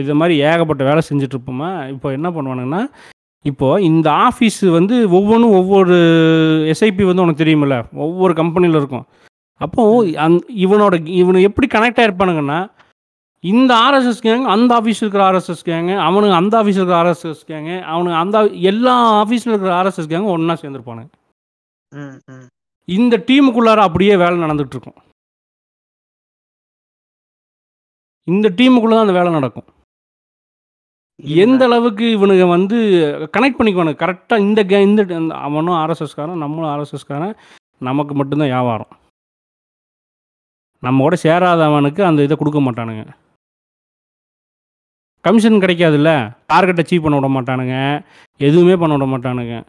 இது மாதிரி ஏகப்பட்ட வேலை செஞ்சுட்ருப்போமா இப்போ என்ன பண்ணுவானுங்கன்னா இப்போது இந்த ஆஃபீஸ் வந்து ஒவ்வொன்றும் ஒவ்வொரு எஸ்ஐபி வந்து உனக்கு தெரியுமில்ல? ஒவ்வொரு கம்பெனியில் இருக்கும். அப்போது அந் இவனோட இவனு எப்படி கனெக்ட் ஆகிருப்பானுங்கன்னா இந்த ஆர்எஸ்எஸ் கேங் அந்த ஆஃபீஸ் இருக்கிற ஆர்எஸ்எஸ் கேங்கு அவனுங்க அந்த ஆஃபீஸ் இருக்கிற ஆர்எஸ்எஸ் கேங்கு அவனுங்க அந்த எல்லா ஆஃபீஸில் இருக்கிற ஆர்எஸ்எஸ் கேங்கு ஒன்றா சேர்ந்துருப்பானுங்க. இந்த டீமுக்குள்ளார அப்படியே வேலை நடந்துட்டு இருக்கும் இந்த டீமுக்குள்ள தான் அந்த வேலை நடக்கும். எந்த அளவுக்கு இவனுங்க வந்து கனெக்ட் பண்ணிக்குவானுங்க. கரெக்டாக இந்த கே இந்த இந்த அவனும் ஆர்எஸ்எஸ்காரன் நம்மளும் ஆர்எஸ்எஸ்காரன் நமக்கு மட்டும்தான் வியாபாரம். நம்ம கூட சேராதவனுக்கு அந்த இதை கொடுக்க மாட்டானுங்க. கமிஷன் கிடைக்காதுல்ல? டார்கெட் அச்சீவ் பண்ண விட மாட்டானுங்க. எதுவுமே பண்ண விட மாட்டானுங்க.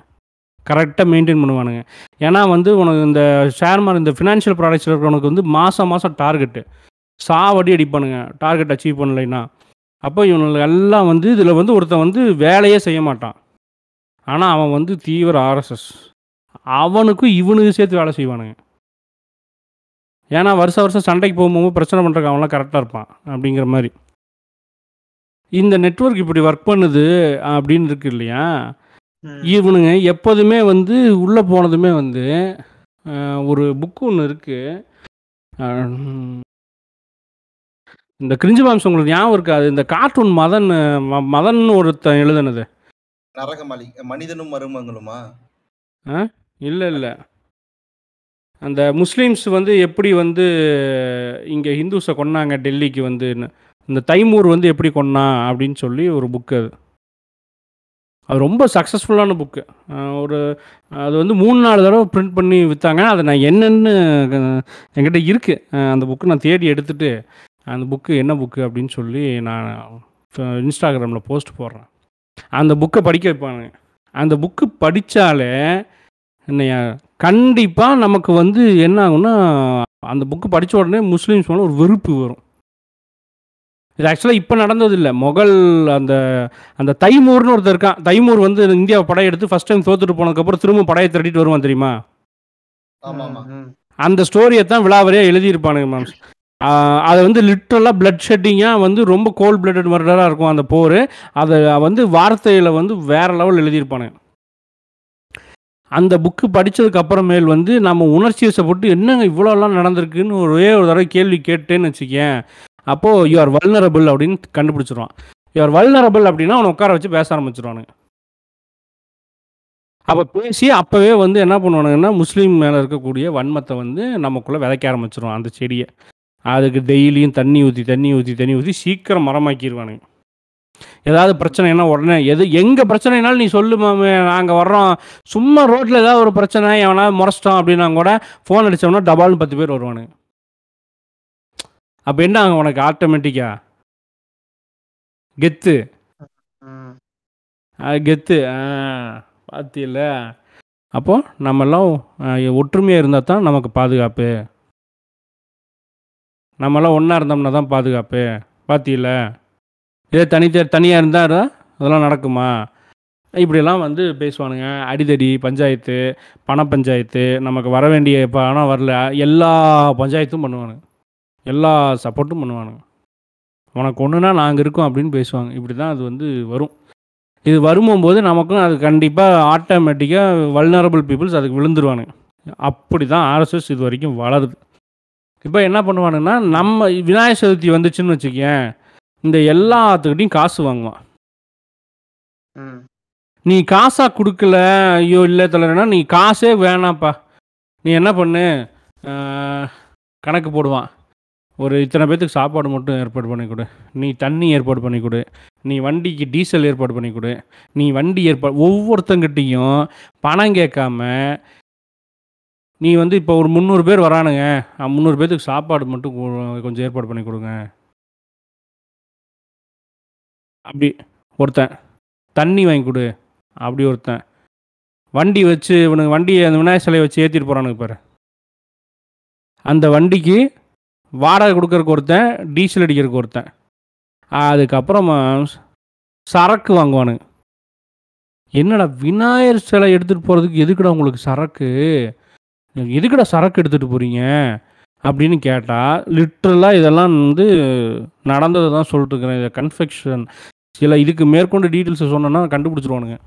கரெக்டாக மெயின்டைன் பண்ணுவானுங்க. ஏன்னா வந்து உனக்கு இந்த ஷேர் மார்க் இந்த ஃபினான்ஷியல் ப்ராடக்ட்ஸில் இருக்கிறவனுக்கு வந்து மாதம் மாதம் டார்கெட்டு சாவடி அடிப்பானுங்க. டார்கெட் அச்சீவ் பண்ணலைன்னா. அப்போ இவனுக்கு எல்லாம் வந்து இதில் வந்து ஒருத்தன் வந்து வேலையே செய்ய மாட்டான். ஆனால் அவன் வந்து தீவிர ஆர்எஸ்எஸ் அவனுக்கும் இவனுக்கு சேர்த்து வேலை செய்வானுங்க. ஏன்னா வருஷ வருஷம் சண்டைக்கு போகும்போது பிரச்சனை பண்ணுறக்கு அவன்லாம் கரெக்டாக இருப்பான் அப்படிங்கிற மாதிரி. இந்த நெட்வொர்க் இப்படி ஒர்க் பண்ணுது அப்படின்னு இருக்கு இல்லையா. இவனுங்க எப்போதுமே வந்து உள்ளே போனதுமே வந்து ஒரு புக்கு ஒன்று இருக்குது இந்த கிரிஞ்சு பாம்ஸ் உங்களுக்கு ஞாபகம் இருக்காது இந்த கார்ட்டூன் மதன் மதன் ஒருத்தன் எழுதுனது. நரகமாளி மனிதனும் மருமங்களுமா இல்லை இல்லை. அந்த முஸ்லீம்ஸ் வந்து எப்படி வந்து இங்கே ஹிந்துஸை கொன்னாங்க டெல்லிக்கு வந்து இந்த தைமூர் வந்து எப்படி கொன்னா அப்படின்னு சொல்லி ஒரு புக்கு அது. அது ரொம்ப சக்ஸஸ்ஃபுல்லான புக்கு ஒரு அது வந்து மூணு நாலு தடவை பிரிண்ட் பண்ணி விற்றாங்க அதை நான் என்னென்னு என்கிட்ட இருக்குது அந்த புக்கு நான் தேடி எடுத்துட்டு அந்த புக்கு என்ன புக்கு அப்படின்னு சொல்லி நான் இன்ஸ்டாகிராமில் போஸ்ட் போடுறேன். அந்த புக்கை படிக்க வைப்பானுங்க. அந்த புக்கு படித்தாலே என்னைய கண்டிப்பாக நமக்கு வந்து என்ன ஆகும்னா அந்த புக்கு படித்த உடனே முஸ்லீம்ஸ் மேலே ஒரு வெறுப்பு வரும். இது ஆக்சுவலாக இப்போ நடந்தது இல்லை முகல் அந்த அந்த தைமூர்னு ஒருத்தர் இருக்கான். தைமூர் வந்து இந்தியாவை படையெடுத்து ஃபஸ்ட் டைம் தோத்துட்டு போனதுக்கப்புறம் திரும்ப படையை திரட்டிட்டு வருவான் தெரியுமா? அந்த ஸ்டோரியை தான் விழாவறியாக எழுதியிருப்பானுங்க மேம் அதை வந்து லிட்ரலாக பிளட் ஷெட்டிங்காக வந்து ரொம்ப கோல்ட் பிளட்டட் மர்டராக இருக்கும் அந்த போர். அதை வந்து வார்த்தையில் வந்து வேறு லெவல் எழுதியிருப்பானுங்க. அந்த புக்கு படித்ததுக்கு அப்புறமேல் வந்து நம்ம உணர்ச்சி வசப்பட்டு என்னங்க இவ்வளோலாம் நடந்திருக்குன்னு ஒரே ஒரு தடவை கேள்வி கேட்டேன்னு வச்சுக்கேன். அப்போது யூ ஆர் வல்னரபிள் அப்படின்னு கண்டுபிடிச்சிருவான். யூ ஆர் வல்னரபிள் அப்படின்னா அவனை உட்கார வச்சு பேச ஆரம்பிச்சிருவானுங்க. அப்போ பேசி அப்போவே வந்து என்ன பண்ணுவானுங்கன்னா முஸ்லீம் மேலே இருக்கக்கூடிய வன்மத்தை வந்து நமக்குள்ளே விதைக்க ஆரம்பிச்சிருவான் அந்த செடியை. அதுக்கு டெய்லியும் தண்ணி ஊற்றி தண்ணி ஊற்றி தண்ணி ஊற்றி சீக்கிரம் மரமாக்கிடுவானுங்க ஏதாவது பிரச்சனைனா உடனே எது எங்கே பிரச்சனைனாலும் நீ சொல்லு மாமே நாங்கள் வர்றோம். சும்மா ரோட்டில் ஏதாவது ஒரு பிரச்சனை எவனா முறைச்சிட்டோம் அப்படின்னா கூட ஃபோன் அடித்தோம்னா டபால்னு பத்து பேர் வருவானுங்க. அப்போ என்ன ஆகும் உனக்கு? ஆட்டோமேட்டிக்கா கெத்து. கெத்து. ஆ பார்த்தியில்ல அப்போ நம்மெல்லாம் ஒற்றுமையாக இருந்தால் தான் நமக்கு பாதுகாப்பு. நம்மலாம் ஒன்றா இருந்தோம்னா தான் பாதுகாப்பு. பார்த்தியில்ல இதே தனித்த தனியாக இருந்தால் அதெல்லாம் நடக்குமா? இப்படிலாம் வந்து பேசுவானுங்க. அடிதடி பஞ்சாயத்து பண பஞ்சாயத்து நமக்கு வர வேண்டிய பணம் வரல. எல்லா பஞ்சாயத்தும் பண்ணுவானுங்க. எல்லா சப்போர்ட்டும் பண்ணுவானுங்க. உனக்கு ஒன்றுனா நாங்கள் இருக்கோம் அப்படின்னு பேசுவாங்க. இப்படி தான் அது வந்து வரும். இது வரும்போது நமக்கும் அது கண்டிப்பாக ஆட்டோமேட்டிக்காக வல்னரபிள் பீப்புள்ஸ் அதுக்கு விழுந்துருவானுங்க. அப்படி தான் ஆர்எஸ்எஸ் இது வரைக்கும் வளருது. இப்போ என்ன பண்ணுவானுங்கன்னா நம்ம விநாயகர் சதுர்த்தி வந்துச்சுன்னு வச்சுக்கேன் இந்த எல்லாத்துக்கிட்டையும் காசு வாங்குவான். நீ காசா கொடுக்கல ஐயோ இல்லை தலைவனா நீ காசே வேணாம்ப்பா. நீ என்ன பண்ணு கணக்கு போடுவான். ஒரு இத்தனை பேர்த்துக்கு சாப்பாடு மட்டும் ஏற்பாடு பண்ணி கொடு. நீ தண்ணி ஏற்பாடு பண்ணி கொடு. நீ வண்டிக்கு டீசல் ஏற்பாடு பண்ணி கொடு. நீ வண்டி ஏற்பாடு ஒவ்வொருத்தங்கிட்டையும் பணம் கேட்காம நீ வந்து இப்போ ஒரு முந்நூறு பேர் வரானுங்க. அஹ், முந்நூறு பேர்த்துக்கு சாப்பாடு மட்டும் கொ- கொஞ்சம் ஏற்பாடு பண்ணி கொடுங்க. அப்படி ஒருத்தன் தண்ணி வாங்கி கொடு. அப்படி ஒருத்தன் வண்டி வச்சு இவனுக்கு வண்டியை அந்த விநாயகர் சிலையை வச்சு ஏற்றிட்டு போகிறானுங்க பாரு. அந்த வண்டிக்கு வாடகை கொடுக்கறக்கு ஒருத்தன் டீசல் அடிக்கிறக்கு ஒருத்தன். அதுக்கப்புறமா சரக்கு வாங்குவானுங்க. என்னடா விநாயகர் சிலை எடுத்துகிட்டு போகிறதுக்கு எதுக்குடா உங்களுக்கு சரக்கு? எதுக்குடா சரக்கு எடுத்துகிட்டு போகிறீங்க அப்படின்னு கேட்டால் லிட்ரலாக இதெல்லாம் வந்து நடந்ததை தான் சொல்லிட்டு இருக்கிறேன். இதை கன்ஃபெக்ஷன் சில இதுக்கு மேற்கொண்டு டீட்டெயில்ஸை சொன்னோன்னா கண்டுபிடிச்சிருவானுங்க.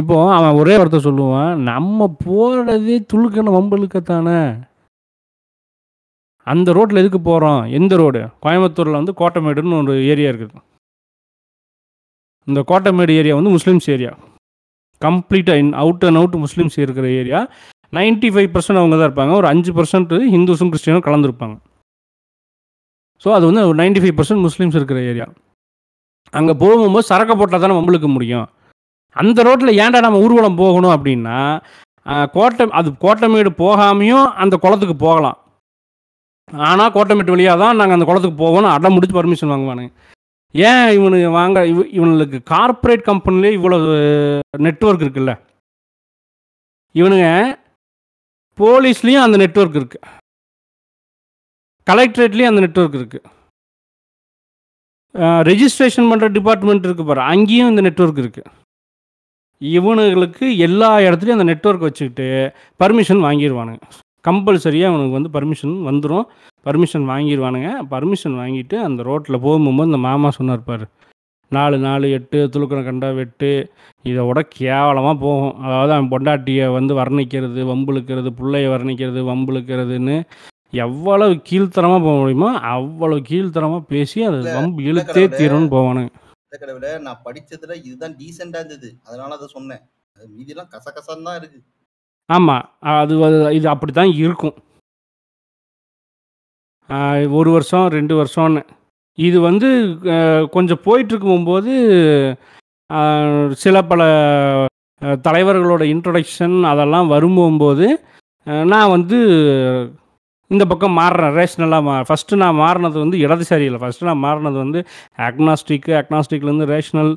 இப்போது அவன் ஒரே வார்த்தை சொல்லுவான் நம்ம போகிறதே துளுக்கணும் வம்பலுக்கத்தானே அந்த ரோட்டில் எதுக்கு போகிறோம் எந்த ரோடு? கோயம்புத்தூரில் வந்து கோட்டமேடுன்னு ஒரு ஏரியா இருக்குது. இந்த கோட்டமேடு ஏரியா வந்து முஸ்லீம்ஸ் ஏரியா. கம்ப்ளீட்டாக in out and out Muslims இருக்கிற ஏரியா. 95% ஃபைவ் பர்சன்ட் அவங்க தான் இருப்பாங்க. ஒரு அஞ்சு பர்சன்ட் ஹிந்துஸும் கிறிஸ்டியனும் கலந்துருப்பாங்க. ஸோ அது வந்து ஒரு 95% ஃபைவ் பர்சன்ட் முஸ்லீம்ஸ் இருக்கிற ஏரியா. அங்கே போகும்போது சரக்கு போட்டால் தானே நம்மளுக்கு முடியும். அந்த ரோட்டில் ஏன்டா நம்ம ஊர்வலம் போகணும் அப்படின்னா கோட்டை அது கோட்டமேடு போகாமையும் அந்த குளத்துக்கு போகலாம். ஆனால் கோட்டமேட்டு வழியாக தான் நாங்கள் அந்த குளத்துக்கு போகணும் அடம் முடிச்சு பர்மிஷன் வாங்குவானுங்க. ஏன் இவனு வாங்க இவ இவனுக்கு கார்ப்பரேட் கம்பெனிலே இவ்வளோ நெட்ஒர்க் இருக்குல்ல? இவனுங்க போலீஸ்லேயும் அந்த நெட்ஒர்க் இருக்குது கலெக்டரேட்லேயும் அந்த நெட்வொர்க் இருக்குது ரெஜிஸ்ட்ரேஷன் பண்ணுற டிபார்ட்மெண்ட் இருக்குது பாரு அங்கேயும் இந்த நெட்ஒர்க் இருக்குது இவனுங்களுக்கு எல்லா இடத்துலையும் அந்த நெட்ஒர்க் வச்சுக்கிட்டு பர்மிஷன் வாங்கிடுவானுங்க கம்பல்சரியாக அவனுக்கு வந்து பர்மிஷன் வந்துடும் பர்மிஷன் வாங்கிடுவானுங்க பர்மிஷன் வாங்கிட்டு அந்த ரோட்டில் போகும்போது இந்த மாமா சொன்னார் பாரு நாலு நாலு எட்டு துளுக்கணை கண்டா வெட்டு. இதை விட கேவலமாக போகும். அதாவது அவன் பொண்டாட்டியை வந்து வர்ணிக்கிறது வம்புழுக்கிறது பிள்ளைய வர்ணிக்கிறது வம்புழுக்கிறதுன்னு எவ்வளவு கீழ்த்தரமாக போக முடியுமோ அவ்வளவு கீழ்த்தரமாக பேசி அது வம்பு இழுத்தே. தீரும்னு போவானுங்க. கடவுளே நான் படிச்சதுல இதுதான் டீசெண்டா இருந்தது. அதனால அதை சொன்னேன். அது மீதிலாம் கசகசன்னு தான் இருக்கு. ஆமாம் அது இது அப்படி தான் இருக்கும் ஒரு வருஷம் ரெண்டு வருஷம்னு. இது வந்து கொஞ்சம் போயிட்டு இருக்கும்போது சில பல தலைவர்களோட இன்ட்ரொடக்ஷன் அதெல்லாம் வரும்போது நான் வந்து இந்த பக்கம் மாறுறேன். ரேஷ்னலாக மா ஃபஸ்ட்டு நான் மாறினது வந்து இடதுசாரி இல்லை ஃபஸ்ட்டு நான் மாறினது வந்து அக்னாஸ்டிக்கு அக்னாஸ்டிக்லேருந்து ரேஷ்னல்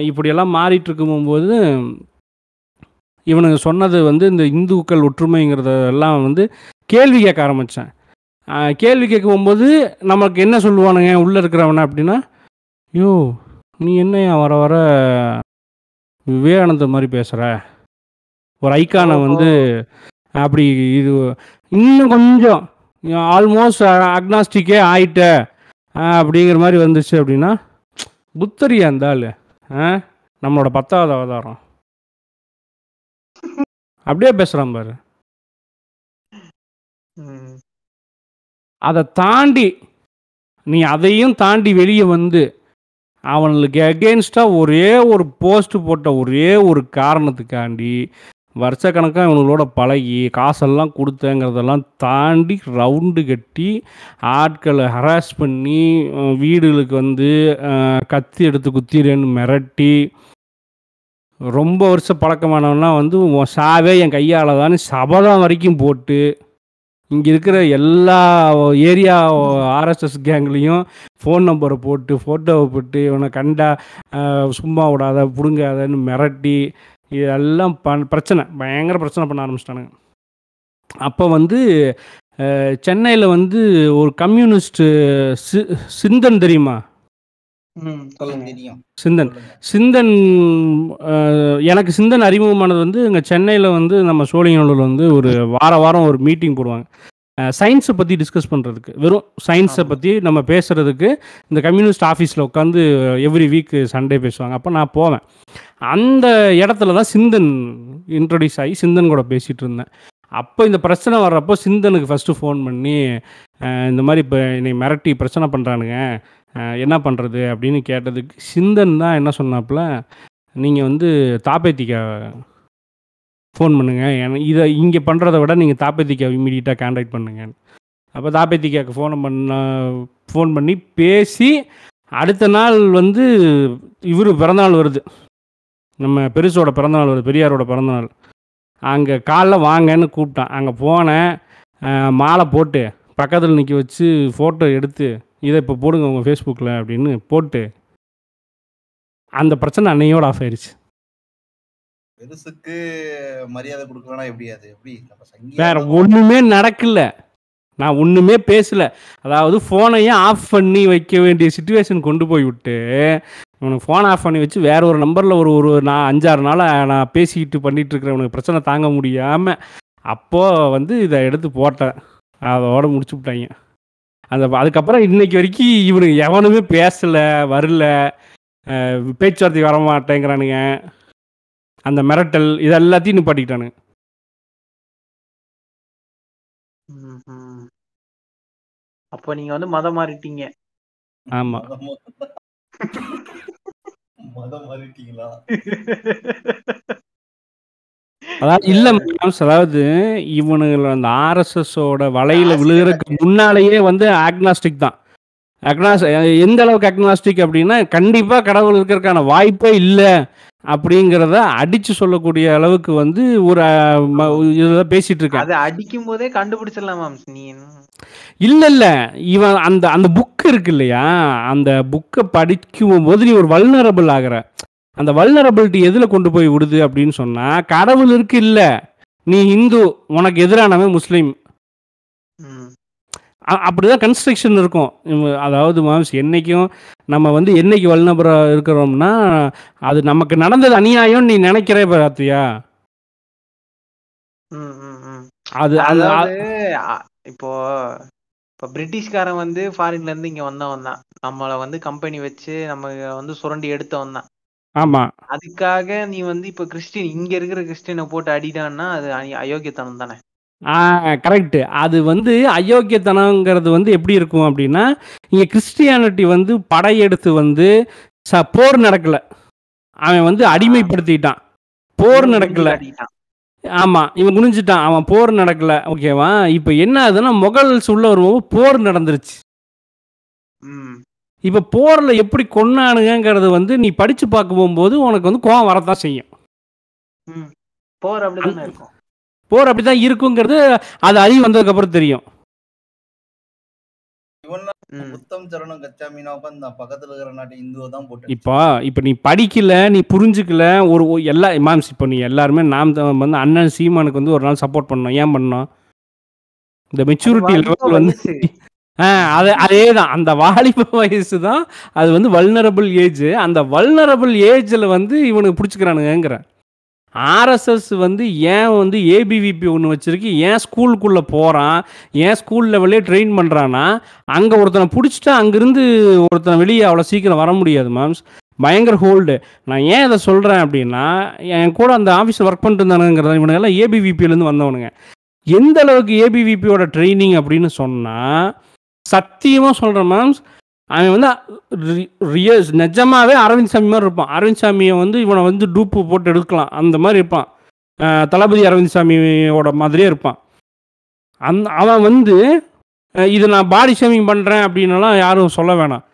இப்படியெல்லாம் மாறிட்டு இருக்கும்போது இவனுங்க சொன்னது வந்து இந்த இந்துக்கள் ஒற்றுமைங்கிறத எல்லாம் வந்து கேள்வி கேட்க ஆரம்பித்தேன் கேள்வி கேட்க போகும்போது நமக்கு என்ன சொல்லுவானுங்க உள்ளே இருக்கிறவன அப்படின்னா யோ நீ என்னையா வர வர விவேகானந்தர் மாதிரி பேசுகிற ஒரு ஐக்கானை வந்து அப்படி இது இன்னும் கொஞ்சம் ஆல்மோஸ்ட் அக்னாஸ்டிக்கே ஆயிட்ட அப்படிங்கிற மாதிரி வந்துச்சு அப்படின்னா புத்தரியா ஆள்? நம்மளோட பத்தாவது அவதாரம். அப்படியே பேசுகிறான் பாரு. அதை தாண்டி நீ அதையும் தாண்டி வெளியே வந்து அவனுக்கு அகேன்ஸ்டாக ஒரே ஒரு போஸ்ட் போட்ட ஒரே ஒரு காரணத்துக்காண்டி வருஷக்கணக்காக இவனுங்களோட பழகி காசெல்லாம் கொடுத்தேங்கிறதெல்லாம் தாண்டி ரவுண்டு கட்டி ஆட்களை ஹராஸ் பண்ணி வீடுகளுக்கு வந்து கத்தி எடுத்து குத்திடுன்னு மிரட்டி ரொம்ப வருஷம் பழக்கமானவன்லாம் வந்து சாவே என் கையால் தான் சபதம் வரைக்கும் போட்டு இங்கே இருக்கிற எல்லா ஏரியா ஆர்எஸ்எஸ் கேங்லேயும் ஃபோன் நம்பரை போட்டு ஃபோட்டோவை போட்டு இவனை கண்டா சும்மா விடாத பிடுங்காதன்னு மிரட்டி இதெல்லாம் பண் பிரச்சனை பயங்கர பிரச்சனை பண்ண ஆரம்பிச்சிட்டானுங்க. அப்போ வந்து சென்னையில் வந்து ஒரு கம்யூனிஸ்ட்டு சி சிந்தன் தெரியுமா? சிந்தன். சிந்தன் எனக்கு சிந்தன் அறிமுகமானது வந்து இங்கே சென்னையில் வந்து நம்ம சோழிங்கநல்லூர் வந்து ஒரு வார வாரம் ஒரு மீட்டிங் போடுவாங்க. சயின்ஸை பற்றி டிஸ்கஸ் பண்ணுறதுக்கு வெறும் சயின்ஸை. பற்றி நம்ம பேசுகிறதுக்கு இந்த கம்யூனிஸ்ட் ஆஃபீஸில் உட்காந்து எவ்ரி வீக் சண்டே பேசுவாங்க. அப்போ நான் போவேன். அந்த இடத்துல தான் சிந்தன் இன்ட்ரடியூஸ் ஆகி சிந்தன் கூட பேசிகிட்டு இருந்தேன். அப்போ இந்த பிரச்சனை வர்றப்போ சிந்தனுக்கு ஃபஸ்ட்டு ஃபோன் பண்ணி அஹ், இந்த மாதிரி இப்போ என்னை மிரட்டி பிரச்சனை பண்ணுறானுங்க என்ன பண்ணுறது அப்படின்னு கேட்டதுக்கு சிந்தன் தான் என்ன சொன்னாப்புல நீங்கள் வந்து தாப்பேத்திக்கா ஃபோன் பண்ணுங்கள் ஏன்னா இதை இங்கே பண்ணுறத விட நீங்கள் தாப்பேத்திக்கா இமீடியட்டாக கான்டாக்ட் பண்ணுங்க. அப்போ தாப்பேத்திக்காவுக்கு ஃபோன் பண்ண ஃபோன் பண்ணி பேசி அடுத்த நாள் வந்து இவர் பிறந்தநாள் வருது. நம்ம பெருசோட பிறந்தநாள் வருது பெரியாரோட பிறந்தநாள். அங்கே காலைல வாங்கன்னு கூப்பிட்டான். அங்கே போனேன். மாலை போட்டு பக்கத்தில் நிற்க வச்சு ஃபோட்டோ எடுத்து இதை இப்போ போடுங்க உங்கள் ஃபேஸ்புக்கில் அப்படின்னு போட்டு அந்த பிரச்சனை அன்னையோட ஆஃப் ஆயிடுச்சு பெருசுக்கு மரியாதை கொடுக்கலனா எப்படி அது? எப்படி? வேற ஒன்றுமே நடக்கல. நான் ஒன்றுமே பேசல. அதாவது ஃபோனையே ஆஃப் பண்ணி வைக்க வேண்டிய சுச்சுவேஷன் கொண்டு போய் விட்டு இவனுக்கு ஃபோன் ஆஃப் பண்ணி வச்சு வேற ஒரு நம்பரில் ஒரு ஒரு நான் அஞ்சாறு நாளாக நான் பேசிக்கிட்டு பண்ணிட்டு இருக்கிறவனுக்கு பிரச்சனை தாங்க முடியாமல் அப்போ வந்து இதை எடுத்து போட்டேன். அதோட முடிச்சு விட்டாங்க. அந்த அதுக்கப்புறம் இன்னைக்கு வரைக்கும் இவனுக்கு எவனுமே பேசலை வரல பேச்சுவார்த்தை வர மாட்டேங்கிறானுங்க. அந்த மிரட்டல் இது எல்லாத்தையும் நிப்பாட்டிக்கிட்டானுங்க. அப்போ நீங்க வந்து மதம் மாறிட்டீங்க. ஆமாம் மதம் மாறிட்டீங்களா? அதாவது இல்ல மேம்ஸ் அதாவது இவனுங்கள அந்த ஆர்எஸ்எஸோட வலையில விழுகிறதுக்கு முன்னாலேயே வந்து ஆக்னாஸ்டிக் தான். அக்னாஸ் எந்த அளவுக்கு அக்னாஸ்டிக் அப்படின்னா கண்டிப்பா கடவுள் இருக்கிறதுக்கான வாய்ப்பே இல்லை அப்படிங்கிறத அடிச்சு சொல்லக்கூடிய அளவுக்கு வந்து ஒரு அஹ், ம- இதுல பேசிட்டு இருக்கேன். அதை அடிக்கும் போதே கண்டுபிடிச்சிடலாம் மேம் நீ இல்ல இல்ல. இவன் அந்த அந்த புக் இருக்கு இல்லையா? அந்த புக்கை படிக்கும் போது நீ ஒரு வல்னரபிள் ஆகுற. அந்த வல்னரபிலிட்டி எதுல கொண்டு போய் விடுது அப்படின்னு சொன்னா கடவுள் இருக்கு இல்ல. நீ இந்து உனக்கு எதிரானவன் முஸ்லீம். அப்படிதான் கன்ஸ்ட்ரக்ஷன் இருக்கும். அதாவது மாம்ஸ் என்னைக்கும் நம்ம வந்து என்னைக்கு வல்னபுரம் இருக்கிறோம்னா அது நமக்கு நடந்தது அநியாயம் நீ நினைக்கிற பார்த்தியா ம், ம், ம். அது அதாவது இப்போ இப்போ பிரிட்டிஷ்காரன் வந்து ஃபாரின்ல இருந்து இங்க வந்தவன் தான் நம்மள வந்து கம்பெனி வச்சு நம்ம வந்து சுரண்டி எடுத்தவன் தான் ஆமா. அதுக்காக நீ வந்து இப்ப கிறிஸ்டின் இங்க இருக்கிற கிறிஸ்டினை போட்டு அடிடான்னா அது அ- அயோக்கியத்தனம் தானே? கரெக்ட். அது வந்து அயோக்கியத்தனங்கிறது வந்து எப்படி இருக்கும் அப்படின்னா இங்கே கிறிஸ்டியானிட்டி வந்து படையெடுத்து வந்து ச போர் நடக்கல. அவன் வந்து அடிமைப்படுத்திட்டான். போர் இவன் நடக்கல. அடிக்கிட்டான். ஆமாம் இவன் குனிஞ்சிட்டான். அவன் போர் நடக்கல. ஓகேவா? இப்போ என்ன ஆகுதுன்னா முகல்ஸ் உள்ள வரும்போது போர் நடந்துருச்சு. ம். இப்போ போரில் எப்படி கொன்னானுங்கிறது வந்து நீ படித்து பார்க்க போகும்போது உனக்கு வந்து கோவம் வரத்தான் செய்யும். ம். போர் அப்படிதானே இருக்கும். போர் அப்படி தான் இருக்குங்கிறது அது அறிவு வந்ததுக்கப்புறம் தெரியும். இப்போ இப்போ நீ படிக்கல நீ புரிஞ்சுக்கல ஒரு எல்லா மேம்ஸ் இப்போ நீ எல்லாருமே நாம் தான் வந்து அண்ணன் சீமானுக்கு வந்து ஒரு நாள் சப்போர்ட் பண்ணோம் ஏன் பண்ணோம் இந்த மெச்சூரிட்டி லெவல் வந்து அது அதே தான் அந்த வாலிப வயசு தான் அது வந்து வல்னரபிள் ஏஜ் அந்த வல்னரபிள் ஏஜில் வந்து இவனுக்கு பிடிச்சிக்கிறானுங்கிறேன் ஆர்எஸ்எஸ் வந்து ஏன் வந்து ஏபிவிபி ஒன்று வச்சுருக்கு? ஏன் ஸ்கூலுக்குள்ளே போகிறான் ஏன் ஸ்கூல் லெவல்லே ட்ரெயின் பண்ணுறான்னா அங்கே ஒருத்தனை பிடிச்சிட்டா அங்கேருந்து ஒருத்தனை வெளியே அவ்வளோ சீக்கிரம் வர முடியாது மேம்ஸ் பயங்கர ஹோல்டு நான் ஏன் இதை சொல்கிறேன் அப்படின்னா என் கூட அந்த ஆஃபீஸில் ஒர்க் பண்ணிட்டு இருந்தானுங்கிறத இவனுங்கெல்லாம் ஏபிவிபியிலேருந்து வந்தவனுங்க. எந்த அளவுக்கு ஏபிவிபியோட ட்ரைனிங் அப்படின்னு சொன்னால் சத்தியமாக சொல்கிறேன் மேம் அவன் வந்து ரியல் நிஜமாவே அரவிந்த் சாமி மாதிரி இருப்பான். அரவிந்த் சாமியை வந்து இவனை வந்து டூப்பு போட்டு எடுக்கலாம். அந்த மாதிரி இருப்பான். தளபதி அரவிந்த் சாமியோட மாதிரியே இருப்பான். அந் அவன் வந்து இது நான் பாடி ஷேமிங் பண்ணுறேன் அப்படின்னலாம் யாரும் சொல்ல வேணாம்.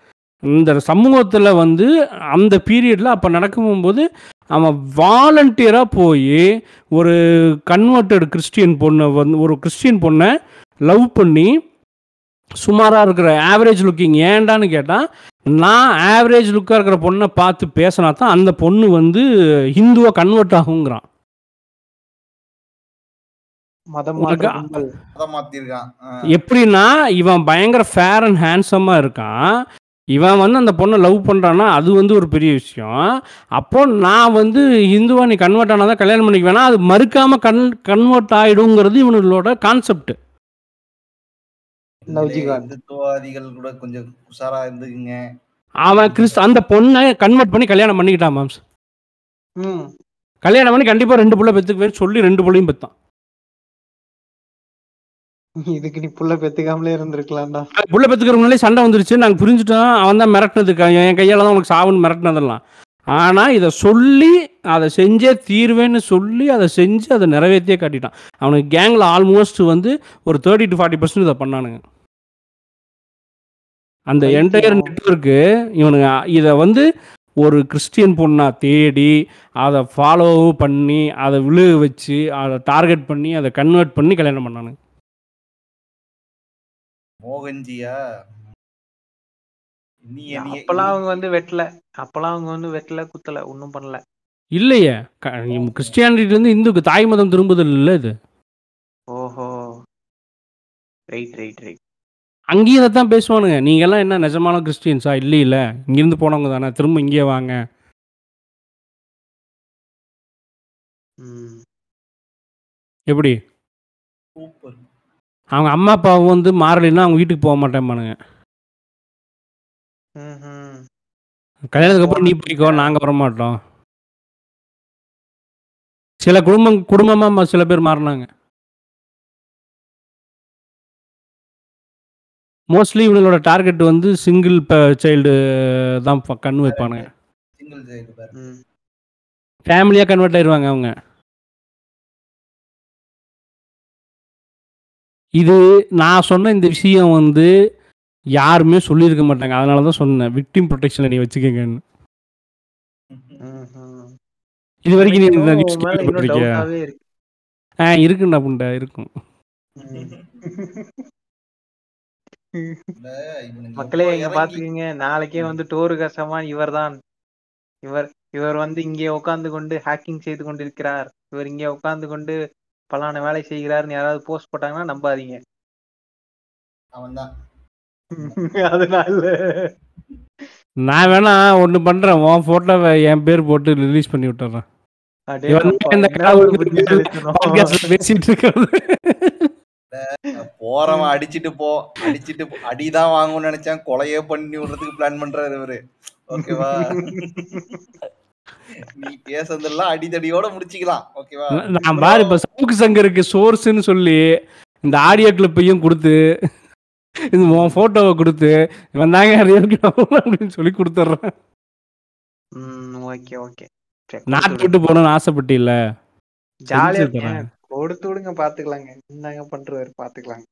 இந்த சமூகத்தில் வந்து அந்த பீரியடில் அப்போ நடக்கும்போது அவன் வாலண்டியராக போய் ஒரு கன்வெர்டட் கிறிஸ்டியன் பொண்ணை வந்து ஒரு கிறிஸ்டியன் பொண்ணை லவ் பண்ணி சுமாராக இருக்கிற ஆவரேஜ் லுக்கிங் ஏன்டான்னு கேட்டால் நான் ஆவரேஜ் லுக்காக இருக்கிற பொண்ணை பார்த்து பேசினா தான் அந்த பொண்ணு வந்து ஹிந்துவாக கன்வெர்ட் ஆகுங்கிறான். எப்படின்னா இவன் பயங்கர ஃபேர் அண்ட் ஹேண்ட்ஸமாக இருக்கான். இவன் வந்து அந்த பொண்ணை லவ் பண்ணுறான்னா அது வந்து ஒரு பெரிய விஷயம். அப்போ நான் வந்து இந்துவா நீ கன்வெர்ட் ஆனால் தான் கல்யாணம் பண்ணிக்க வேணாம் அது மறுக்காமல் கன் கன்வெர்ட் ஆகிடுங்கிறது இவனோட கான்செப்ட். இந்துத்துவாதிகள் கூட கொஞ்சம் உஷாரா இருந்துக்குங்க. அவன் கிறிஸ்து அந்த பொண்ணை கன்வெர்ட் பண்ணி கல்யாணம் பண்ணிக்கிட்டான் மாம்ஸ். ம். கல்யாணம் பண்ணி கண்டிப்பாக ரெண்டு புள்ள பெற்றுக்குவேன்னு சொல்லி ரெண்டு புள்ளையும் பெற்றான் இதுக்கு நீ புள்ள பெத்துக்காமலே இருந்திருக்கலாம்டா. புள்ள பெற்றுக்கிறவங்களே சண்டை வந்துருச்சு நாங்கள் புரிஞ்சுட்டோம் அவன் தான் மிரட்டினதுக்கு என் கையால் தான் உனக்கு சாவுன்னு மிரட்டினதெல்லாம். ஆனால் இதை சொல்லி அதை செஞ்சே தீர்வேன்னு சொல்லி அதை செஞ்சு அதை நிறைவேற்றியே காட்டிட்டான். அவனுக்கு கேங்கில் ஆல்மோஸ்ட் வந்து ஒரு தேர்ட்டி டு ஃபார்ட்டி பர்சன்ட் இதை பண்ணானுங்க. அந்த. என்டையர் நெட்ஒர்க்கு இவனுங்க இதை வந்து ஒரு கிறிஸ்டியன் பொண்ணா தேடி அதை ஃபாலோ பண்ணி அதை விழுக வச்சு அதை டார்கெட் பண்ணி அதை கன்வெர்ட் பண்ணி கல்யாணம் பண்ணானுங்க. மோகன்ஜியா? அப்பெல்லாம் அவங்க வந்து வெட்டல. அப்பெல்லாம் அவங்க வந்து வெட்டல குத்தல ஒண்ணும் பண்ணல. இல்லையே. கிறிஸ்டியானிட்டி வந்து இந்துக்கு தாய் மதம் திரும்புதல் இல்லை இது. ஓஹோ. ரைட் ரைட் ரைட் அங்கேயும் இதை தான் பேசுவானுங்க. நீங்கெல்லாம் என்ன நிஜமான கிறிஸ்டியன்ஸா? இல்லை இல்லை. இங்கேருந்து போனவங்க தானே. திரும்ப இங்கே வாங்க. எப்படி? சூப்பர். அவங்க அம்மா அப்பாவும் வந்து மாறலைன்னா அவங்க வீட்டுக்கு போக மாட்டேன்பானுங்க. கல்யாணத்துக்கு அப்புறம் நீ போய்க்கோ நாங்கள் வர மாட்டோம் சில குடும்பம் குடும்பமாக சில பேர் மாறினாங்க. மோஸ்ட்லி இவங்களோட டார்கெட் வந்து சிங்கிள் சைல்டு தான் ப- கண் வைப்பானுங்க. சிங்கிள் சைடு பாரு. ம். ஃபேமிலியாக கன்வெர்ட் ஆயிடுவாங்க அவங்க. இது நான் சொன்ன இந்த விஷயம் வந்து யாருமே சொல்லியிருக்க மாட்டாங்க. அதனால தான் சொன்னேன். விக்டிம் ப்ரொடெக்ஷனில் நீ வச்சுக்கங்கன்னு. இது வரைக்கும் நீ இந்த நியூஸ் கேள்விப்பட்டிருக்கியா? ஆ இருக்குண்டா புண்டா இருக்கும். மக்களே இங்க பாத்துக்கீங்க. நாளைக்கே வந்து டோரு கசமான் இவர்தான். இவர் இவர் வந்து இங்கே உட்கார்ந்து கொண்டு ஹேக்கிங் செய்து கொண்டிருக்கிறார். இவர் இங்கே உட்கார்ந்து கொண்டு பலான வேலை செய்கிறார்னு யாராவது போஸ்ட் போட்டாங்கன்னா நம்பாதீங்க. அவன்தான். அதனால. நான் வேணா ஒன்று பண்ணுறேன் உன் ஃபோட்டோவை என் பேர் போட்டு ரிலீஸ் பண்ணி விட்டுறேன். பேசிட்டு இருக்கிறது. போறவன் அடிச்சிட்டு போ. அடிச்சிட்டு போ. அடிதான் வாங்கணும்னு நினைச்சேன். கொலையே பண்ணி விடுறதுக்கு பிளான் பண்றாரு இவரு. ஓகேவா? நீ பேசுறதெல்லாம் அடிதடியோட முடிச்சுக்கலாம். ஓகேவா? நான் பாரு இப்போ சவுக்கு சங்கருக்கு சோர்ஸ்ன்னு சொல்லி இந்த ஆடியோ கிளிப்பையும் கொடுத்து இது உன் ஃபோட்டோவை கொடுத்து இவன் தாங்க ரியல் அப்படின்னு சொல்லி கொடுத்துட்றேன். ம் ஓகே ஓகே நாட்டு விட்டு போகணும்னு ஆசைப்பட்டில்ல. ஜாலியா செஞ்சு தரேன். இருக்கேன் கொடுத்து விடுங்க பாத்துக்கலாங்க. என்னங்க பண்றாரு பாத்துக்கலாங்க.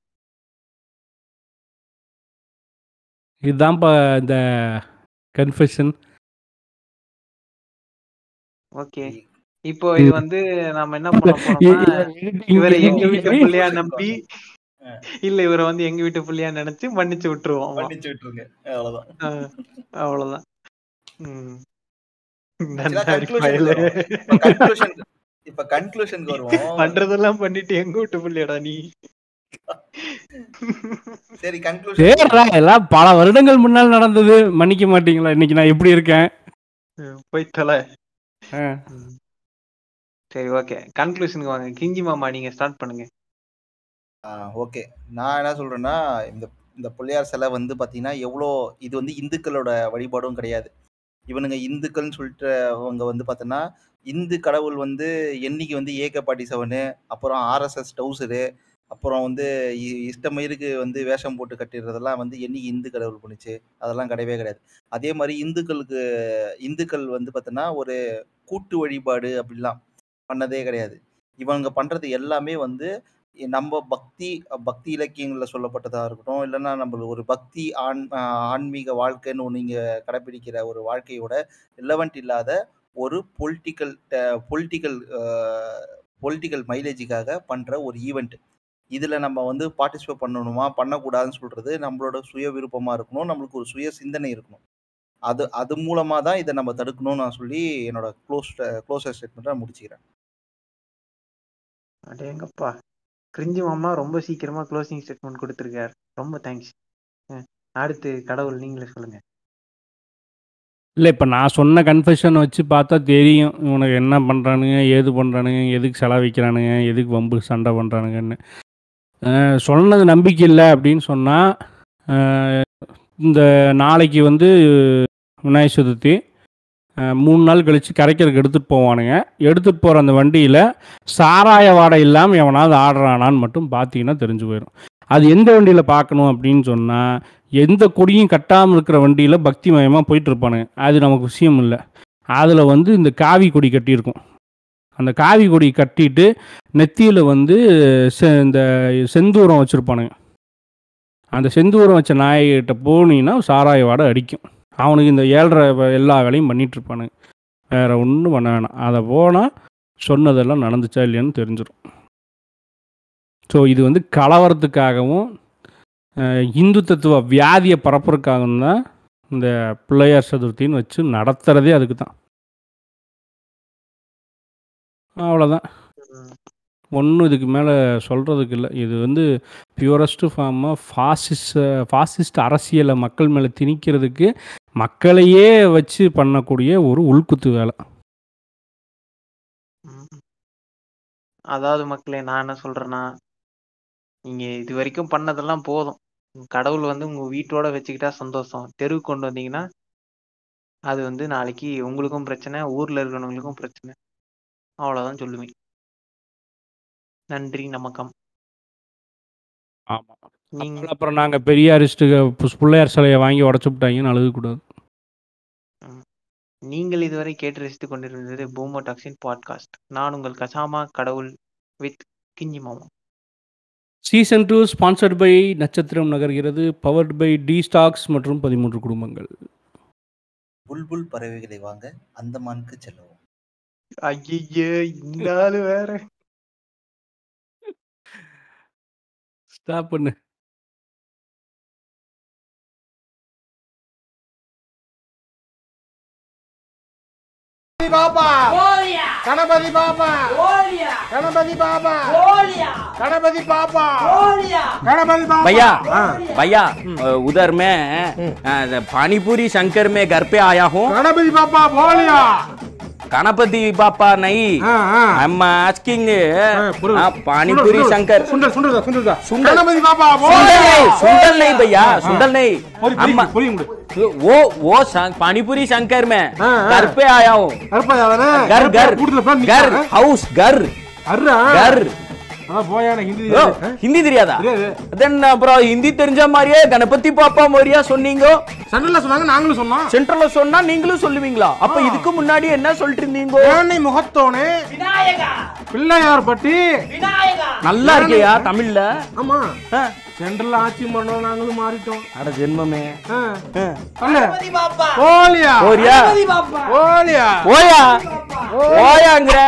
இதுதான்ப்பா இந்த கன்ஃபெஷன் ஓகே. இப்போ இது வந்து நாம என்ன பண்ண போறோம்னா இவரை எங்க வீட்டு பிள்ளையா நம்பி இல்ல இவரை வந்து எங்க வீட்டு புள்ளியா நினைச்சு மன்னிச்சு விட்டுருவோம். மன்னிச்சு விட்டுருங்க. அவ்வளவுதான். ஆஹ் அவ்வளவுதான். இப்ப கன்க்ளூஷன் இப்ப கன்க்ளூஷனுக்கு வருவோம். பண்றதெல்லாம் பண்ணிட்டு எங்க வீட்டு புள்ளியாடா நீ? சரி கன்க்ளூஷன் எல்லாம் பல வருடங்கள் முன்னால் நடந்தது. மன்னிக்க மாட்டீங்களா? இன்னைக்கு நான் எப்படி இருக்கேன். போய் தொலை. சரி ஓகே. கன்க்ளூஷனுக்கு வாங்க. கிஞ்சி மாமா நீங்க ஸ்டார்ட் பண்ணுங்க. ஓகே. நான் என்ன சொல்றேன்னா இந்த இந்த பிள்ளையார் சிலை வந்து பாத்தீங்கன்னா எவ்வளோ இது வந்து இந்துக்களோட வழிபாடும் கிடையாது. இவனுங்க இந்துக்கள்னு சொல்லிட்டு அவங்க வந்து பார்த்தோன்னா இந்து கடவுள் வந்து என்னைக்கு வந்து ஏகே பாட்டி செவனு அப்புறம் ஆர்எஸ்எஸ் டவுசரு அப்புறம் வந்து இ- இஷ்டமயிருக்கு வந்து வேஷம் போட்டு கட்டிடுறதெல்லாம் வந்து என்னைக்கு இந்து கடவுள் பண்ணுச்சு அதெல்லாம் கிடையவே கிடையாது. அதே மாதிரி இந்துக்களுக்கு இந்துக்கள் வந்து பார்த்தோன்னா ஒரு கூட்டு வழிபாடு அப்படிலாம் பண்ணதே கிடையாது. இவங்க பண்ணுறது எல்லாமே வந்து நம்ம பக்தி பக்தி இலக்கியங்களில் சொல்லப்பட்டதா இருக்கட்டும் இல்லைன்னா நம்மளுக்கு ஒரு பக்தி ஆண் ஆன்மீக வாழ்க்கைன்னு ஒன்று கடைபிடிக்கிற கடைப்பிடிக்கிற ஒரு வாழ்க்கையோட ரிலவெண்ட் இல்லாத ஒரு பொலிட்டிக்கல் பொலிட்டிக்கல் பொலிட்டிக்கல் மைலேஜுக்காக பண்ணுற ஒரு ஈவெண்ட் இதில் நம்ம வந்து பார்ட்டிசிபேட் பண்ணணுமா? பண்ணக்கூடாதுன்னு சொல்கிறது நம்மளோட சுய விருப்பமாக இருக்கணும். நம்மளுக்கு ஒரு சுய சிந்தனை இருக்கணும். அது அது மூலமாக தான் இதை நம்ம தடுக்கணும்னு நான் சொல்லி என்னோட க்ளோஸ் க்ளோஸர் ஸ்டேட்மெண்ட்டை முடிச்சுக்கிறேன். அடேங்கப்பா. கிரிஞ்சி மாமா ரொம்ப சீக்கிரமா க்ளோசிங் ஸ்டேட்மெண்ட் கொடுத்துருக்காரு. ரொம்ப தேங்க்ஸ் அடுத்து கடவுள் நீங்களே சொல்லுங்க. இல்லை இப்போ நான் சொன்ன கன்ஃபெஷன் வச்சு பார்த்தா தெரியும். இவனுக்கு என்ன பண்ணுறானுங்க ஏது பண்ணுறானுங்க எதுக்கு செலவிக்கிறானுங்க எதுக்கு வம்பு சண்டை பண்ணுறானுங்கன்னு சொன்னது நம்பிக்கை இல்லை அப்படின்னு சொன்னால் இந்த நாளைக்கு வந்து விநாயகர் சதுர்த்தி மூணு நாள் கழித்து கரைக்கிறதுக்கு எடுத்துகிட்டு போவானுங்க. எடுத்துகிட்டு போகிற அந்த வண்டியில் சாராய வாடை இல்லாமல் எவனாவது ஆடுறானான்னு மட்டும் பார்த்தீங்கன்னா தெரிஞ்சு போயிடும் அது எந்த வண்டியில் பார்க்கணும் அப்படின்னு சொன்னால் எந்த கொடியும் கட்டாமல் இருக்கிற வண்டியில் பக்தி மயமாக போயிட்டுருப்பானுங்க அது நமக்கு விஷயம் இல்லை. அதில் வந்து இந்த காவி கொடி கட்டியிருக்கும். அந்த காவி கொடி கட்டிட்டு நெத்தியில் வந்து செ- இந்த செந்தூரம் வச்சுருப்பானுங்க. அந்த செந்தூரம் வச்ச நாய்கிட்ட போனீங்கன்னா சாராய வாடை அடிக்கும். அவனுக்கு இந்த ஏழரை எல்லா வேலையும் பண்ணிகிட்ருப்பானு வேறு ஒன்றும் பண்ண வேணாம். அதை போனால் சொன்னதெல்லாம் நடந்துச்சா இல்லையான்னு தெரிஞ்சிடும் ஸோ இது வந்து கலவரத்துக்காகவும் இந்து தத்துவ வியாதியை பரப்புறதுக்காகவும் தான் இந்த பிள்ளையார் சதுர்த்தின்னு வச்சு நடத்துகிறதே அதுக்கு தான். அவ்வளோதான் ஒன்றும் இதுக்கு மேலே சொல்கிறதுக்கு இல்லை. இது வந்து பியூரஸ்ட் ஃபார்மாக ஃபாசிஸ்ட் ஃபாசிஸ்ட் அரசியலை மக்கள் மேலே திணிக்கிறதுக்கு மக்களையே வச்சு பண்ணக்கூடிய ஒரு உள்குத்து வேலை. அதாவது மக்களே நான் என்ன சொல்கிறேன்னா நீங்கள் இது வரைக்கும் பண்ணதெல்லாம் போதும். கடவுள் வந்து உங்கள் வீட்டோட வச்சுக்கிட்டா சந்தோஷம். தெருவுக்கு கொண்டு வந்தீங்கன்னா அது வந்து நாளைக்கு உங்களுக்கும் பிரச்சனை ஊரில் இருக்கிறவங்களுக்கும் பிரச்சனை. அவ்வளோதான் சொல்லுவேன். நன்றி நமக்கம். ஆமாம். நீங்க அப்புறம் நாங்கள் பெரியாரிஸ்ட்டுக்கு பிள்ளையார் சிலையை வாங்கி உடச்சு விட்டாங்கன்னு அழுகக்கூடாது. நீங்கள் இதுவரை கேட்டு ரசித்துக் கொண்டிருந்தது பூமோ டாக்ஸின் பாட்காஸ்ட். நான் உங்கள் கசாமா கடவுள் வித் கிஞ்சி மாமா. சீசன் டூ ஸ்பான்சர்ட் பை நட்சத்திரம் நகர்கிறது பவர்ட் பை டி ஸ்டாக்ஸ் மற்றும் பதிமூன்று குடும்பங்கள். புல்புல் பறவைகளை வாங்க அந்தமானுக்கு செல்லவும். ஐயே இந்த ஆளு வேற. ஸ்டாப் பண்ணு பாப்பா கணபதி பாப்பா கணபதி பாப்பா கணபதி பாப்பா கணபதி பாப்பா भैया भैया अ, उधर मैं अ, पानीपुरी शंकर में घर पे आया हूँ கணபதி பாப்பா போலியா गणपति बापा नहीं ಗಣಪತಿ ಬಾಪ ನೈ ನಮ್ಮ ಆಸ್ಕಿಂಗ್ ಪಾನಿಪುರಿ ಶಂಕರ್ ಸುಂದರ್ ಸುಂದರ್ ಸುಂದರ್ ಸುಂದರ್ ಗಣಪತಿ ಬಾಪ ಸುಂದರ್ ನೈ ಭಯ್ಯಾ ಸುಂದರ್ ನೈ वो वो पानीपुरी शंकर में घर पे आया हूँ घर पे आया घर घर घर हाउस घर घर ஹிந்தி தெரியாது. ஹிந்தி தெரியாதா? தெரியாது. தென் அப்புறம் ஹிந்தி தெரிஞ்ச மாதிரியே கணபதி பாப்பா மாதிரியா சொன்னீங்க? சென்ட்ரல்ல சொன்னாங்க நாங்களும் சொன்னோம். சென்ட்ரல்ல சொன்னா நீங்களும் சொல்லுவீங்களா? அப்ப இதுக்கு முன்னாடி என்ன சொல்லிட்டு இருந்தீங்க முகத்தோனே பிள்ளையார் பட்டி நல்லா இருக்கியா தமிழ்ல? ஆமா. ஆ. சென்ட்ரல்ல ஆட்சி பண்ணோம் நாங்களும் மாறிட்டோம். அட ஜென்மமே. போறியா போலியா? ஓயா ஓயாங்கிற